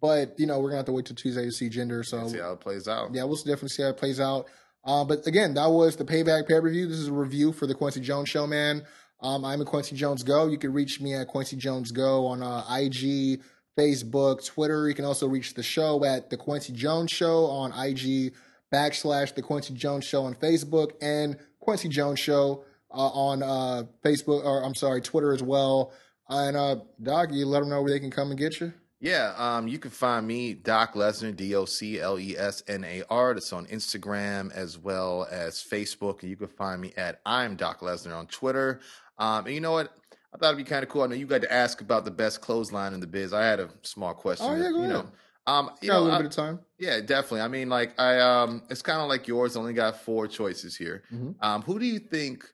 But you know, we're gonna have to wait till Tuesday to see Jinder. So See how it plays out. yeah, we'll definitely see how it plays out. Uh, but again, that was the Payback pay per view. This is a review for the Kwency Jones Show, man. Um, I'm a Kwency Jones Go. You can reach me at Kwency Jones Go on uh, IG, Facebook, Twitter. You can also reach the show at the Kwency Jones Show on IG backslash the Kwency Jones Show on Facebook and Kwency Jones Show on uh, Facebook or I'm sorry, Twitter as well. And uh, Doc, you let them know where they can come and get you. Yeah, um, you can find me, Doc Lesnar, D O C L E S N A R. That's on Instagram as well as Facebook. And you can find me at I'm Doc Lesnar on Twitter. Um, and you know what? I thought it'd be kind of cool. I know you got to ask about the best clothesline in the biz. I had a small question. Oh, yeah, go you know, ahead. um, you Got a little I- bit of time. yeah, definitely. I mean, like I um, it's kind of like yours. Only got four choices here. Mhm. Um, who do you think?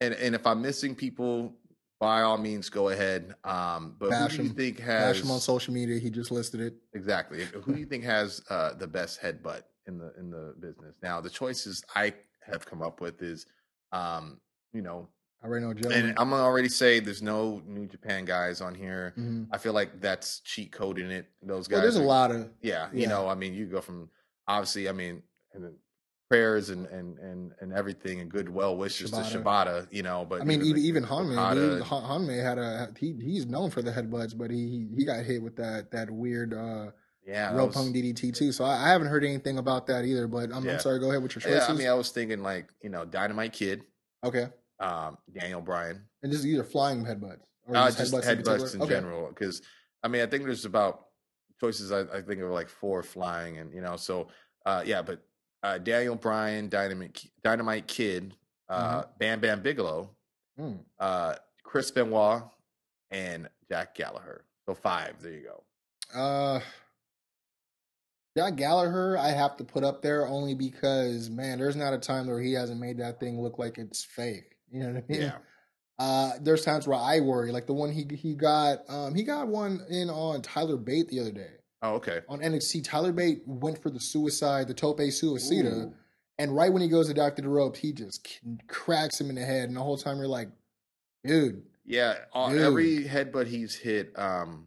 And and if I'm missing people, by all means, go ahead. Um, but Bash who do you him. think Bash him on social media. He just listed it. exactly? Who do you think has uh, the best headbutt in the in the business? Now, the choices I have come up with is, um, you know, I already know Joe. and I'm gonna already say there's no New Japan guys on here. Mhm. I feel like that's cheat coding it. Those guys. Well, there's a lot of yeah, you know, I mean, you go from obviously, I mean, and then prayers and and and and everything and good well wishes to Shibata. Shibata, you know. But I mean, even even Honma, Okada, dude, Han- Honma had a he he's known for the headbutts, but he he, got hit with that that weird uh yeah, rope hung DDT too. So I, I haven't heard anything about that either. But I'm, Yeah. I'm sorry. Go ahead with your choices. yeah. I mean, I was thinking like you know, Dynamite Kid, okay, um, Daniel Bryan, and just either flying headbutts or uh, just, headbutts, headbutts, particular? in Okay. general. Because I mean, I think there's about choices. I, I think of like four flying, and you know, so uh, yeah, but uh, Daniel Bryan, Dynamite, Dynamite Kid, uh, Bam Bam Bigelow, Hmm. uh, Chris Benoit, and Jack Gallagher. So five. There you go. Uh, Jack Gallagher, I have to put up there only because man, there's not a time where he hasn't made that thing look like it's fake. You know what I mean? Yeah. Uh, there's times where I worry, like the one he he got, um, he got one in on Tyler Bate the other day Oh, okay. on NXT. Tyler Bate went for the suicide, the tope suicida, Ooh. and right when he goes to Doctor the Ropes, he just cracks him in the head, and the whole time you're like, dude, Yeah. Uh, Dude. every headbutt he's hit um,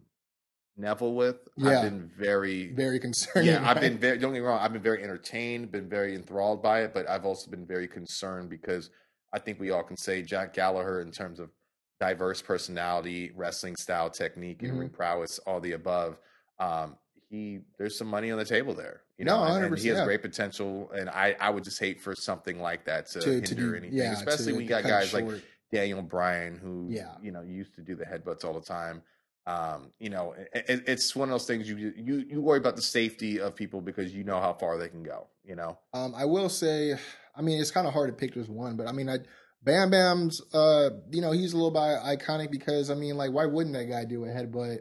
Neville with, Yeah. I've been very. very concerning. yeah, I've right? been very. Don't get me wrong. I've been very entertained, been very enthralled by it, but I've also been very concerned because I think we all can say Jack Gallagher in terms of diverse personality, wrestling style, technique, and Mhm. ring prowess, all the above. Um, he there's some money on the table there, you No, know, and- and, 100%, he has yeah. great potential. And I, I would just hate for something like that to, to, hinder to do, anything, yeah, especially when you got guys like short. Daniel Bryan, who Yeah. you know used to do the headbutts all the time. Um, you know, it, it- it's one of those things you you you worry about the safety of people because you know how far they can go. You know, Um, I will say, I mean, it's kind of hard to pick just one, but I mean, I, Bam Bam's, uh, you know, he's a little bit iconic because I mean, like, why wouldn't that guy do a headbutt?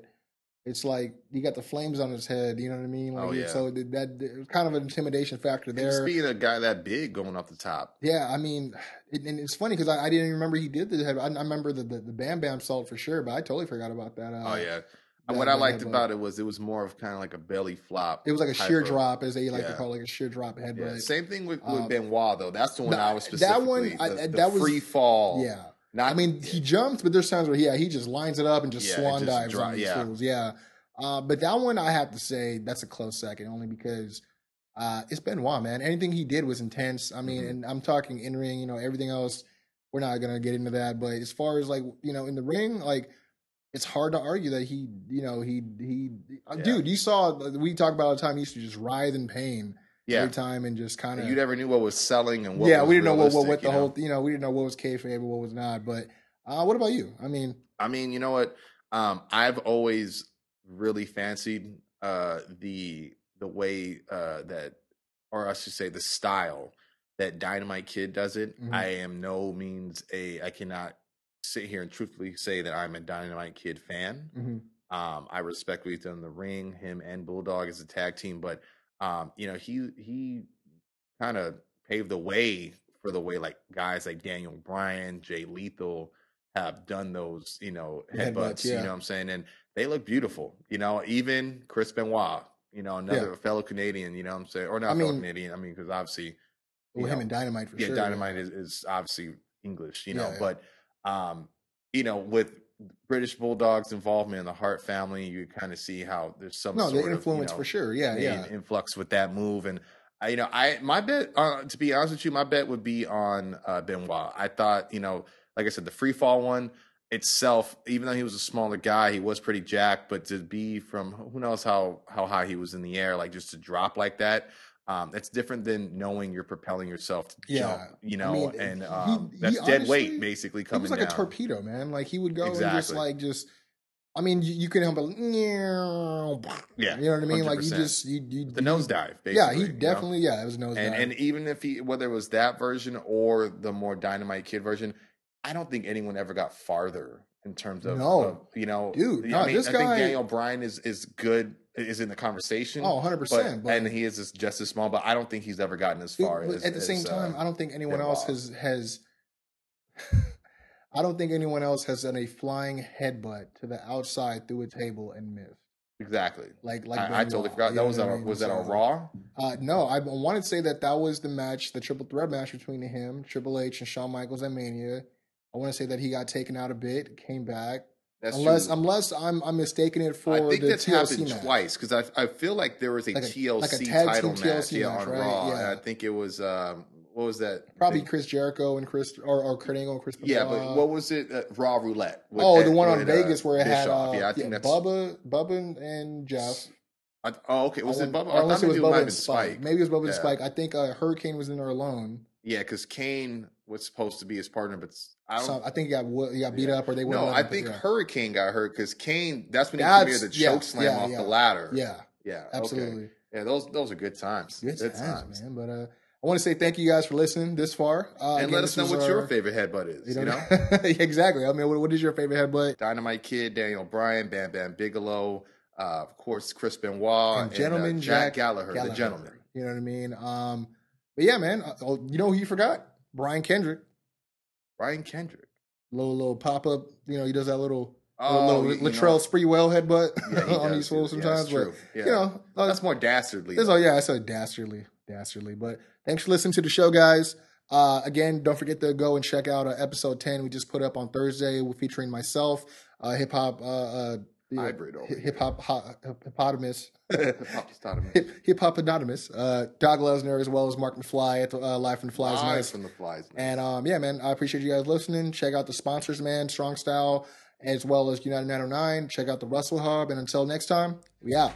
It's like he got the flames on his head. You know what I mean? Like, Oh, yeah. So that, that kind of an intimidation factor and there. speaking of a guy that big going off the top, Yeah, I mean, it, and it's funny because I, I didn't even remember he did the head. I, I remember the, the the Bam Bam salt for sure, but I totally forgot about that. Uh, oh yeah. And what I liked about it was it was more of kind of like a belly flop. It was like a sheer of- drop, as they like to call it, like a sheer drop headbutt. Yeah, same thing with, with Um, Benoit though. That's the one I was that specifically. one, I- that the was- free fall. Yeah. Not, I mean, he jumps, but there's times where yeah, he just lines it up and just Yeah, swan just dives dri- on these yeah. fools. Yeah. Uh, but that one, I have to say, that's a close second, only because uh, it's Benoit, man. Anything he did was intense. I mean, Mhm. and I'm talking in ring, you know, everything else. We're not gonna get into that, but as far as like you know, in the ring, like it's hard to argue that he, you know, he he, uh, Yeah. dude, you saw we talk about all the time. He used to just writhe in pain yeah. every time and just kind of You never knew what was selling and what. yeah, we didn't know what, what, what the you know? whole you know we didn't know what was kayfabe and what was not. But uh, what about you? I mean, I mean, you know what? Um, I've always really fancied uh, the the way uh, that, or I should say, the style that Dynamite Kid does it. Mhm. I am no means a. I cannot sit here and truthfully say that I'm a Dynamite Kid fan. mhm. Um, I respect what he's done in the ring, him and Bulldog as a tag team, but um, you know, he he kind of paved the way for the way like guys like Daniel Bryan, Jay Lethal have done those, you know, Headbutts, headbutts, yeah. you know what I'm saying? And they look beautiful, you know, even Chris Benoit, you know, another fellow Canadian, you know what I'm saying? Or not I fellow mean- Canadian, I mean, because obviously well, him know, and Dynamite for yeah, sure. Dynamite is, is obviously English, you know, Yeah, yeah. but um, you know, with British Bulldogs involvement in the Hart family, you kind of see how there's some no, sort the of, influence you know, for sure. Yeah, yeah. influx with that move. And I, you know, I my bet, uh, to be honest with you, my bet would be on uh, Benoit. I thought, you know, like I said, the free fall one itself, even though he was a smaller guy, he was pretty jacked. But to be from who knows how how high he was in the air, like just to drop like that. Um, that's different than knowing you're propelling yourself to Yeah. jump, you know, mean, and um, he that's dead honestly- weight basically coming. He was like down. a torpedo, man. Like he would go and just Exactly. like just I mean, you, you couldn't help but Yeah, you know what I mean. Like you just you, you The nosedive, basically. Yeah, he you know? definitely yeah, it was nosedive. And and even if he whether it was that version or the more Dynamite Kid version, I don't think anyone ever got farther in terms of, No. of, you know, Dude, I mean, this I think guy- Daniel Bryan is is good is in the conversation. Oh, 100%, and he is just, just as small, but I don't think he's ever gotten as far but as at the same as, time, uh, I don't think anyone else has has. I don't think anyone else has done a flying headbutt to the outside through a table and missed. exactly. Like like I, I totally forgot that was that I a, mean? was that a Raw? Uh, no, I wanted to say that that was the match, the triple threat match between him, Triple H, and Shawn Michaels at Mania. I want to say that he got taken out a bit, came back. That's unless true. unless I'm I'm mistaking it for I think the that's TLC happened match. twice because I I feel like there was a Like a- TLC like a tag title match, TLC yeah, match, on right? Raw. Yeah. And I think it was um what was that? Probably Thing- Chris Jericho and Chris or, or Kurt Angle and Chris. Yeah, Benoit. but what was it? Uh, Raw Roulette. Oh, Ed- the one on with, uh, Vegas where it had uh, yeah, I yeah, think that's Bubba, Bubba and Jeff. I, oh, okay. Was I it Bubba? or I unless it was maybe it might Bubba and Spike. Spike. Maybe it was Bubba and Spike. I think uh, Hurricane was in there alone. Yeah, because Kane was supposed to be his partner, but I don't. So I think he got he got beat up or they no, I him, think yeah. Hurricane got hurt because Kane. That's when he That's- committed the yeah, choke slam yeah, off yeah. the ladder. yeah, yeah, okay. absolutely. Yeah, those those are good times. Good times, man. But uh, I want to say thank you guys for listening this far. Uh, And again, let us know what your favorite headbutt is. You know, exactly. I mean, what, what is your favorite headbutt? Dynamite Kid, Daniel Bryan, Bam Bam Bigelow, uh, of course, Chris Benoit, And Gentleman uh, Jack Gallagher, the gentleman. You know what I mean? Um, but yeah, man. Uh, oh, you know who you forgot? Brian Kendrick. Brian Kendrick. Little little pop up. You know, he does that little Oh, little, you- little you Latrell Sprewell headbutt Yeah, on these fools. Yeah, sometimes. that's but true. Yeah. you know, uh, That's more dastardly. Though. oh yeah, I said dastardly, dastardly. But thanks for listening to the show, guys. Uh, again, don't forget to go and check out uh, episode ten we just put up on Thursday, with featuring myself, uh, hip hop, uh, uh, Hybrid over hip hop, hippopotamus, Hippopotamus. hip hop anonymous, uh, Doc Lesnar as well as Mark McFly at the uh, Live from the Flies Live from the flies. And um, yeah, man, I appreciate you guys listening. Check out the sponsors, man, Strong Style, as well as United 909. Check out the Wrestle Hub. And until next time, we out.